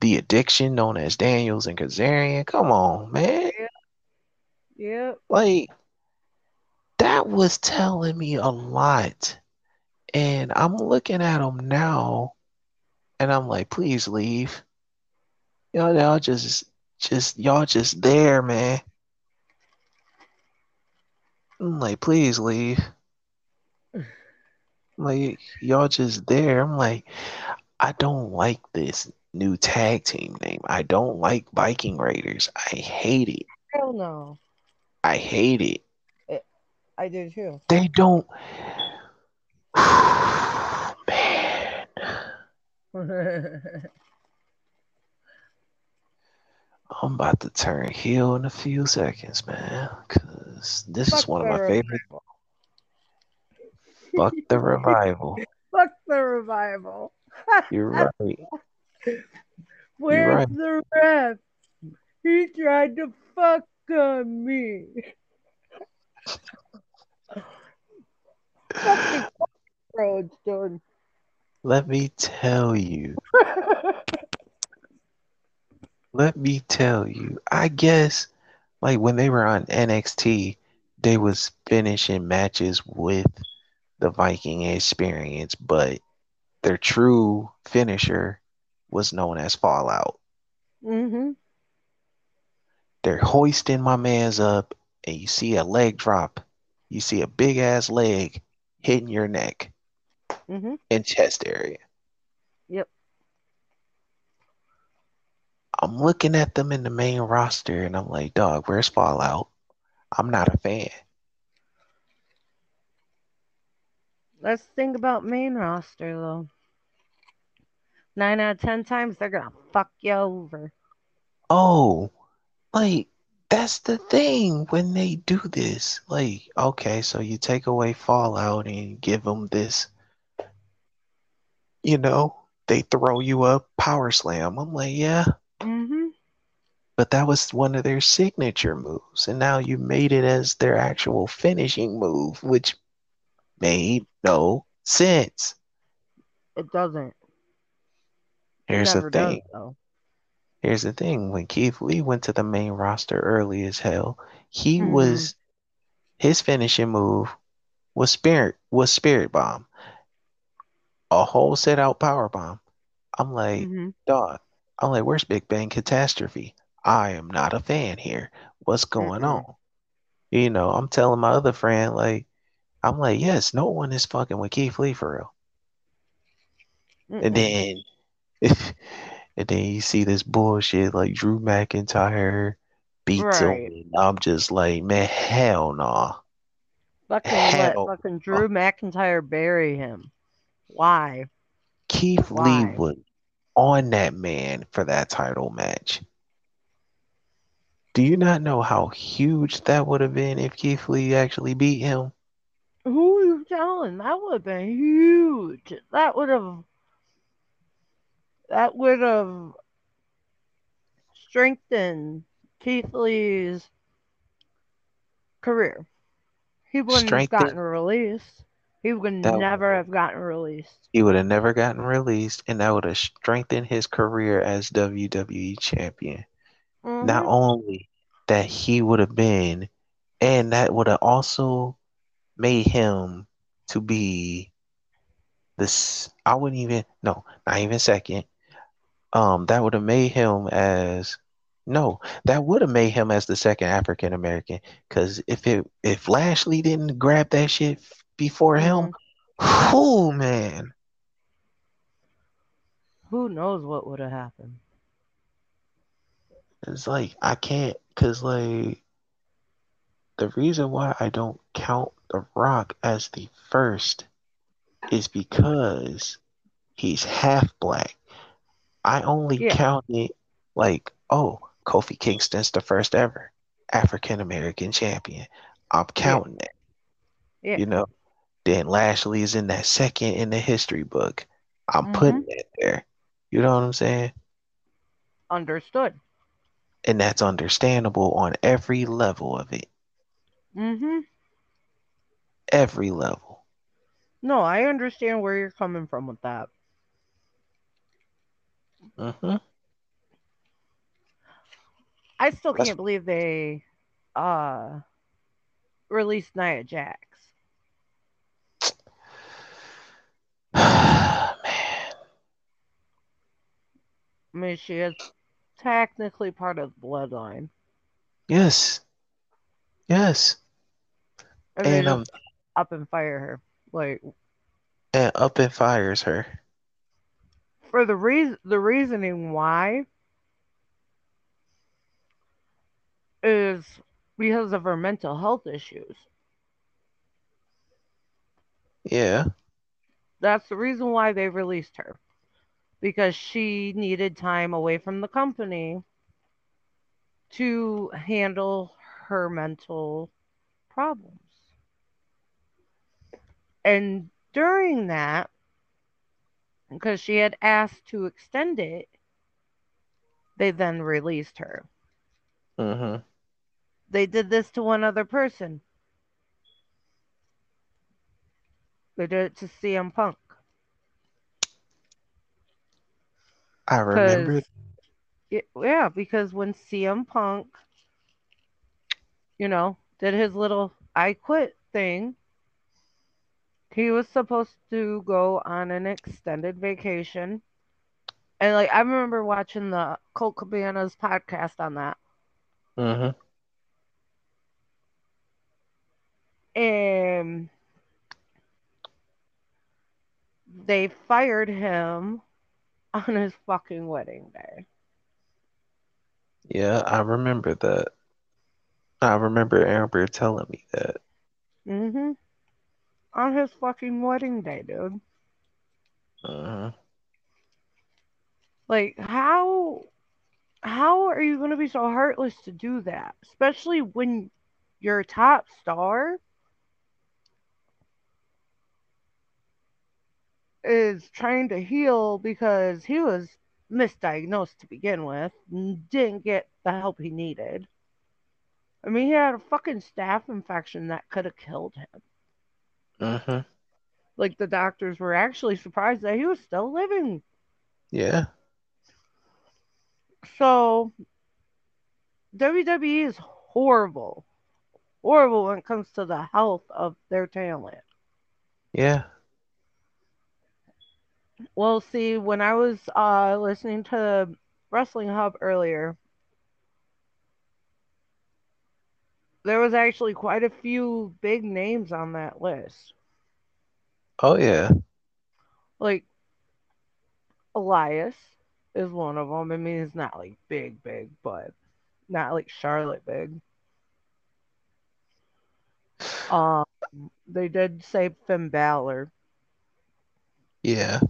Speaker 2: the addiction known as Daniels and Kazarian. Come on, man.
Speaker 1: Yep.
Speaker 2: Like that was telling me a lot. And I'm looking at them now and I'm like, please leave. Y'all, y'all just just y'all just there, man. I'm like, please leave. Like y'all just there. I'm like, I don't like this new tag team name. I don't like Viking Raiders. I hate it.
Speaker 1: Hell no.
Speaker 2: I hate it.
Speaker 1: Eh, I do too.
Speaker 2: They don't man. I'm about to turn heel in a few seconds, man. Cause this is one of my favorite. Fuck the revival.
Speaker 1: Fuck the revival.
Speaker 2: You're right.
Speaker 1: Where's
Speaker 2: right.
Speaker 1: the ref? He tried to fuck on me. Fucking roads, dude.
Speaker 2: Let me tell you. Let me tell you. I guess like when they were on NXT, they was finishing matches with the Viking experience, but their true finisher was known as Fallout.
Speaker 1: mm-hmm.
Speaker 2: They're hoisting my man's up, and you see a leg drop. You see a big ass leg hitting your neck
Speaker 1: Mm-hmm.
Speaker 2: and chest area. I'm looking at them in the main roster, and I'm like, dog, where's Fallout? I'm not a fan.
Speaker 1: Let's think about main roster though. Nine out of ten times they're gonna fuck you over.
Speaker 2: Oh, like that's the thing when they do this. Like, okay, so you take away Fallout and give them this, you know, they throw you up power slam. I'm like, yeah,
Speaker 1: Mm-hmm.
Speaker 2: but that was one of their signature moves, and now you made it as their actual finishing move, which made no sense.
Speaker 1: It doesn't.
Speaker 2: Here's
Speaker 1: never
Speaker 2: the thing.
Speaker 1: though.
Speaker 2: Here's the thing. When Keith Lee went to the main roster early as hell, he
Speaker 1: Mhm.
Speaker 2: was his finishing move was spirit was spirit bomb. A whole set out power bomb. I'm like,
Speaker 1: Mm-hmm.
Speaker 2: dog. I'm like, where's Big Bang Catastrophe? I am not a fan here. What's going
Speaker 1: Mm-mm.
Speaker 2: on? You know, I'm telling my other friend, like, I'm like, yes, no one is fucking with Keith Lee for real. And then and then you see this bullshit like Drew McIntyre beats
Speaker 1: Right.
Speaker 2: him. I'm just like, man, hell no.
Speaker 1: fucking let fucking Drew McIntyre bury him. Why?
Speaker 2: Keith
Speaker 1: Why?
Speaker 2: Lee was on that man for that title match. Do you not know how huge that would have been if Keith Lee actually beat him?
Speaker 1: Who are you telling? That would have been huge. That would have that would have strengthened Keith Lee's career. He wouldn't have gotten released. He would
Speaker 2: That-
Speaker 1: never have gotten released.
Speaker 2: He would have never gotten released, and that would have strengthened his career as WWE champion. Not
Speaker 1: Mhm.
Speaker 2: only that he would have been, and that would have also made him to be this. I wouldn't even no, not even second. Um, that would have made him as no, that would have made him as the second African American. Because if it if Lashley didn't grab that shit before him, oh man,
Speaker 1: Who knows what would have happened?
Speaker 2: it's like I can't. Because like the reason why I don't count The Rock as the first is because he's half black. I only
Speaker 1: Yeah.
Speaker 2: count it like, oh, Kofi Kingston's the first ever African American champion. I'm counting it.
Speaker 1: Yeah.
Speaker 2: You know, then Lashley is in that second in the history book. I'm putting
Speaker 1: Mhm.
Speaker 2: it there. You know what I'm saying?
Speaker 1: Understood.
Speaker 2: And that's understandable on every level of it.
Speaker 1: Mm-hmm.
Speaker 2: Every level.
Speaker 1: No, I understand where you're coming from with that.
Speaker 2: hmm
Speaker 1: I still
Speaker 2: That's-
Speaker 1: can't believe they uh released Nia Jax.
Speaker 2: Man.
Speaker 1: I mean, she is technically part of the bloodline.
Speaker 2: Yes. Yes.
Speaker 1: And, they
Speaker 2: And um
Speaker 1: up and fire her. Like
Speaker 2: and up and fires her.
Speaker 1: for the reason the reasoning why is because of her mental health issues.
Speaker 2: Yeah.
Speaker 1: That's the reason why they released her. Because she needed time away from the company to handle her mental problems. And during that, because she had asked to extend it, they then released her.
Speaker 2: hmm
Speaker 1: They did this to one other person. They did it to CM Punk.
Speaker 2: I remember.
Speaker 1: Because, yeah, because when CM Punk, you know, did his little I quit thing, he was supposed to go on an extended vacation. And like I remember watching the Colt Cabana's podcast on that.
Speaker 2: hmm
Speaker 1: And they fired him on his fucking wedding day.
Speaker 2: Yeah, I remember that. I remember Amber telling me that.
Speaker 1: hmm On his fucking wedding day, dude.
Speaker 2: hmm
Speaker 1: Like how how are you gonna be so heartless to do that? Especially when you're a top star is trying to heal because he was misdiagnosed to begin with and didn't get the help he needed. I mean, he had a fucking staph infection that could have killed him.
Speaker 2: hmm
Speaker 1: Like the doctors were actually surprised that he was still living.
Speaker 2: Yeah.
Speaker 1: So WWE is horrible. Horrible when it comes to the health of their talent.
Speaker 2: Yeah.
Speaker 1: Well, see, when I was uh, listening to Wrestling Hub earlier, there was actually quite a few big names on that list.
Speaker 2: Oh yeah.
Speaker 1: Like Elias is one of them. I mean, it's not like big, big, but not like Charlotte big. Um, they did say Finn Balor,
Speaker 2: Yeah.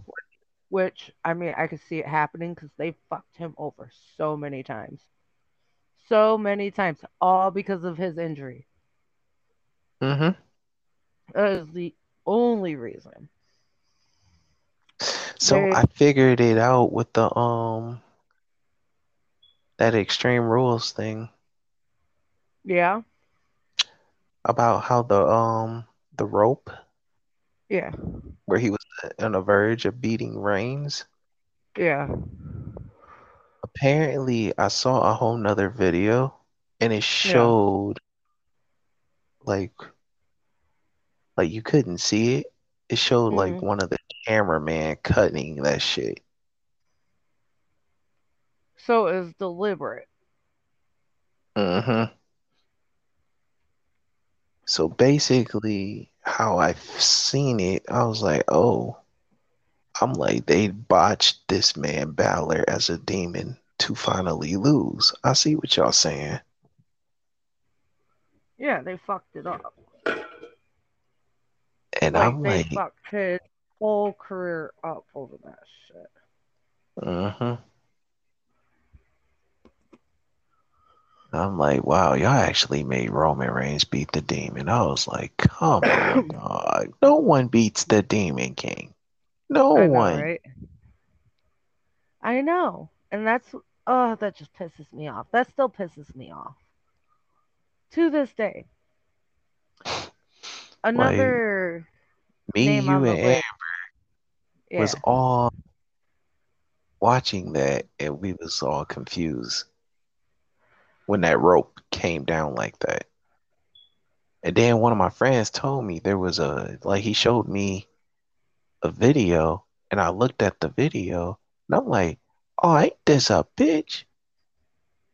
Speaker 1: Which I mean, I could see it happening because they fucked him over so many times, so many times, all because of his injury.
Speaker 2: Mm-hmm.
Speaker 1: That is the only reason.
Speaker 2: So
Speaker 1: They-
Speaker 2: I figured it out with the um that Extreme Rules thing
Speaker 1: Yeah,
Speaker 2: about how the um the rope
Speaker 1: yeah,
Speaker 2: where he was on the verge of beating Reigns.
Speaker 1: yeah.
Speaker 2: Apparently, I saw a whole nother video and it showed like like you couldn't see it. It showed like
Speaker 1: Mhm.
Speaker 2: one of the cameraman cutting that shit.
Speaker 1: So it was deliberate.
Speaker 2: Mm-hmm. So basically, how I've seen it, I was like, oh, I'm like, they botched this man Balor as a demon to finally lose. I see what y'all saying.
Speaker 1: Yeah, they fucked it up.
Speaker 2: And
Speaker 1: Like
Speaker 2: I'm
Speaker 1: they
Speaker 2: like,
Speaker 1: fucked his whole career up over that shit.
Speaker 2: mm-hmm. I'm like, wow, y'all actually made Roman Reigns beat the demon. I was like, come on, dog. No one beats the Demon King. No
Speaker 1: I know,
Speaker 2: one.
Speaker 1: right? I know. And that's oh, that just pisses me off. That still pisses me off. To this day. Another
Speaker 2: Me,
Speaker 1: name
Speaker 2: you, and. Amber was all watching that, and we was all confused when that rope came down like that. And then one of my friends told me there was a like he showed me a video, and I looked at the video, and I'm like, oh, ain't this a bitch?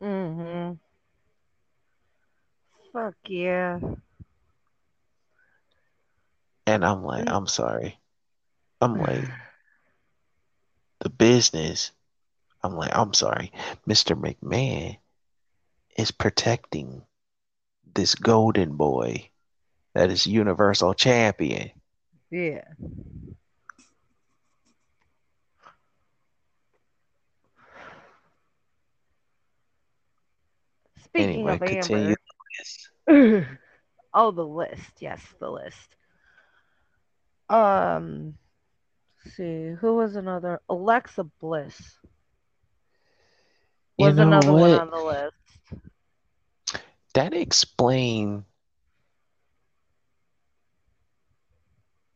Speaker 1: Mm-hmm. Fuck yeah.
Speaker 2: And I'm like. I'm sorry. I'm like, the business. I'm like, I'm sorry. Mr. McMahon is protecting this golden boy that is universal champion.
Speaker 1: Yeah. Speaking
Speaker 2: Anyway,
Speaker 1: of
Speaker 2: continue.
Speaker 1: Amber. oh, the list. Yes, the list. Um, let's see, who was another? Alexa Bliss
Speaker 2: You
Speaker 1: was
Speaker 2: know
Speaker 1: another one on the list.
Speaker 2: That explain.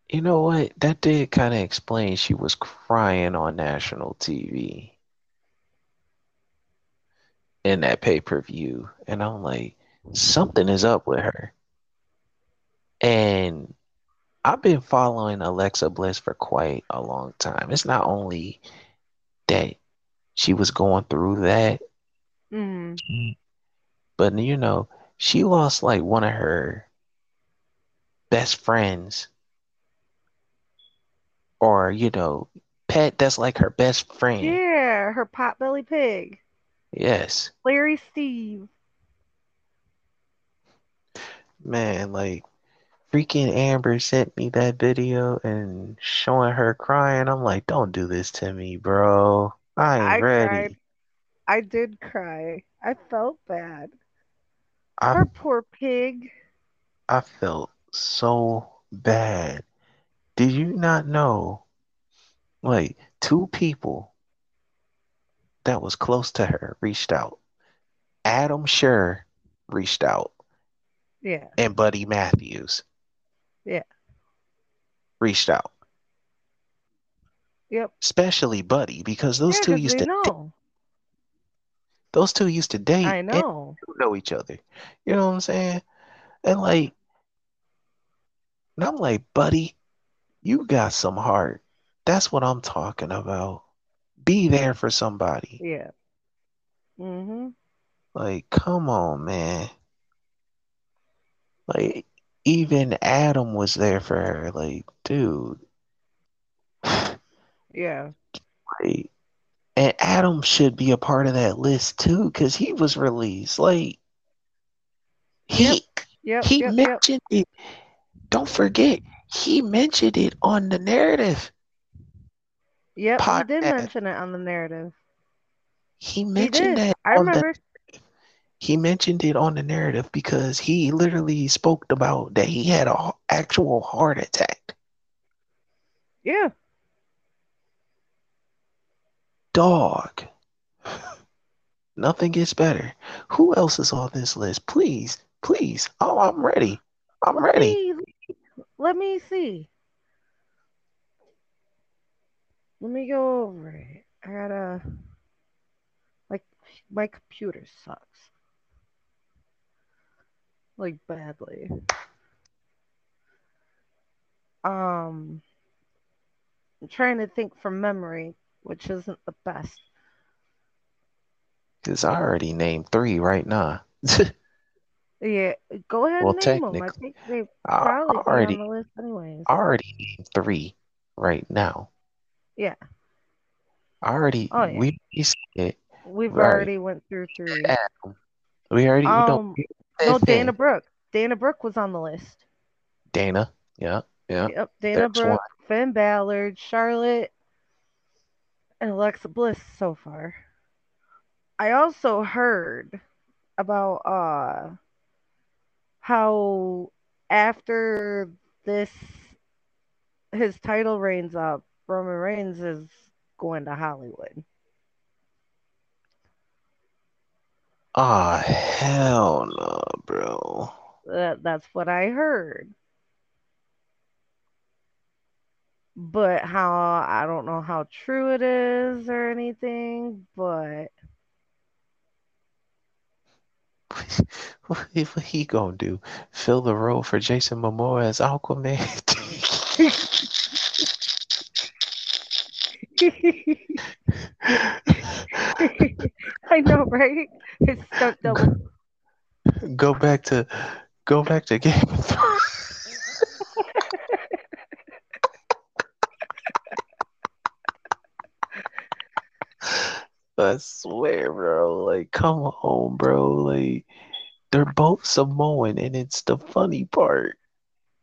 Speaker 2: You know what? That did kind of explain she was crying on national TV in that pay-per-view. And I'm like, something is up with her. And I've been following Alexa Bliss for quite a long time. It's not only that she was going through that,
Speaker 1: Mm,
Speaker 2: but you know, she lost like one of her best friends or, you know, pet that's like her best friend.
Speaker 1: yeah, her potbelly pig,
Speaker 2: Yes.
Speaker 1: Larry Steve.
Speaker 2: Man, like freaking Amber sent me that video and showing her crying. I'm like, don't do this to me, bro. I ain't
Speaker 1: I
Speaker 2: ready.
Speaker 1: cried. I did cry. I felt bad.
Speaker 2: I
Speaker 1: Her poor pig.
Speaker 2: I felt so bad. Did you not know? Like two people that was close to her reached out. Adam Scherr reached out,
Speaker 1: Yeah,
Speaker 2: and Buddy Matthews
Speaker 1: yeah,
Speaker 2: reached out.
Speaker 1: yep.
Speaker 2: Especially Buddy, because those
Speaker 1: Yeah,
Speaker 2: two used to
Speaker 1: know.
Speaker 2: Those two used to date
Speaker 1: I know.
Speaker 2: know each other. You know what I'm saying? And like, and I'm like, buddy, you got some heart. That's what I'm talking about. Be there for somebody.
Speaker 1: Yeah. Mm-hmm.
Speaker 2: Like, come on, man. Like, even Adam was there for her. Like, dude.
Speaker 1: Yeah.
Speaker 2: Like, and Adam should be a part of that list too, because he was released. Like, he
Speaker 1: Yep.
Speaker 2: he
Speaker 1: yep. Yep.
Speaker 2: mentioned it. Don't forget, he mentioned it on the narrative.
Speaker 1: Yep. He did mention it on the narrative.
Speaker 2: He
Speaker 1: He
Speaker 2: mentioned
Speaker 1: did.
Speaker 2: that
Speaker 1: I
Speaker 2: on the
Speaker 1: remember.
Speaker 2: he mentioned it on the narrative because he literally spoke about that he had a h- actual heart attack.
Speaker 1: Yeah.
Speaker 2: Dog. Nothing gets better. Who else is on this list? Please, please. Oh, I'm ready. I'm
Speaker 1: Let
Speaker 2: ready.
Speaker 1: me let me see. Let me go over it. I gotta like my computer sucks. Like badly. Um I'm trying to think from memory, which isn't the best.
Speaker 2: Because I already named three right now.
Speaker 1: Yeah, go ahead
Speaker 2: Well,
Speaker 1: and name them. I think they probably be
Speaker 2: already
Speaker 1: on the list anyways.
Speaker 2: I already named three right now.
Speaker 1: Yeah.
Speaker 2: I already
Speaker 1: Oh, yeah.
Speaker 2: we said
Speaker 1: We've
Speaker 2: Right.
Speaker 1: already went through three.
Speaker 2: Adam. We already no,
Speaker 1: Um,
Speaker 2: we
Speaker 1: no, Dana. Brooke. Dana Brooke was on the list.
Speaker 2: Dana. Yeah, yeah.
Speaker 1: Yep, Dana
Speaker 2: There's
Speaker 1: Brooke, Finn Balor, Charlotte, and Alexa Bliss so far. I also heard about uh how after this his title reigns up, Roman Reigns is going to Hollywood.
Speaker 2: Oh hell no, bro.
Speaker 1: That, that's what I heard. But how I don't know how true it is or anything, but
Speaker 2: what, he gonna do? Fill the role for Jason Momoa as Aquaman?
Speaker 1: I know, right? It's stunt double.
Speaker 2: go back to go back to Game of Thrones. I swear, bro. Like, come on, bro. Like, they're both Samoan, and it's the funny part.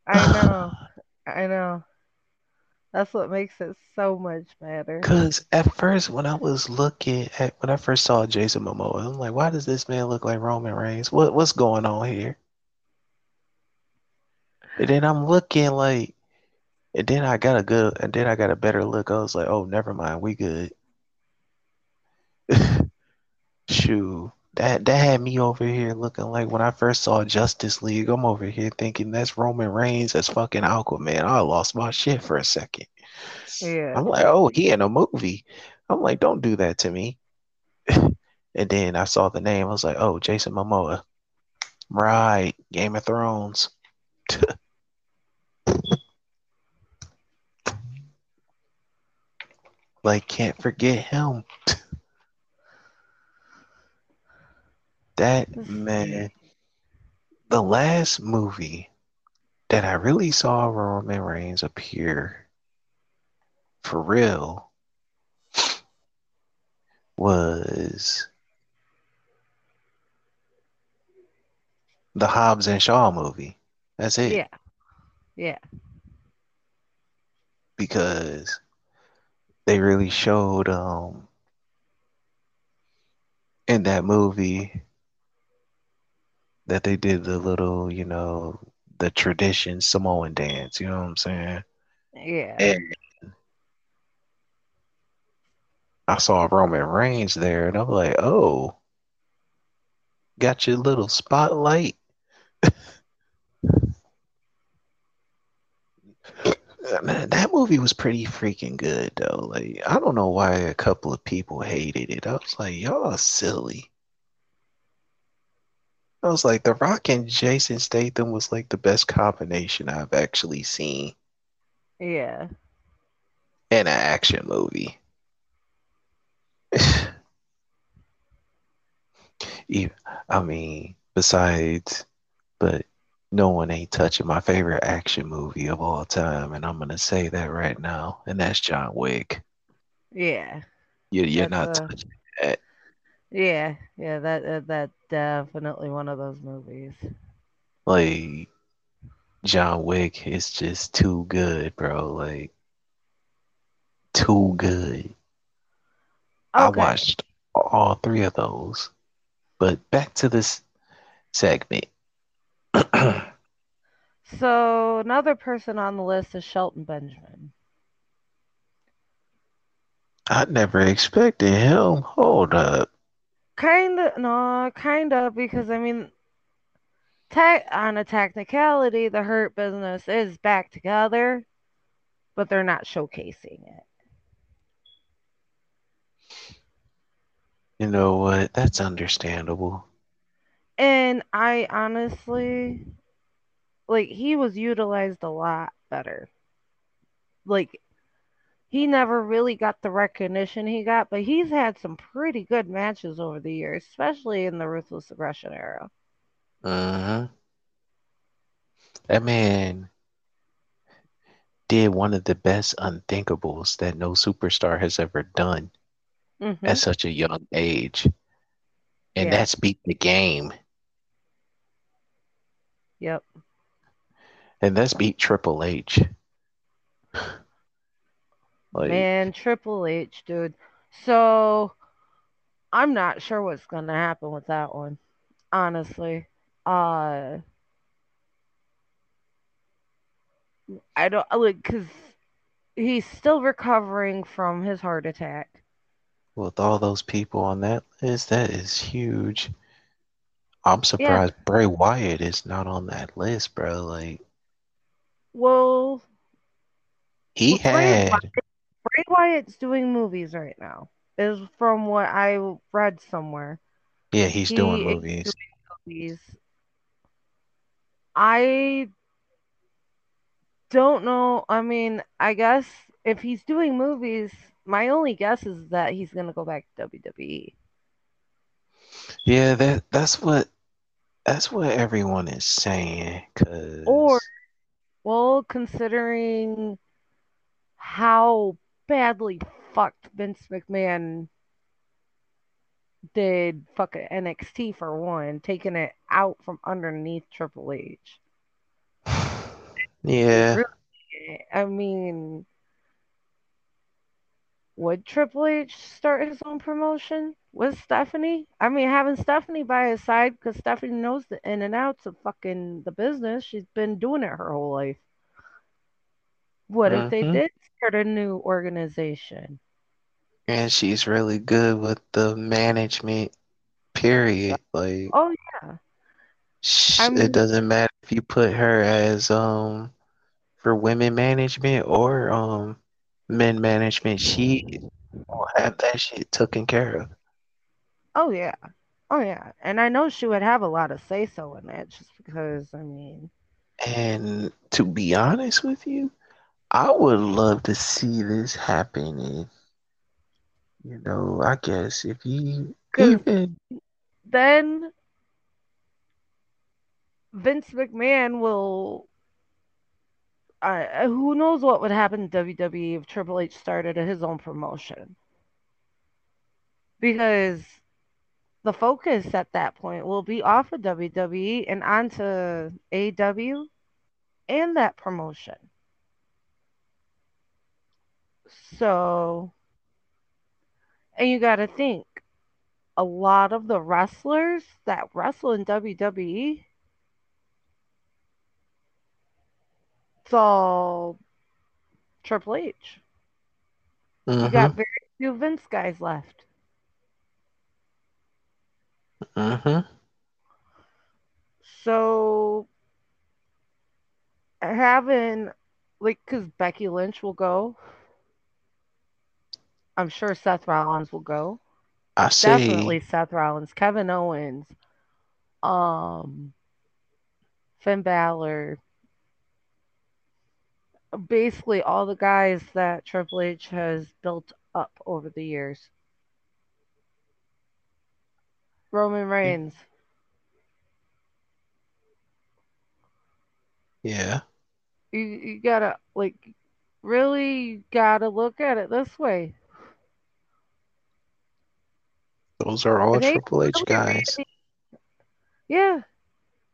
Speaker 1: I know. I know. That's what makes it so much better.
Speaker 2: Cause at first, when I was looking at when I first saw Jason Momoa, I'm like, why does this man look like Roman Reigns? What what's going on here? And then I'm looking like, and then I got a good, and then I got a better look. I was like, oh, never mind, we good. Shoo. That that had me over here looking like when I first saw Justice League. I'm over here thinking that's Roman Reigns as fucking Aquaman. I lost my shit for a second.
Speaker 1: Yeah.
Speaker 2: I'm like, oh, he in a movie. I'm like, don't do that to me. and then I saw the name. I was like, oh, Jason Momoa. Right, Game of Thrones. like, can't forget him. That man. The last movie that I really saw Roman Reigns appear for real was the Hobbs and Shaw movie. That's it.
Speaker 1: Yeah. Yeah.
Speaker 2: Because they really showed um in that movie that they did the little, you know, the tradition Samoan dance, you know what I'm saying?
Speaker 1: Yeah.
Speaker 2: And I saw Roman Reigns there and I'm like, oh, got your little spotlight. Man, that movie was pretty freaking good though. Like, I don't know why a couple of people hated it. I was like, y'all are silly. I was like, The Rock and Jason Statham was like the best combination I've actually seen
Speaker 1: Yeah.
Speaker 2: in an action movie. Even, I mean, besides, but no one ain't touching my favorite action movie of all time, and I'm gonna say that right now, and that's John Wick.
Speaker 1: Yeah.
Speaker 2: You, you're
Speaker 1: That's
Speaker 2: not touching that.
Speaker 1: Yeah. Yeah. That uh, that definitely one of those movies.
Speaker 2: Like, John Wick is just too good, bro. Like, too good. I watched all three of those. But back to this segment.
Speaker 1: So another person on the list is Shelton Benjamin.
Speaker 2: I never expected him. Hold up.
Speaker 1: Kind of no, kind of because I mean, tech on a technicality, the Hurt Business is back together, but they're not showcasing it.
Speaker 2: You know what? That's understandable.
Speaker 1: And I honestly, like, he was utilized a lot better. Like, he never really got the recognition he got, but he's had some pretty good matches over the years, especially in the Ruthless Aggression era.
Speaker 2: hmm That man did one of the best unthinkables that no superstar has ever done
Speaker 1: hmm
Speaker 2: at such a young age. And
Speaker 1: Yeah.
Speaker 2: that's beat the game.
Speaker 1: Yep.
Speaker 2: And that's beat Triple H. Like,
Speaker 1: Man, Triple H, dude. So I'm not sure what's gonna happen with that one. honestly. Uh, I don't like because he's still recovering from his heart attack.
Speaker 2: With all those people on that list, that is huge. I'm
Speaker 1: Yeah.
Speaker 2: surprised Bray Wyatt is not on that list, bro. Like
Speaker 1: Well,
Speaker 2: he
Speaker 1: Well,
Speaker 2: had
Speaker 1: Bray Wyatt's doing movies right now. Is from what I read somewhere.
Speaker 2: yeah, he's doing
Speaker 1: He is
Speaker 2: movies.
Speaker 1: movies. I don't know. I mean, I guess if he's doing movies, my only guess is that he's gonna go back to WWE.
Speaker 2: Yeah, that that's what that's what everyone is saying. Cause
Speaker 1: Or well, considering how badly fucked Vince McMahon did fucking NXT for one, taking it out from underneath Triple H.
Speaker 2: yeah,
Speaker 1: Really, I mean, would Triple H start his own promotion with Stephanie? I mean, having Stephanie by his side because Stephanie knows the in and outs of fucking the business. She's been doing it her whole life. What if they
Speaker 2: Mhm.
Speaker 1: did start a new organization?
Speaker 2: and she's really good with the management. Period. Like
Speaker 1: Oh yeah,
Speaker 2: sh-
Speaker 1: I mean-
Speaker 2: it doesn't matter if you put her as um for women management or um men management. She will have that shit taken care of.
Speaker 1: oh yeah, oh yeah. And I know she would have a lot of say so in that, just because I mean,
Speaker 2: And to be honest with you, I would love to see this happening. You know, I guess if you even
Speaker 1: then Vince McMahon will. Uh, who knows what would happen to WWE if Triple H started his own promotion? Because the focus at that point will be off of WWE and onto AW and that promotion. So, and you got to think a lot of the wrestlers that wrestle in WWE saw Triple H. You
Speaker 2: Mhm,
Speaker 1: got very few Vince guys left.
Speaker 2: mhm.
Speaker 1: So having like because Becky Lynch will go. I'm sure Seth Rollins will go.
Speaker 2: I say
Speaker 1: Definitely Seth Rollins, Kevin Owens, um, Finn Balor. Basically, all the guys that Triple H has built up over the years. Roman Reigns.
Speaker 2: yeah.
Speaker 1: You, you gotta like really gotta look at it this way.
Speaker 2: Those are all Triple H guys.
Speaker 1: Yeah,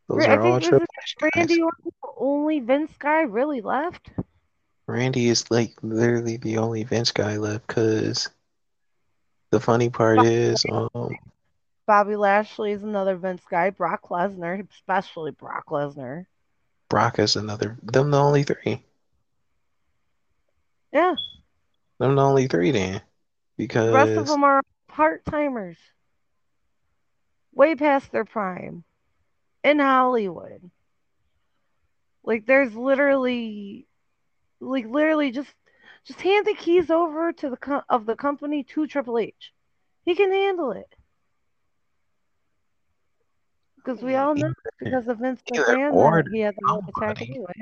Speaker 2: Those
Speaker 1: I
Speaker 2: are all
Speaker 1: think
Speaker 2: Triple H guys.
Speaker 1: Randy Orton only Vince guy really left.
Speaker 2: Randy is like literally the only Vince guy left because the funny part is, um,
Speaker 1: Bobby Lashley is another Vince guy. Brock Lesnar, especially Brock Lesnar.
Speaker 2: Brock is another. Them the only three.
Speaker 1: Yeah,
Speaker 2: Them the only three then, because
Speaker 1: the rest of them are part timers, way past their prime, in Hollywood. Like there's literally, like literally just, just hand the keys over to the co- of the company to Triple H. He can handle it. Because we all know because of Vince McMahon he had the heart attack anyway.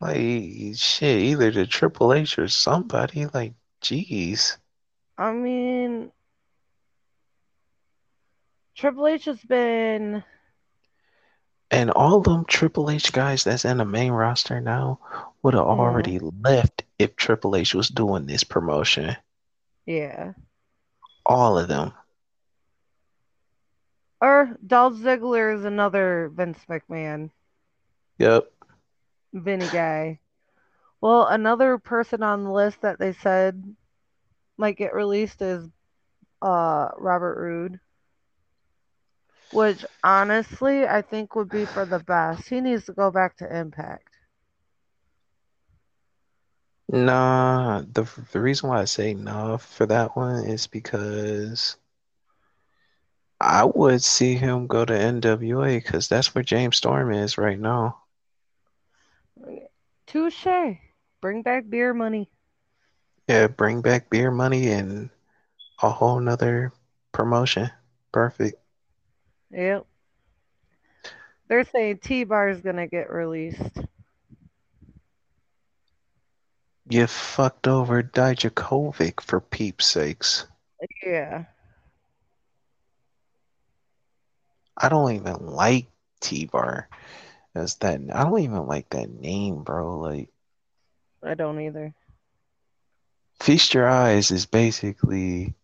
Speaker 2: like shit, either the Triple H or somebody. Like, jeez.
Speaker 1: I mean, Triple H has been
Speaker 2: And all them Triple H guys that's in the main roster now would have
Speaker 1: Mhm.
Speaker 2: already left if Triple H was doing this promotion.
Speaker 1: yeah.
Speaker 2: All of them.
Speaker 1: Or Dolph Ziggler is another Vince McMahon
Speaker 2: Yep.
Speaker 1: Vinny guy. Well, another person on the list that they said might get released is uh Robert Roode. which honestly I think would be for the best. He needs to go back to Impact.
Speaker 2: Nah, the the reason why I say nah for that one is because I would see him go to NWA because that's where James Storm is right now.
Speaker 1: Touche. Bring back beer money.
Speaker 2: Yeah, bring back beer money and a whole nother promotion. Perfect.
Speaker 1: Yep. They're saying T Bar is gonna get released.
Speaker 2: You fucked over Dijakovic for peeps sakes.
Speaker 1: Yeah.
Speaker 2: I don't even like T-Bar as that. I don't even like that name, bro. Like,
Speaker 1: I don't either.
Speaker 2: Feast Your Eyes is basically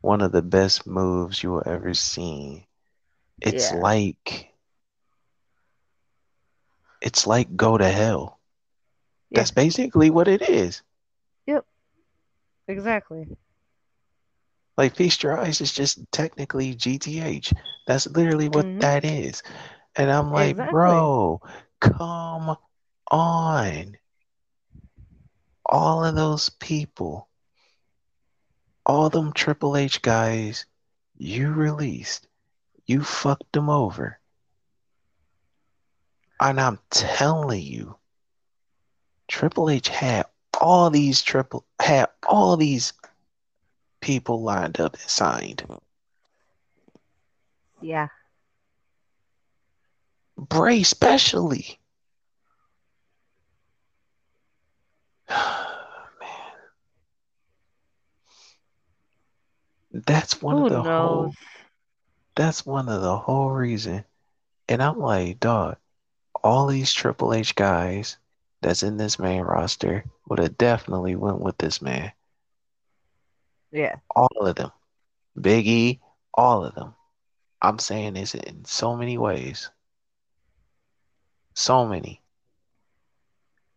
Speaker 2: one of the best moves you will ever see. It's
Speaker 1: Yeah.
Speaker 2: like it's like go to hell.
Speaker 1: Yeah.
Speaker 2: That's basically what it is. Yep.
Speaker 1: Exactly.
Speaker 2: Like Feast Your Eyes is just technically GTH. That's literally what
Speaker 1: Mhm.
Speaker 2: that is. And I'm like,
Speaker 1: Exactly.
Speaker 2: bro, come on. All of those people, all them Triple H guys you released, you fucked them over. And I'm telling you, Triple H had all these triple had all these people lined up and signed.
Speaker 1: Yeah.
Speaker 2: Bray especially. Man. That's one
Speaker 1: Who
Speaker 2: of the
Speaker 1: knows?
Speaker 2: whole that's one of the whole reason. And I'm like, dog, all these Triple H guys that's in this main roster would have definitely went with this man.
Speaker 1: Yeah.
Speaker 2: All of them. Big E, all of them. I'm saying this in so many ways. So many.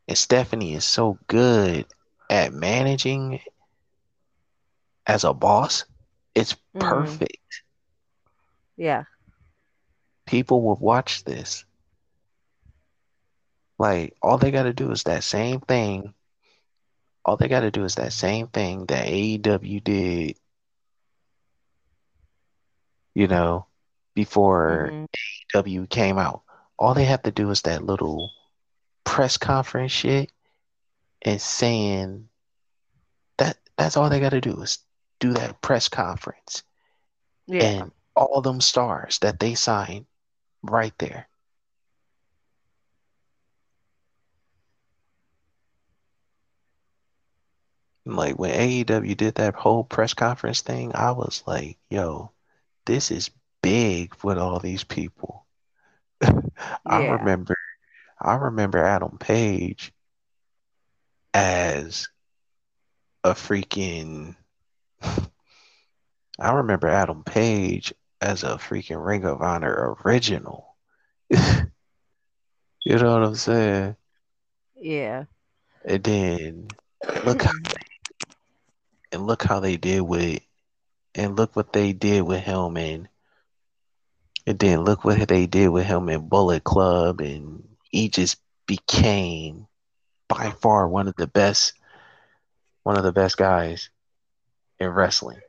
Speaker 2: And Stephanie is so good at managing as a boss. It's
Speaker 1: Mhm.
Speaker 2: perfect.
Speaker 1: Yeah.
Speaker 2: People will watch this. Like, all they got to do is that same thing. All they got to do is that same thing that AEW did, you know, before
Speaker 1: Mhm.
Speaker 2: AEW came out. All they have to do is that little press conference shit and saying that that's all they got to do is do that press conference
Speaker 1: Yeah.
Speaker 2: and all them stars that they signed right there. Like when AEW did that whole press conference thing, I was like, yo, this is big with all these people. I
Speaker 1: Yeah.
Speaker 2: remember I remember Adam Page as a freaking I remember Adam Page as a freaking Ring of Honor original. you know what I'm saying?
Speaker 1: Yeah.
Speaker 2: And then look how mm-hmm. and look how they did with and look what they did with him and and then look what they did with him in Bullet Club and he just became by far one of the best one of the best guys in wrestling.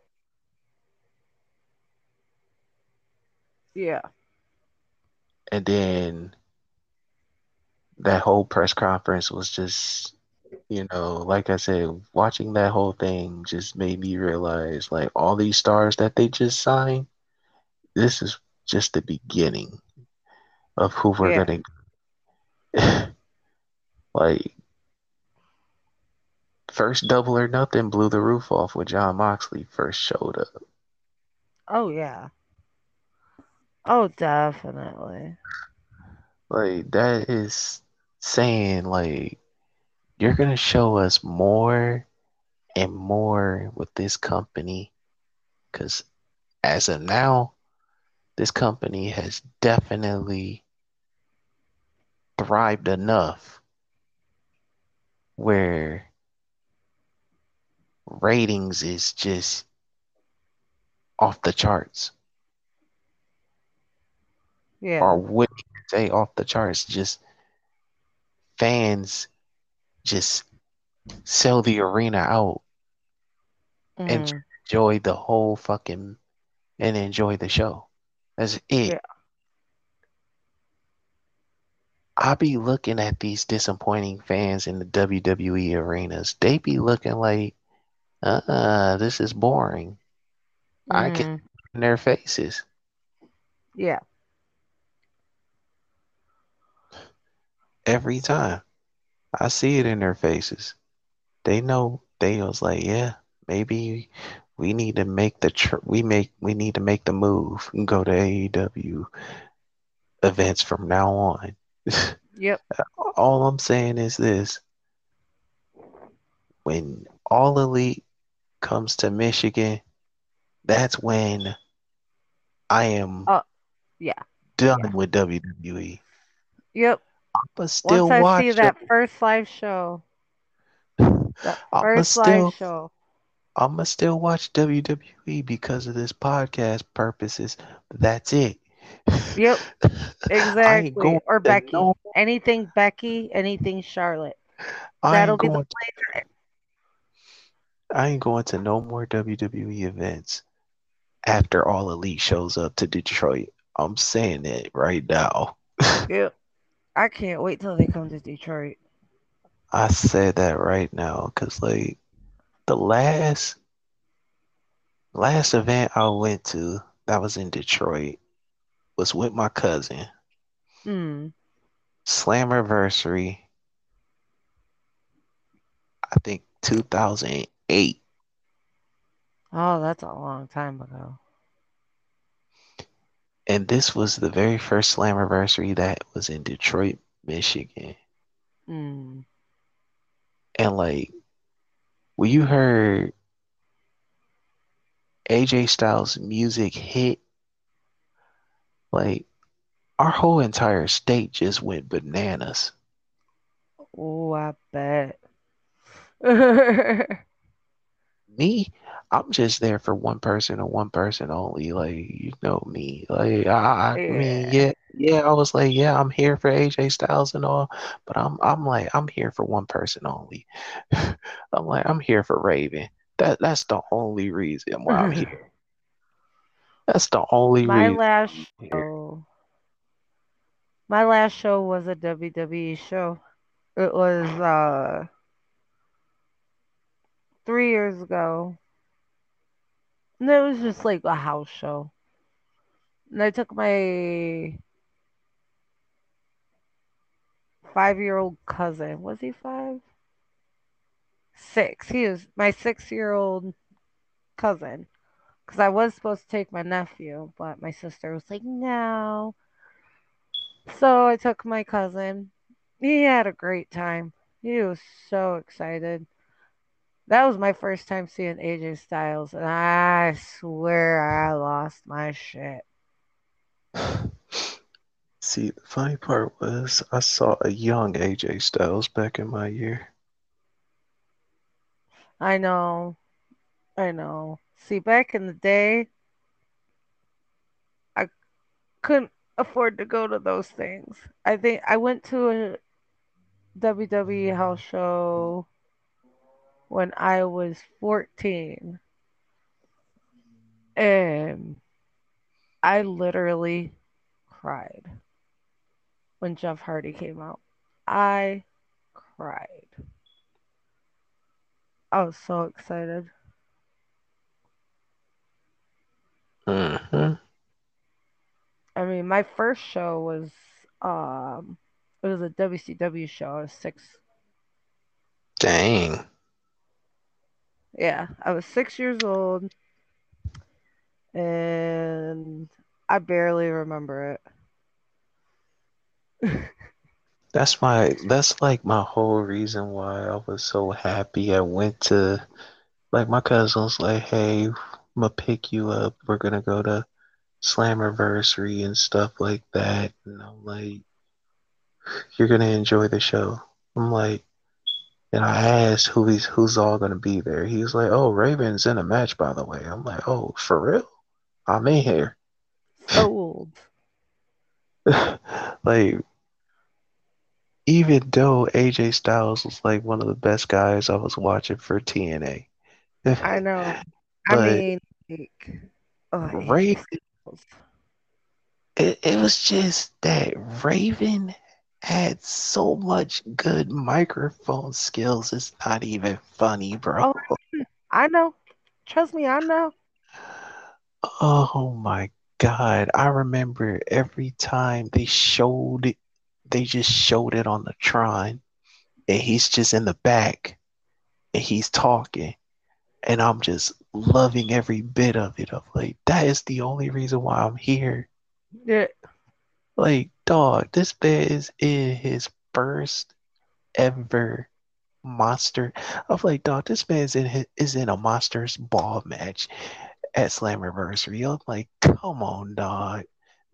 Speaker 1: Yeah.
Speaker 2: And then that whole press conference was just you know, like I said, watching that whole thing just made me realize like all these stars that they just signed, this is just the beginning of who we're
Speaker 1: Yeah.
Speaker 2: gonna like first double or nothing blew the roof off when Jon Moxley first showed up.
Speaker 1: Oh yeah. Oh definitely.
Speaker 2: Like that is saying like you're gonna show us more and more with this company because as of now this company has definitely thrived enough where ratings is just off the charts.
Speaker 1: Yeah.
Speaker 2: or wouldn't say off the charts. Just fans just sell the arena out and
Speaker 1: Mhm.
Speaker 2: enjoy the whole fucking and enjoy the show. That's it.
Speaker 1: Yeah.
Speaker 2: I be looking at these disappointing fans in the WWE arenas. They be looking like, uh, this is boring. I can
Speaker 1: Mhm.
Speaker 2: in their faces.
Speaker 1: Yeah.
Speaker 2: every time. I see it in their faces. They know they was like, yeah, maybe we need to make the tr- we make we need to make the move and go to AEW events from now on.
Speaker 1: Yep.
Speaker 2: All I'm saying is this. When All Elite comes to Michigan, that's when I am
Speaker 1: Oh, yeah.
Speaker 2: done
Speaker 1: Yeah.
Speaker 2: with WWE.
Speaker 1: Yep.
Speaker 2: But still
Speaker 1: Once I
Speaker 2: watch
Speaker 1: see that first live show, that first
Speaker 2: still
Speaker 1: live show.
Speaker 2: I'ma still watch WWE because of this podcast purposes. That's it.
Speaker 1: Yep. Exactly. Or Becky.
Speaker 2: no
Speaker 1: Anything Becky, anything Charlotte.
Speaker 2: I
Speaker 1: That'll
Speaker 2: ain't
Speaker 1: be the
Speaker 2: going to, I ain't going to no more WWE events after All Elite shows up to Detroit. I'm saying it right now.
Speaker 1: Yep. I can't wait till they come to Detroit.
Speaker 2: I said that right now because like the last last event I went to that was in Detroit was with my cousin.
Speaker 1: Hmm.
Speaker 2: Slammiversary. I think 2008.
Speaker 1: Oh, that's a long time ago.
Speaker 2: And this was the very first Slammiversary that was in Detroit, Michigan.
Speaker 1: Hmm.
Speaker 2: And like when you heard AJ Styles music hit, like our whole entire state just went bananas.
Speaker 1: Oh, I bet.
Speaker 2: Me, I'm just there for one person and one person only. Like you know me. Like I, I mean,
Speaker 1: yeah.
Speaker 2: yeah, yeah. I was like, yeah, I'm here for AJ Styles and all, but I'm, I'm like, I'm here for one person only. I'm like, I'm here for Raven. That, that's the only reason why I'm here. That's the only
Speaker 1: My
Speaker 2: reason
Speaker 1: last show. My last show was a WWE show. It was uh three years ago. And it was just like a house show. And I took my five year old cousin. Was he five? Six. He was my six year old cousin. Because I was supposed to take my nephew, but my sister was like, no. So I took my cousin. He had a great time. He was so excited. That was my first time seeing AJ Styles, and I swear I lost my shit.
Speaker 2: See, the funny part was I saw a young AJ Styles back in my year.
Speaker 1: I know. I know. See, back in the day, I couldn't afford to go to those things. I think I went to a WWE house show when I was 14. And I literally cried when Jeff Hardy came out. I cried. I was so excited.
Speaker 2: Hmm
Speaker 1: I mean, my first show was um it was a WCW show. I was six.
Speaker 2: Dang.
Speaker 1: Yeah, I was six years old, and I barely remember it.
Speaker 2: That's my that's like my whole reason why I was so happy I went to like my cousin was like, Hey, I'm gonna pick you up. We're gonna go to Slammiversary and stuff like that. And I'm like, You're gonna enjoy the show. I'm like and I asked who he's who's all gonna be there. He was like, Oh, Raven's in a match by the way. I'm like, Oh, for real? I'm in here.
Speaker 1: Sold.
Speaker 2: like even though AJ Styles was like one of the best guys I was watching for TNA.
Speaker 1: I know. I mean, like, oh, Styles.
Speaker 2: it, it was just that Raven had so much good microphone skills. It's not even funny, bro.
Speaker 1: Oh, I know. Trust me, I know.
Speaker 2: Oh my God. I remember every time they showed it, they just showed it on the Tron, and he's just in the back and he's talking, and I'm just loving every bit of it. I'm like, that is the only reason why I'm here.
Speaker 1: Yeah.
Speaker 2: Like, dog, this man is in his first ever monster. I'm like, dog, this man's in his, is in a monsters ball match at Slammiversary. I'm like, come on, dog.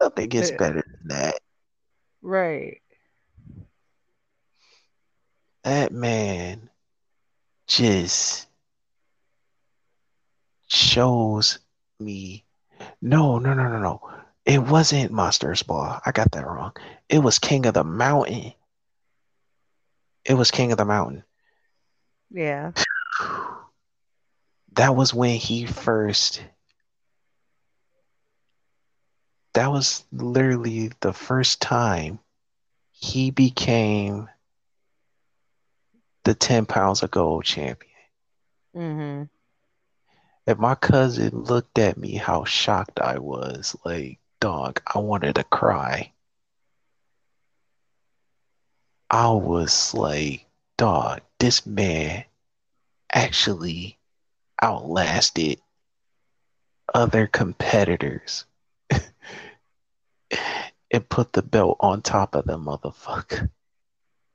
Speaker 2: Nothing gets
Speaker 1: Yeah.
Speaker 2: better than that.
Speaker 1: Right.
Speaker 2: That man just shows me. No, no, no, no, no. It wasn't Monsters Ball. I got that wrong. It was King of the Mountain. It was King of the Mountain.
Speaker 1: Yeah.
Speaker 2: That was when he first. That was literally the first time he became the 10 pounds of gold champion.
Speaker 1: Mm-hmm.
Speaker 2: And my cousin looked at me how shocked I was. Like, dog, I wanted to cry. I was like, dog, this man actually outlasted other competitors and put the belt on top of the motherfucker.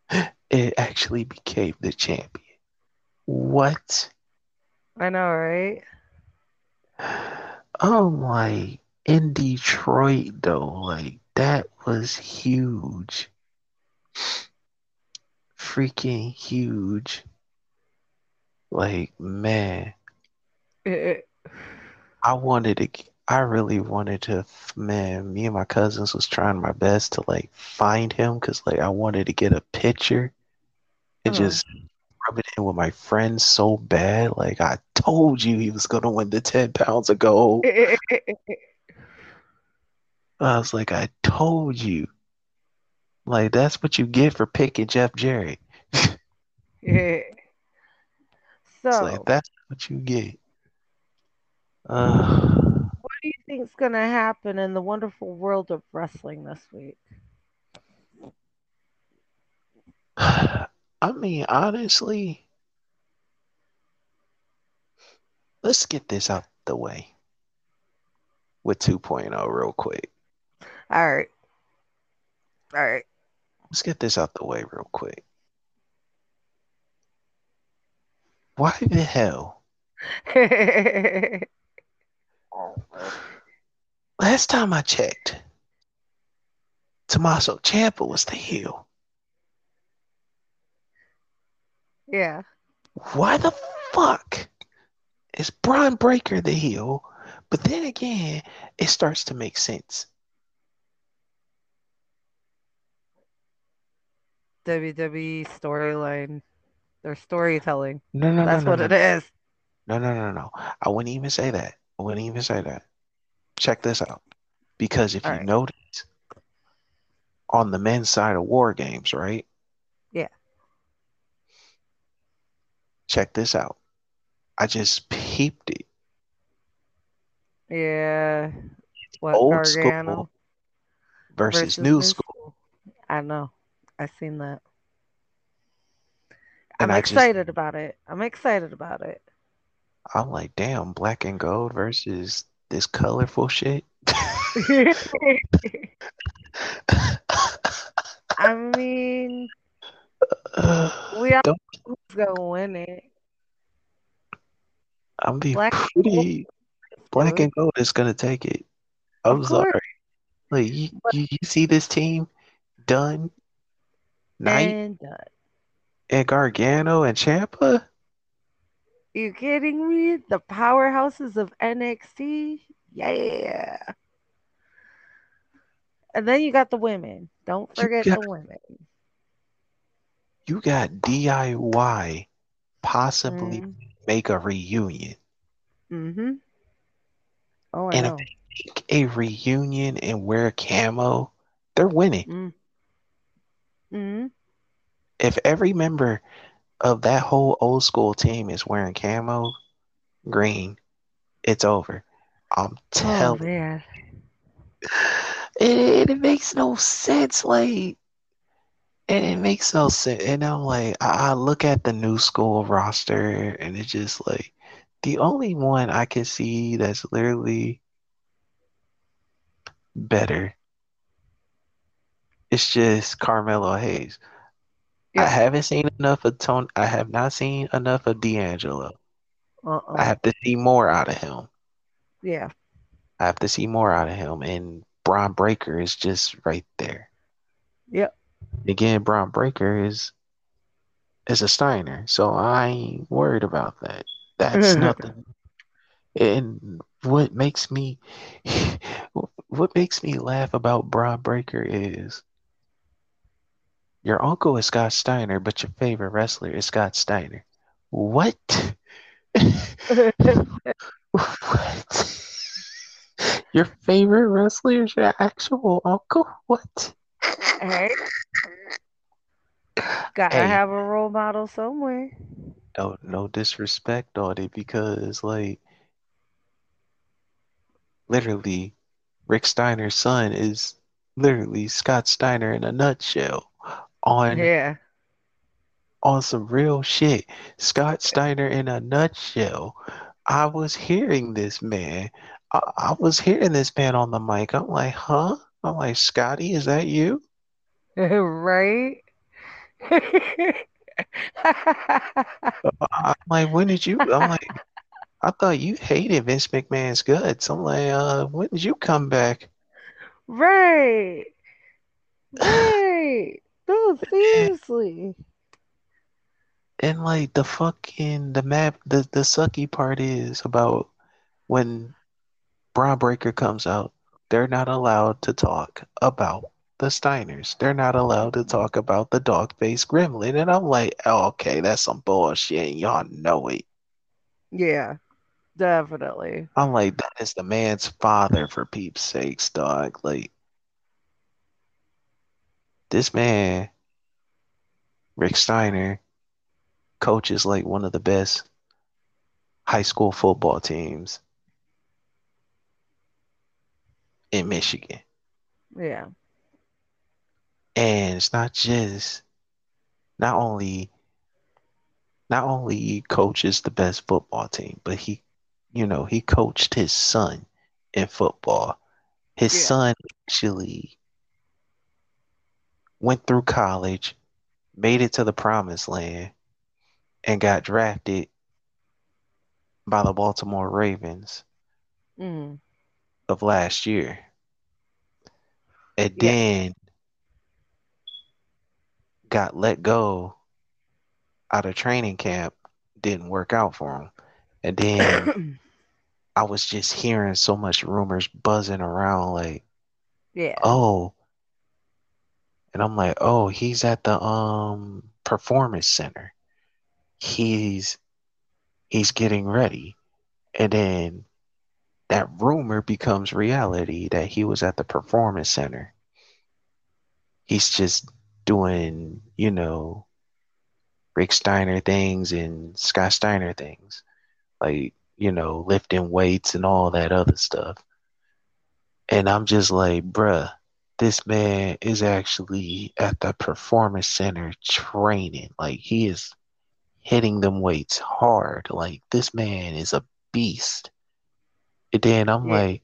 Speaker 2: It actually became the champion. What?
Speaker 1: I know, right?
Speaker 2: Oh my, in Detroit though, like that was huge. Freaking huge. Like, man, I wanted to, I really wanted to, man, me and my cousins was trying my best to like find him because like I wanted to get a picture and
Speaker 1: Uh-huh.
Speaker 2: just it in with my friends so bad. Like, I told you he was gonna win the 10 pounds of gold. I was like, I told you. Like, that's what you get for picking Jeff Jarrett.
Speaker 1: Yeah. So,
Speaker 2: like, that's what you get. Uh,
Speaker 1: what do you think's gonna happen in the wonderful world of wrestling this week?
Speaker 2: I mean, honestly, let's get this out the way with 2.0 real quick.
Speaker 1: All right. All right.
Speaker 2: Let's get this out the way real quick. Why the hell? Last time I checked, Tommaso Ciampa was the heel.
Speaker 1: Yeah.
Speaker 2: Why the fuck is Bron Breakker the heel? But then again, it starts to make sense.
Speaker 1: WWE storyline. Their storytelling.
Speaker 2: No, no,
Speaker 1: That's
Speaker 2: no,
Speaker 1: what
Speaker 2: no,
Speaker 1: it
Speaker 2: no,
Speaker 1: is.
Speaker 2: no, no, no, no. I wouldn't even say that. I wouldn't even say that. Check this out. Because if
Speaker 1: All
Speaker 2: you
Speaker 1: right.
Speaker 2: notice, on the men's side of War Games, right?
Speaker 1: Yeah.
Speaker 2: Check this out. I just peeped it.
Speaker 1: Yeah. What
Speaker 2: Old school
Speaker 1: Gargano
Speaker 2: versus, new school.
Speaker 1: I know. I seen that.
Speaker 2: And
Speaker 1: I'm
Speaker 2: I just-
Speaker 1: excited about it. I'm excited about it.
Speaker 2: I'm like, damn, black and gold versus this colorful shit.
Speaker 1: I mean, we all who's gonna win it.
Speaker 2: I'm be
Speaker 1: Black
Speaker 2: pretty. Black and gold is gonna take it. I'm sorry. Like you, you, you see this team done, Knight
Speaker 1: And Dunne.
Speaker 2: and Gargano and Ciampa.
Speaker 1: You kidding me? The powerhouses of NXT? Yeah. And then you got the women. Don't forget
Speaker 2: got-
Speaker 1: the women.
Speaker 2: You got DIY possibly
Speaker 1: Mm.
Speaker 2: make a reunion.
Speaker 1: Mm-hmm. Oh, I
Speaker 2: And if
Speaker 1: know.
Speaker 2: Make a reunion and wear camo, they're winning.
Speaker 1: Mm. Mm.
Speaker 2: If every member of that whole old school team is wearing camo green, it's over. I'm
Speaker 1: Oh
Speaker 2: telling
Speaker 1: man.
Speaker 2: it, it makes no sense. Like, and it makes no sense. And I'm like, I, I look at the new school roster, and it's just like the only one I can see that's literally better. It's just Carmelo Hayes. I haven't seen enough of Tony. I have not seen enough of D'Angelo. I
Speaker 1: Uh-uh.
Speaker 2: have to see more out of him.
Speaker 1: Yeah.
Speaker 2: I have to see more out of him. And Bron Breakker is just right there.
Speaker 1: Yep.
Speaker 2: Again, Bron Breakker is is a Steiner, so I ain't worried about that. That's nothing. And what makes me what makes me laugh about Bron Breakker is your uncle is Scott Steiner, but your favorite wrestler is Scott Steiner. What? what? Your favorite wrestler is your actual uncle? What?
Speaker 1: Hey. Gotta
Speaker 2: Hey.
Speaker 1: have a role model somewhere.
Speaker 2: No, no disrespect on it because, like, literally, Rick Steiner's son is literally Scott Steiner in a nutshell. On
Speaker 1: Yeah.
Speaker 2: on some real shit. Scott Steiner in a nutshell. I was hearing this man. I, I was hearing this man on the mic. I'm like, huh? I'm like, Scotty, is that you?
Speaker 1: right?
Speaker 2: I'm like, when did you? I'm like, I thought you hated Vince McMahon's guts. I'm like, uh, when did you come back?
Speaker 1: right. Right. No, seriously.
Speaker 2: And like the fucking the map the the sucky part is about when Bron Breakker comes out, they're not allowed to talk about the Steiners. They're not allowed to talk about the dog faced gremlin. And I'm like, oh, okay, that's some bullshit. Y'all know it.
Speaker 1: Yeah. Definitely.
Speaker 2: I'm like, that is the man's father for peeps' sakes, dog. Like this man, Rick Steiner, coaches like one of the best high school football teams in Michigan.
Speaker 1: Yeah.
Speaker 2: And it's not just not only not only he coaches the best football team, but he you know, he coached his son in football. His
Speaker 1: Yeah.
Speaker 2: son actually went through college, made it to the promised land, and got drafted by the Baltimore Ravens
Speaker 1: Mm.
Speaker 2: Of last year. And
Speaker 1: Yeah.
Speaker 2: then got let go out of training camp, didn't work out for him. And then I was just hearing so much rumors buzzing around like,
Speaker 1: yeah.
Speaker 2: oh, and I'm like, oh, he's at the um performance center. He's he's getting ready. And then that rumor becomes reality that he was at the performance center. He's just doing, you know, Rick Steiner things and Scott Steiner things. Like, you know, lifting weights and all that other stuff. And I'm just like, bruh, this man is actually at the performance center training. Like he is hitting them weights hard. Like this man is a beast. And then I'm
Speaker 1: Yeah.
Speaker 2: like,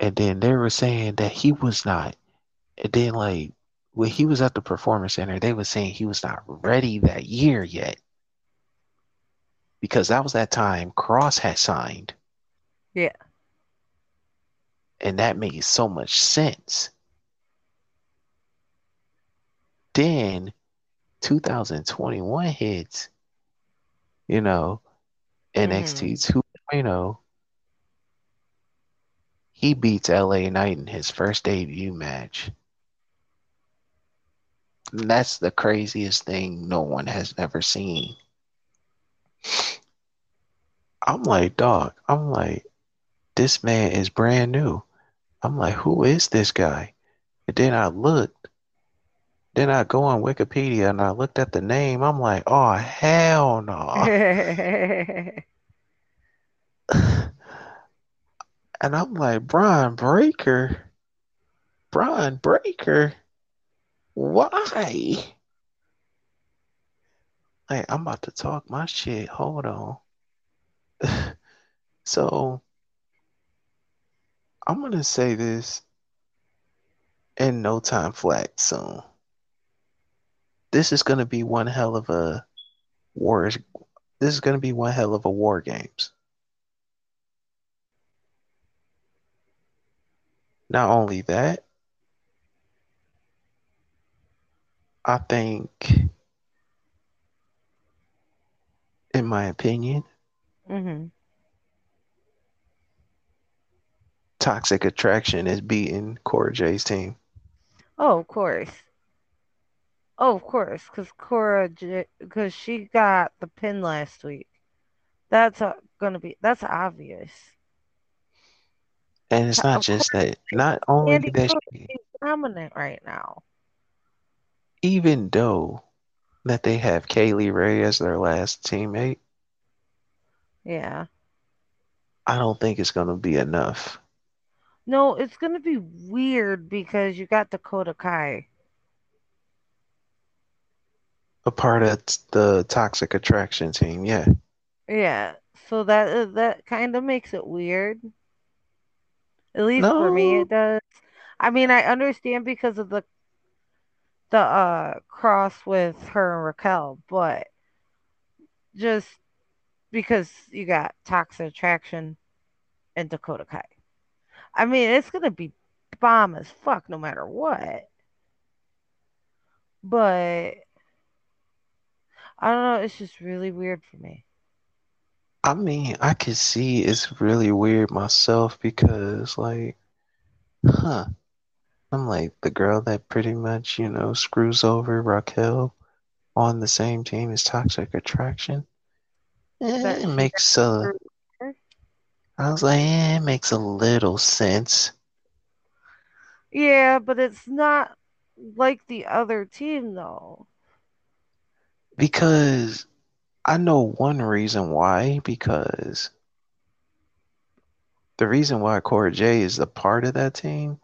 Speaker 2: and then they were saying that he was not. And then like when he was at the performance center, they were saying he was not ready that year yet. Because that was that time Cross had signed.
Speaker 1: Yeah.
Speaker 2: And that made so much sense. Then 2021 hits, you know, NXT mm-hmm. 2.0. he beats LA Knight in his first debut match. And that's the craziest thing no one has ever seen. I'm like, dog, I'm like, this man is brand new. I'm like, who is this guy? And then I looked, then I go on Wikipedia and I looked at the name. I'm like, oh hell no. and I'm like, Bron Breakker? Bron Breakker? why? Like, I'm about to talk my shit. Hold on. so, I'm gonna say this in no time flat soon. This is gonna be one hell of a war. This is gonna be one hell of a war games. Not only that, I think, in my opinion,
Speaker 1: hmm
Speaker 2: Toxic Attraction is beating Cora Jade's team.
Speaker 1: Oh, of course. Oh, of course, because Cora, because she got the pin last week. That's uh, gonna be that's obvious.
Speaker 2: And it's not just that, not only
Speaker 1: Andy
Speaker 2: that she,
Speaker 1: is dominant right now.
Speaker 2: even though that they have Kay Lee Ray as their last teammate,
Speaker 1: Yeah.
Speaker 2: I don't think it's gonna be enough.
Speaker 1: No, it's gonna be weird because you got Dakota Kai.
Speaker 2: A part of the Toxic Attraction team, yeah.
Speaker 1: Yeah. So that that kind of makes it weird. At least for me, it does. I mean, I understand because of the the uh cross with her and Raquel, but just because you got Toxic Attraction and Dakota Kai. I mean, it's gonna be bomb as fuck no matter what. But I don't know, it's just really weird for me.
Speaker 2: I mean, I could see it's really weird myself because, like, huh, I'm like the girl that pretty much, you know, screws over Raquel on the same team as Toxic Attraction. Eh, it makes a. I was like, eh, it makes a little sense
Speaker 1: Yeah, but it's not like the other team though.
Speaker 2: because I know one reason why, because the reason why Cora Jade is a part of that team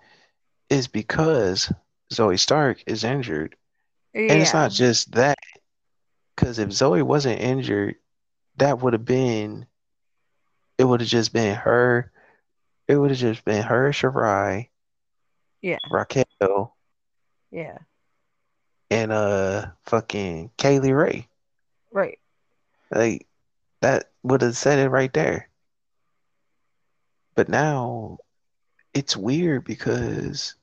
Speaker 2: is because Zoey Stark is injured. And it's not just that, because if Zoe wasn't injured, that would have been, it would have just been her, it would have just been her, Shirai,
Speaker 1: yeah,
Speaker 2: Raquel,
Speaker 1: yeah.
Speaker 2: and uh fucking Kay Lee Ray.
Speaker 1: Right.
Speaker 2: Like that would have said it right there. But now it's weird because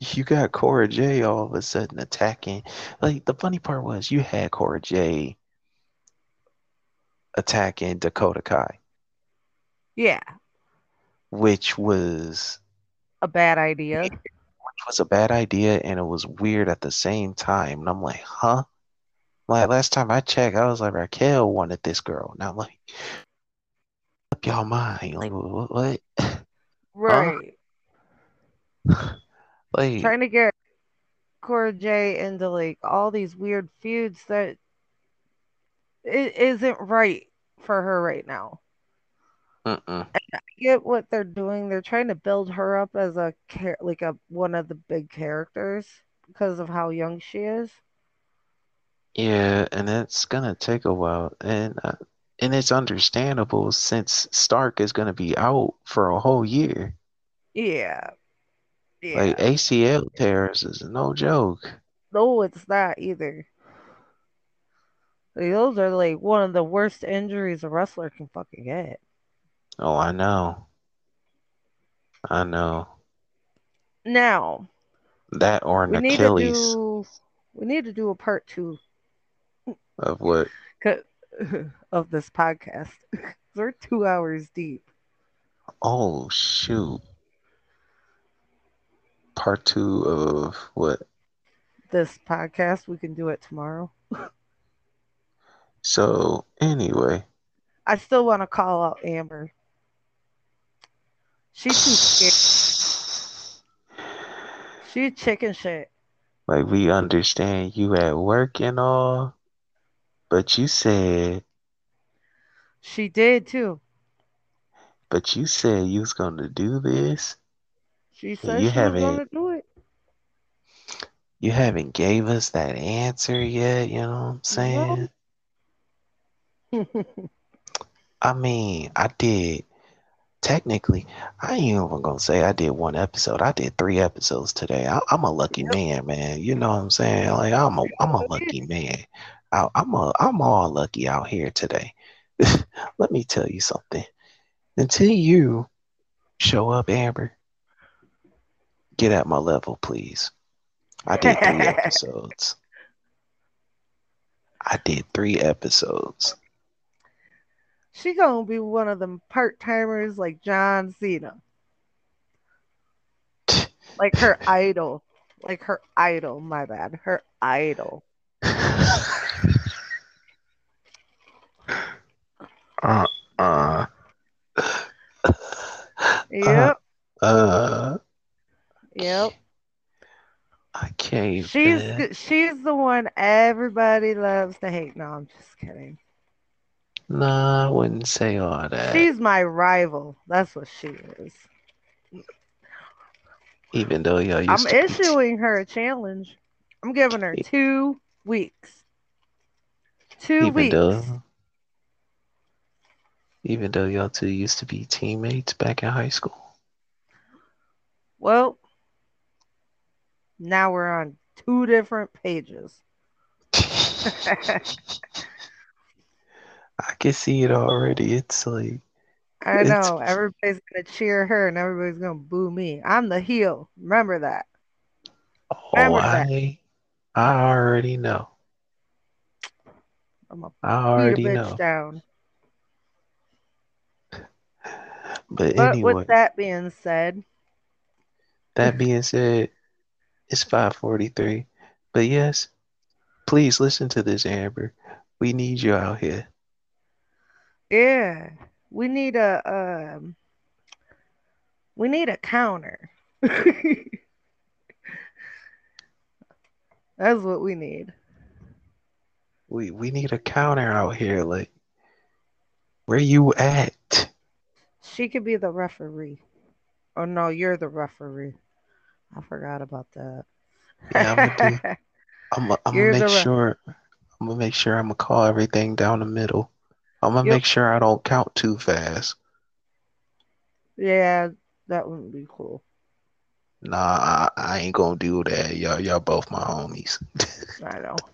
Speaker 2: you got Cora Jade all of a sudden attacking. Like the funny part was you had Cora Jade attacking Dakota Kai,
Speaker 1: Yeah.
Speaker 2: which was
Speaker 1: A bad idea.
Speaker 2: which was a bad idea and it was weird at the same time. And I'm like, huh? Like last time I checked, I was like Raquel wanted this girl. Now like, up y'all mind. Like what? what? Huh?
Speaker 1: Right.
Speaker 2: Like
Speaker 1: Trying to get Cora Jade into like all these weird feuds that it isn't right for her right now. I get what they're doing. They're trying to build her up as a like a one of the big characters because of how young she is.
Speaker 2: Yeah, and it's gonna take a while, and uh, and it's understandable since Stark is gonna be out for a whole year.
Speaker 1: Yeah.
Speaker 2: Like ACL tears is no joke.
Speaker 1: No, it's not either. Like, those are like one of the worst injuries a wrestler can fucking get.
Speaker 2: Oh, I know, I know
Speaker 1: Now,
Speaker 2: that or an
Speaker 1: we need to
Speaker 2: Achilles
Speaker 1: do we need to do a part two
Speaker 2: of what?
Speaker 1: of this podcast. We're two hours deep.
Speaker 2: Oh shoot! part two of what?
Speaker 1: This podcast, we can do it tomorrow.
Speaker 2: So anyway,
Speaker 1: I still want to call out Amber. She's too scared. She's chicken shit.
Speaker 2: like we understand you at work and all, but you said,
Speaker 1: She did too.
Speaker 2: but you said you was gonna do this.
Speaker 1: She said
Speaker 2: you
Speaker 1: she was to do it.
Speaker 2: You haven't gave us that answer yet. You know what I'm saying? I mean, I did. Technically, I ain't even gonna say I did one episode. I did three episodes today. I, I'm a lucky
Speaker 1: Yep.
Speaker 2: man, man. You know what I'm saying? Like I'm a I'm a lucky man. I, I'm a I'm all lucky out here today. Let me tell you something. Until you show up, Amber, get at my level, please. I did three episodes. I did three episodes.
Speaker 1: she gonna be one of them part timers like John Cena. Like her idol. Like her idol, my bad. Her idol.
Speaker 2: Uh, uh,
Speaker 1: Yep.
Speaker 2: uh,
Speaker 1: Yep.
Speaker 2: I can't.
Speaker 1: She's she's the one everybody loves to hate. No, I'm just kidding.
Speaker 2: Nah, I wouldn't say all that.
Speaker 1: She's my rival. That's what she is.
Speaker 2: Even though y'all
Speaker 1: I'm
Speaker 2: to
Speaker 1: issuing her a challenge. I'm giving her two weeks. Two
Speaker 2: even
Speaker 1: weeks.
Speaker 2: though, even though y'all two used to be teammates back in high school.
Speaker 1: Well, now we're on two different pages.
Speaker 2: I can see it already. It's like
Speaker 1: I
Speaker 2: It's-
Speaker 1: know everybody's gonna cheer her and everybody's gonna boo me. I'm the heel. Remember that.
Speaker 2: Oh,
Speaker 1: Remember that.
Speaker 2: I, I already know.
Speaker 1: I'm
Speaker 2: I already
Speaker 1: bitch
Speaker 2: know.
Speaker 1: down.
Speaker 2: But
Speaker 1: But
Speaker 2: anyway,
Speaker 1: with that being said,
Speaker 2: that being said, it's 5:43. But yes, please listen to this, Amber. We need you out here.
Speaker 1: yeah, we need a um, we need a counter. That's what we need.
Speaker 2: We we need a counter out here. Like, where you at?
Speaker 1: She could be the referee. Oh no, you're the referee. I forgot about that.
Speaker 2: Yeah, I'm gonna do. I'm I'm gonna make sure. I'm gonna make sure I'm gonna call everything down the middle. I'm gonna
Speaker 1: Yep.
Speaker 2: make sure I don't count too fast.
Speaker 1: yeah, that wouldn't be cool.
Speaker 2: Nah, I, I ain't gonna do that. Y'all, y'all both my homies.
Speaker 1: I know.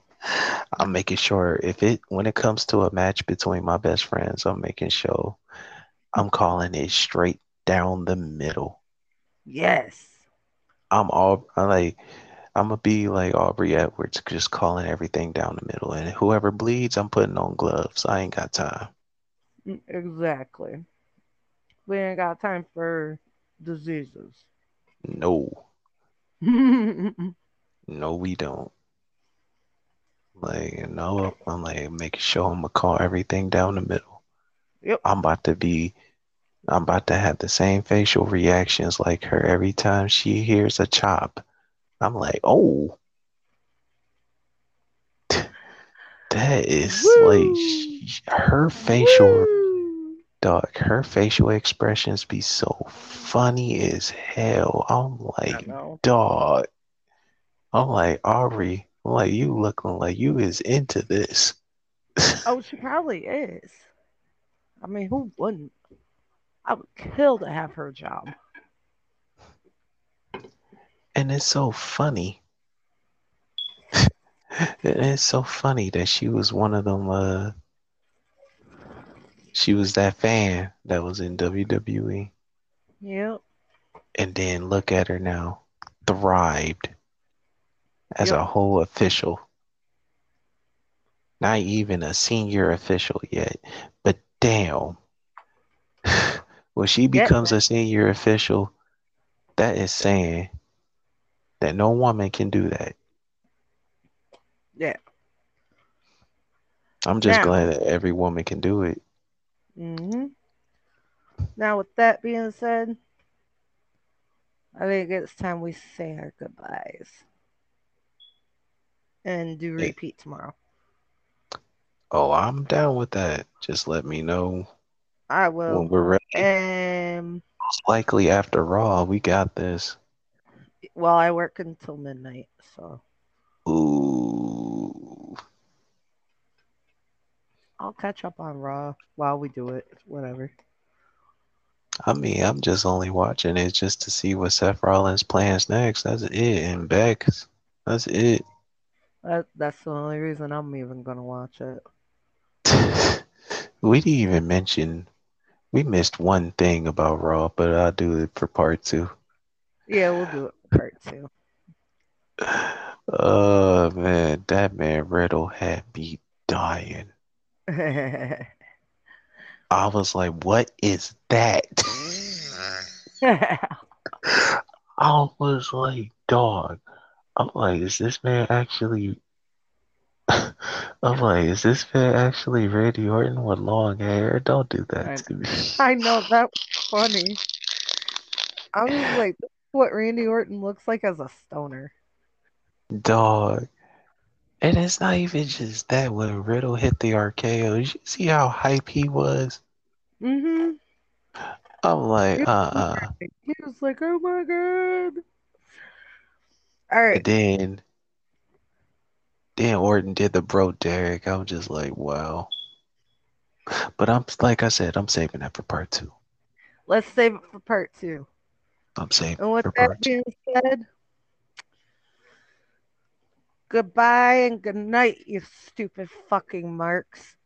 Speaker 2: I'm making sure if it when it comes to a match between my best friends, I'm making sure I'm calling it straight down the middle.
Speaker 1: Yes.
Speaker 2: I'm all I'm like I'm gonna be like Aubrey Edwards, just calling everything down the middle. And whoever bleeds, I'm putting on gloves. I ain't got time.
Speaker 1: Mm, Exactly. We ain't got time for diseases.
Speaker 2: No, no, we don't. Like, no, I'm like making sure I'm gonna call everything down the middle. I'm about to be, I'm about to have the same facial reactions like her every time she hears a chop. I'm like, oh, that is like sh- her facial dog. Her facial expressions be so funny as hell. I'm like, dog. I'm like Aubrey. I'm like you looking like you is into this.
Speaker 1: Oh, she probably is. I mean, who wouldn't? I would kill to have her job.
Speaker 2: And it's so funny. it's so funny that she was one of them uh she was that fan that was in WWE.
Speaker 1: Yep.
Speaker 2: And then look at her now. Thrived as
Speaker 1: Yep.
Speaker 2: a whole official. Not even a senior official yet. But damn. when she becomes a senior official, that is saying that no woman can do that.
Speaker 1: Yeah.
Speaker 2: I'm just
Speaker 1: Now-
Speaker 2: glad that every woman can do it.
Speaker 1: Mm-hmm. Now, with that being said, I think it's time we say our goodbyes and do
Speaker 2: Yeah.
Speaker 1: repeat tomorrow.
Speaker 2: Oh, I'm down with that. Just let me know
Speaker 1: I will.
Speaker 2: when we're ready.
Speaker 1: And
Speaker 2: Most likely after Raw, we got this.
Speaker 1: well, I work until midnight, so
Speaker 2: Ooh.
Speaker 1: I'll catch up on Raw while we do it. Whatever.
Speaker 2: I mean, I'm just only watching it just to see what Seth Rollins plans next. That's it. And Bex. That's it.
Speaker 1: That, that's the only reason I'm even gonna watch it.
Speaker 2: we didn't even mention we missed one thing about Raw, but I'll do it for part two.
Speaker 1: Yeah, we'll do it for part two.
Speaker 2: Oh man, that man Riddle had me dying. I was like, what is that? I was like, dog. I'm like, is this man actually? I'm like, is this man actually Randy Orton with long hair? Don't do that
Speaker 1: I-
Speaker 2: to me.
Speaker 1: I know that was funny. I was like, what Randy Orton looks like as a stoner.
Speaker 2: Dog. And it's not even just that. When Riddle hit the RKO, you see how hype he was?
Speaker 1: Mm-hmm.
Speaker 2: I'm like, uh uh
Speaker 1: He was like, oh my god. All right.
Speaker 2: And then, then Orton did the bro Derek. I'm just like, wow. But I'm like I said, I'm saving that for part two.
Speaker 1: Let's save it for part two.
Speaker 2: I'm saving
Speaker 1: And with
Speaker 2: for
Speaker 1: that
Speaker 2: part two.
Speaker 1: being said, goodbye and good night, you stupid fucking marks.